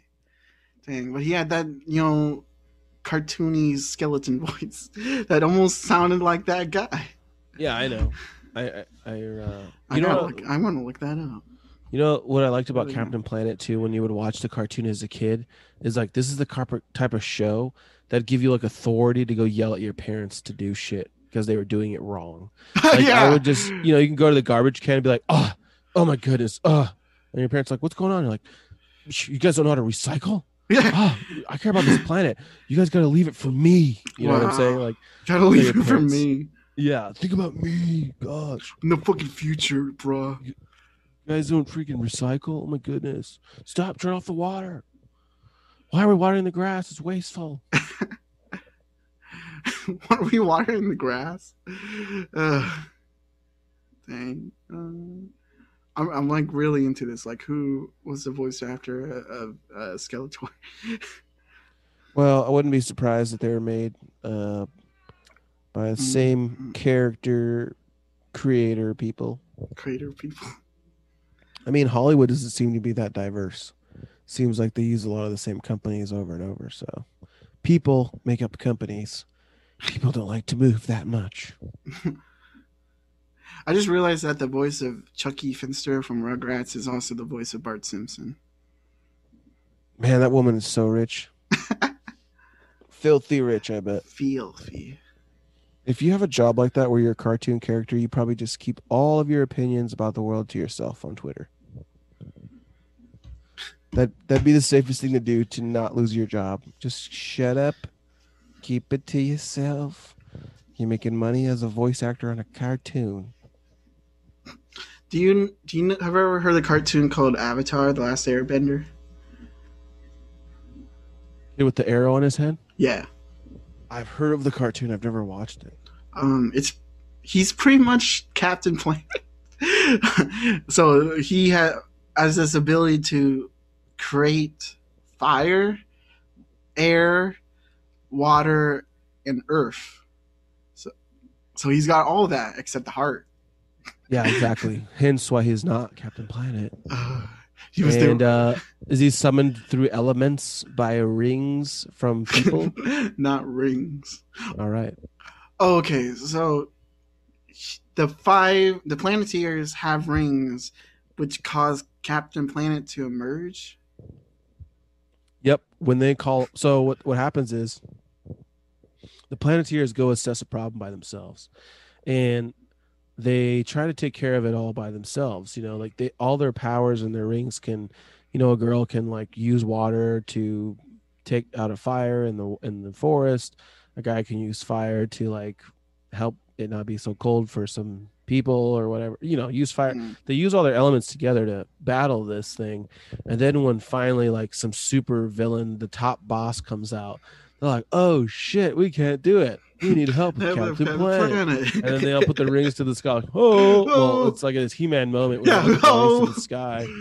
Dang, but he had that, you know, cartoony skeleton voice that almost sounded like that guy. yeah, I know. I I, I uh, I you know gotta what- look, I want to look that up. You know what I liked about Really? Captain Planet too, when you would watch the cartoon as a kid, is like this is the carp- type of show that give you like authority to go yell at your parents to do shit because they were doing it wrong. Like yeah. I would just, you know, you can go to the garbage can and be like, oh, oh my goodness, oh, and your parents like, what's going on? You're like, you guys don't know how to recycle. yeah. Oh, I care about this planet. You guys got to leave it for me. You know what I'm saying? Like, Gotta leave your it for me. yeah, think about me. Gosh, In the fucking future, bro. You guys don't freaking recycle. Oh my goodness, stop! Turn off the water. Why are we watering the grass? It's wasteful. Why are we watering the grass? Uh, dang. Uh, I'm, I'm like really into this. Like, who was the voice actor of uh, Skeletor? Well, I wouldn't be surprised if they were made uh, by the same Mm. character creator people. Creator people. I mean, Hollywood doesn't seem to be that diverse. Seems like they use a lot of the same companies over and over. So people make up companies. People don't like to move that much. I just realized that the voice of Chuckie Finster from Rugrats is also the voice of Bart Simpson. Man, that woman is so rich. Filthy rich, I bet. Filthy. If you have a job like that where you're a cartoon character, you probably just keep all of your opinions about the world to yourself on Twitter. That that'd be the safest thing to do to not lose your job. Just shut up. Keep it to yourself. You're making money as a voice actor on a cartoon. Do you do you have you ever heard the cartoon called Avatar: The Last Airbender? With the arrow on his head? Yeah. I've heard of the cartoon. I've never watched it. Um, it's he's pretty much Captain Planet. so he had has this ability to create fire, air, water, and earth. So, so he's got all that except the heart. Yeah, exactly. Hence why he's not Captain Planet. Uh, he was and uh, is he summoned through elements by rings from people? not rings. All right. Okay, so the five the Planeteers have rings, which cause Captain Planet to emerge. When they call, so what what happens is the Planeteers go assess a problem by themselves, and they try to take care of it all by themselves. You know, like they all their powers and their rings can, you know, a girl can like use water to take out a fire in the in the forest. A guy can use fire to like help it not be so cold for some people or whatever. You know, use fire. Mm. They use all their elements together to battle this thing. And then when finally like some super villain, the top boss comes out, they're like, "Oh shit, we can't do it. We need help with Captain Planet." And then they all put the rings to the sky. Like, oh, well, Oh. it's like this He-Man moment Yeah, they the rings oh. to the sky.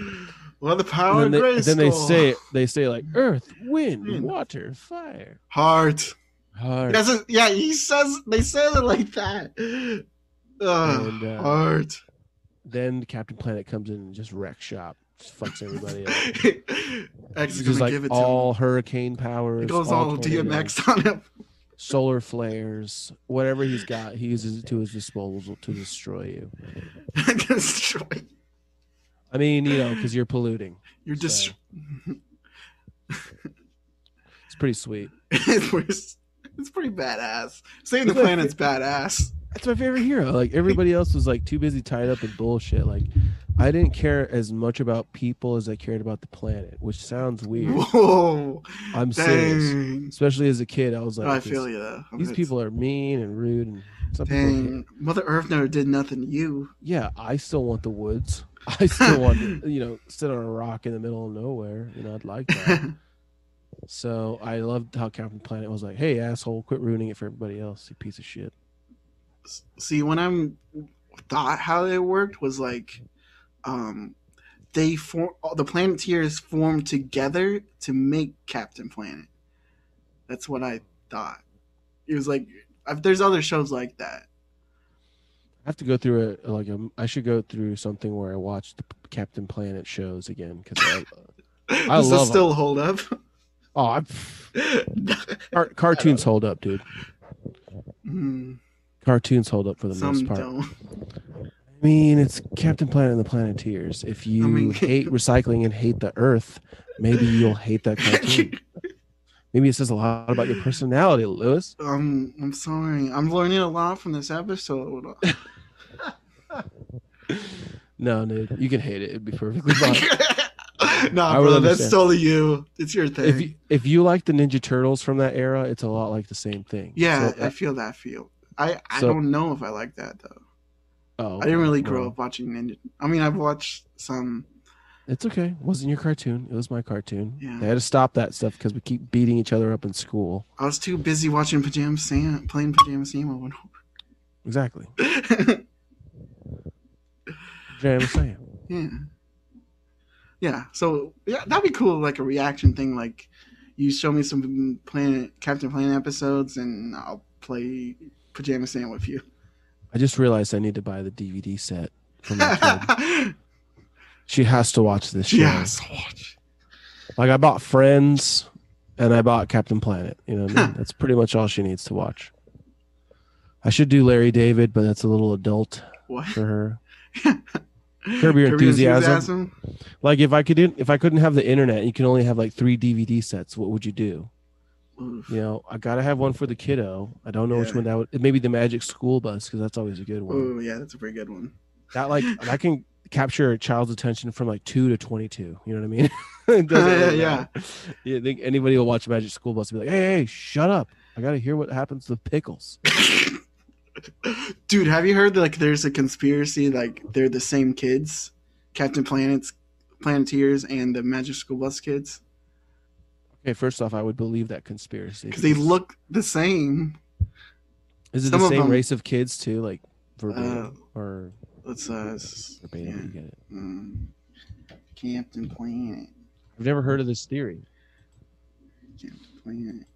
Well, the power And then, they, then they say they say like Earth, wind, Wind. water, fire, heart. heart. A, yeah, he says they say it like that. Ugh, And, uh, heart. Then Captain Planet comes in and just wrecks shop, just fucks everybody up. X is Just like give it all hurricane powers. It goes all tornadoes, DMX on him. solar flares, whatever he's got, he uses it to his disposal to destroy you. Destroy. I mean, you know, because you're polluting. You're just. So, it's pretty sweet. it's, pretty, it's pretty badass. Saving the planet's badass. That's my favorite hero. Like everybody else was like too busy tied up in bullshit. Like I didn't care as much about people as I cared about the planet, which sounds weird. Whoa. I'm serious. Especially as a kid, I was like, I feel you though. These It's- people are mean and rude, and some people. Dang. Mother Earth never did nothing to you. Yeah, I still want the woods. I still want to, you know, sit on a rock in the middle of nowhere. You know, I'd like that. so I loved how Captain Planet was like, "Hey, asshole, quit ruining it for everybody else, you piece of shit." See, when I'm thought how they worked was like, um, they form the Planeteers formed together to make Captain Planet. That's what I thought. It was like, if there's other shows like that. I have to go through a like a. I should go through something where I watch the Captain Planet shows again because I, I Does love still hold up? Oh, car, cartoons hold up, dude. Hmm, Cartoons hold up for the some most part. don't. I mean, it's Captain Planet and the Planeteers. If you I mean- hate recycling and hate the Earth, maybe you'll hate that cartoon. maybe it says a lot about your personality, Lewis. Um, I'm sorry. I'm learning a lot from this episode. No, dude, you can hate it. It'd be perfectly fine. nah, bro, that's totally you. It's your thing. if you, if you like the Ninja Turtles from that era, it's a lot like the same thing. yeah, So, I feel that feel. I I So- don't know if I like that though. oh, I didn't really grow well, up watching Ninja. I mean, I've watched some. It's okay. It wasn't your cartoon. It was my cartoon. Yeah. They had to stop that stuff because we keep beating each other up in school. I was too busy watching Pajama Sam, playing Pajama Sam over and Exactly. Jam Sam. yeah, yeah. So yeah, that'd be cool. Like a reaction thing. Like you show me some Planet Captain Planet episodes, and I'll play Pajama Sam with you. I just realized I need to buy the DVD set for my kid. she has to watch this show. yes. Like I bought Friends and I bought Captain Planet. You know, what I mean? that's pretty much all she needs to watch. I should do Larry David, but that's a little adult What? for her. Curb Your Enthusiasm. Like if I could, if I couldn't have the internet, you can only have like three DVD sets. What would you do? Oof. You know, I gotta have one for the kiddo. I don't know which one that would. Maybe the Magic School Bus because that's always a good one. Oh yeah, that's a pretty good one. That like that can capture a child's attention from like two to twenty-two. You know what I mean? Really Yeah. matter. You think anybody will watch Magic School Bus and be like, "Hey, hey, shut up! I gotta hear what happens to pickles." Dude, have you heard that like there's a conspiracy like they're the same kids, Captain Planet's Planeteers and the Magic School Bus kids Okay, first off, I would believe that conspiracy because they look the same. Is it Some the same race of kids too, like verbatim uh, or? Let's uh, verbatim. Yeah. Get it. Mm. Captain Planet. I've never heard of this theory. Captain Planet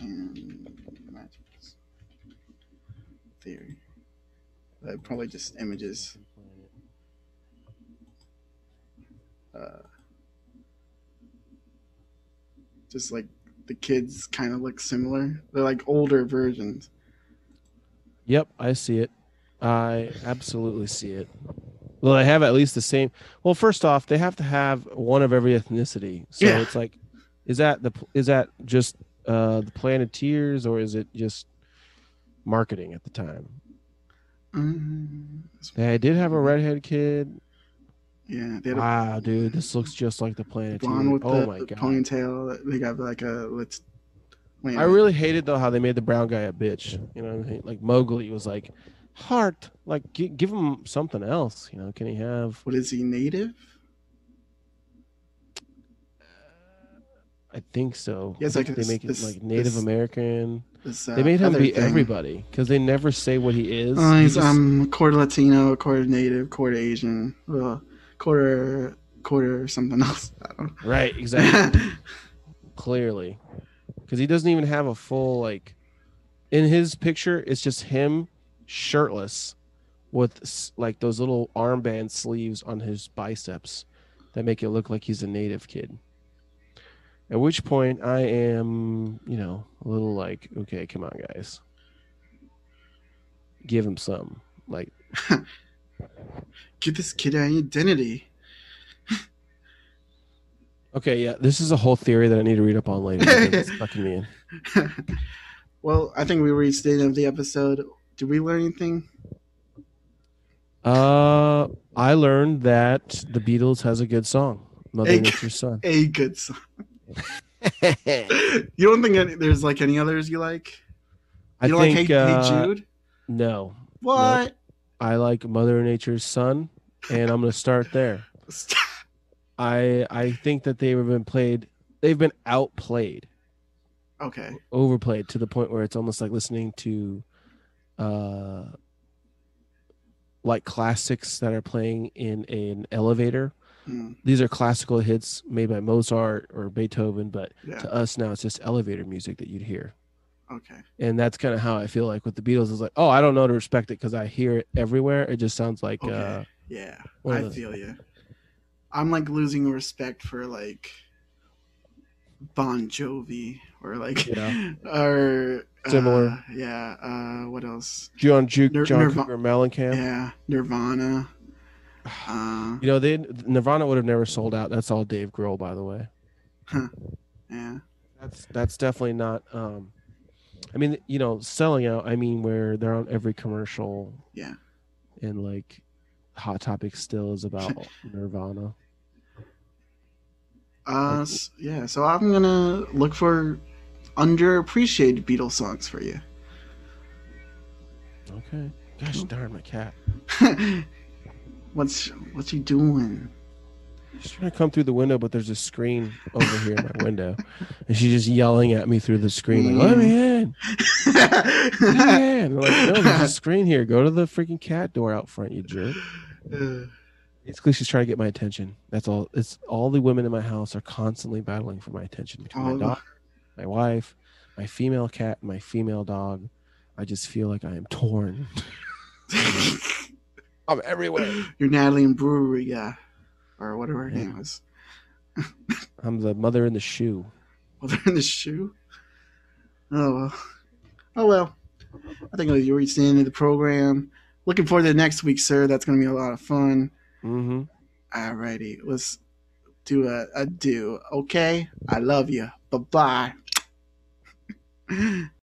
and Magic theory. Uh, probably just images. Uh, just like the kids kind of look similar. They're like older versions. Yep, I see it. I absolutely see it. Well, they have at least the same. Well, first off, they have to have one of every ethnicity. So Yeah. it's like, is that the is that just uh, the Planeteers or is it just marketing at the time? Mm, They did have a redhead kid. Yeah, they had a Wow, dude, this looks just like the planet. blonde with Oh the, my the god! ponytail. They got like a let's. Wait I really hated though how they made the brown guy a bitch. You know, what I mean? like Mowgli was like, heart, like gi- give him something else. You know, can he have? What is he native? I think so. Has, I like, think this- they make it like Native this- American. This, they uh, made him be thing. everybody because they never say what he is. Oh, He he's just- um quarter Latino, quarter Native, quarter Asian, well, quarter quarter something else. I don't know. right, exactly. Clearly, because he doesn't even have a full like. In his picture, it's just him shirtless, with like those little armband sleeves on his biceps, that make it look like he's a native kid. At which point, I am, you know, a little like, okay, come on, guys, give him some. Like, Give this kid an identity. okay, yeah, this is a whole theory that I need to read up on later. It's sucking me in. well, I think we reached the end of the episode. Did we learn anything? Uh, I learned that the Beatles has a good song, "Mother A- Nature's Son." A good song. you don't think any, there's like any others you like? I don't think like Hey, uh, hey Jude? No, What? I like Mother Nature's Son, and I'm gonna start there. I I think that they've been played. They've been outplayed, Okay. overplayed to the point where it's almost like listening to, uh, like classics that are playing in an elevator. Mm, These are classical hits made by Mozart or Beethoven, but yeah. to us now it's just elevator music that you'd hear. Okay. and that's kind of how I feel like with the Beatles is like, oh, I don't know to respect it because I hear it everywhere. It just sounds like, Okay. uh, Yeah. I those- feel you. I'm like losing respect for like Bon Jovi or like Yeah. or Similar. uh, yeah. Uh, what else? John Juke, Nir- John Nirva- Cougar Mellencamp. Yeah, Nirvana. Uh, You know, they Nirvana would have never sold out. That's all Dave Grohl, by the way. yeah. That's that's definitely not. um I mean, you know, selling out. I mean, where they're on every commercial. Yeah. And like, Hot Topic still is about Nirvana. Uh, s- yeah. So I'm gonna look for underappreciated Beatles songs for you. Okay. Gosh darn, my cat. What's what's he doing? She's trying to come through the window, but there's a screen over here in my window, and she's just yelling at me through the screen, like, "Let me in, let me in!" I'm like, no, there's a screen here. Go to the freaking cat door out front, you jerk. Basically, she's trying to get my attention. That's all. It's all the women in my house are constantly battling for my attention. Between Oh. my daughter, my wife, my female cat, and my female dog. I just feel like I am torn. I'm everywhere. You're Natalie and Brewery guy, or whatever her name was. I'm the mother in the shoe. They're in the shoe. Oh well. Oh well. I think you reached the end of the program. Looking forward to next week, sir. That's going to be a lot of fun. Mm-hmm. Alrighty, let's do a, a do. Okay, I love you. Bye bye.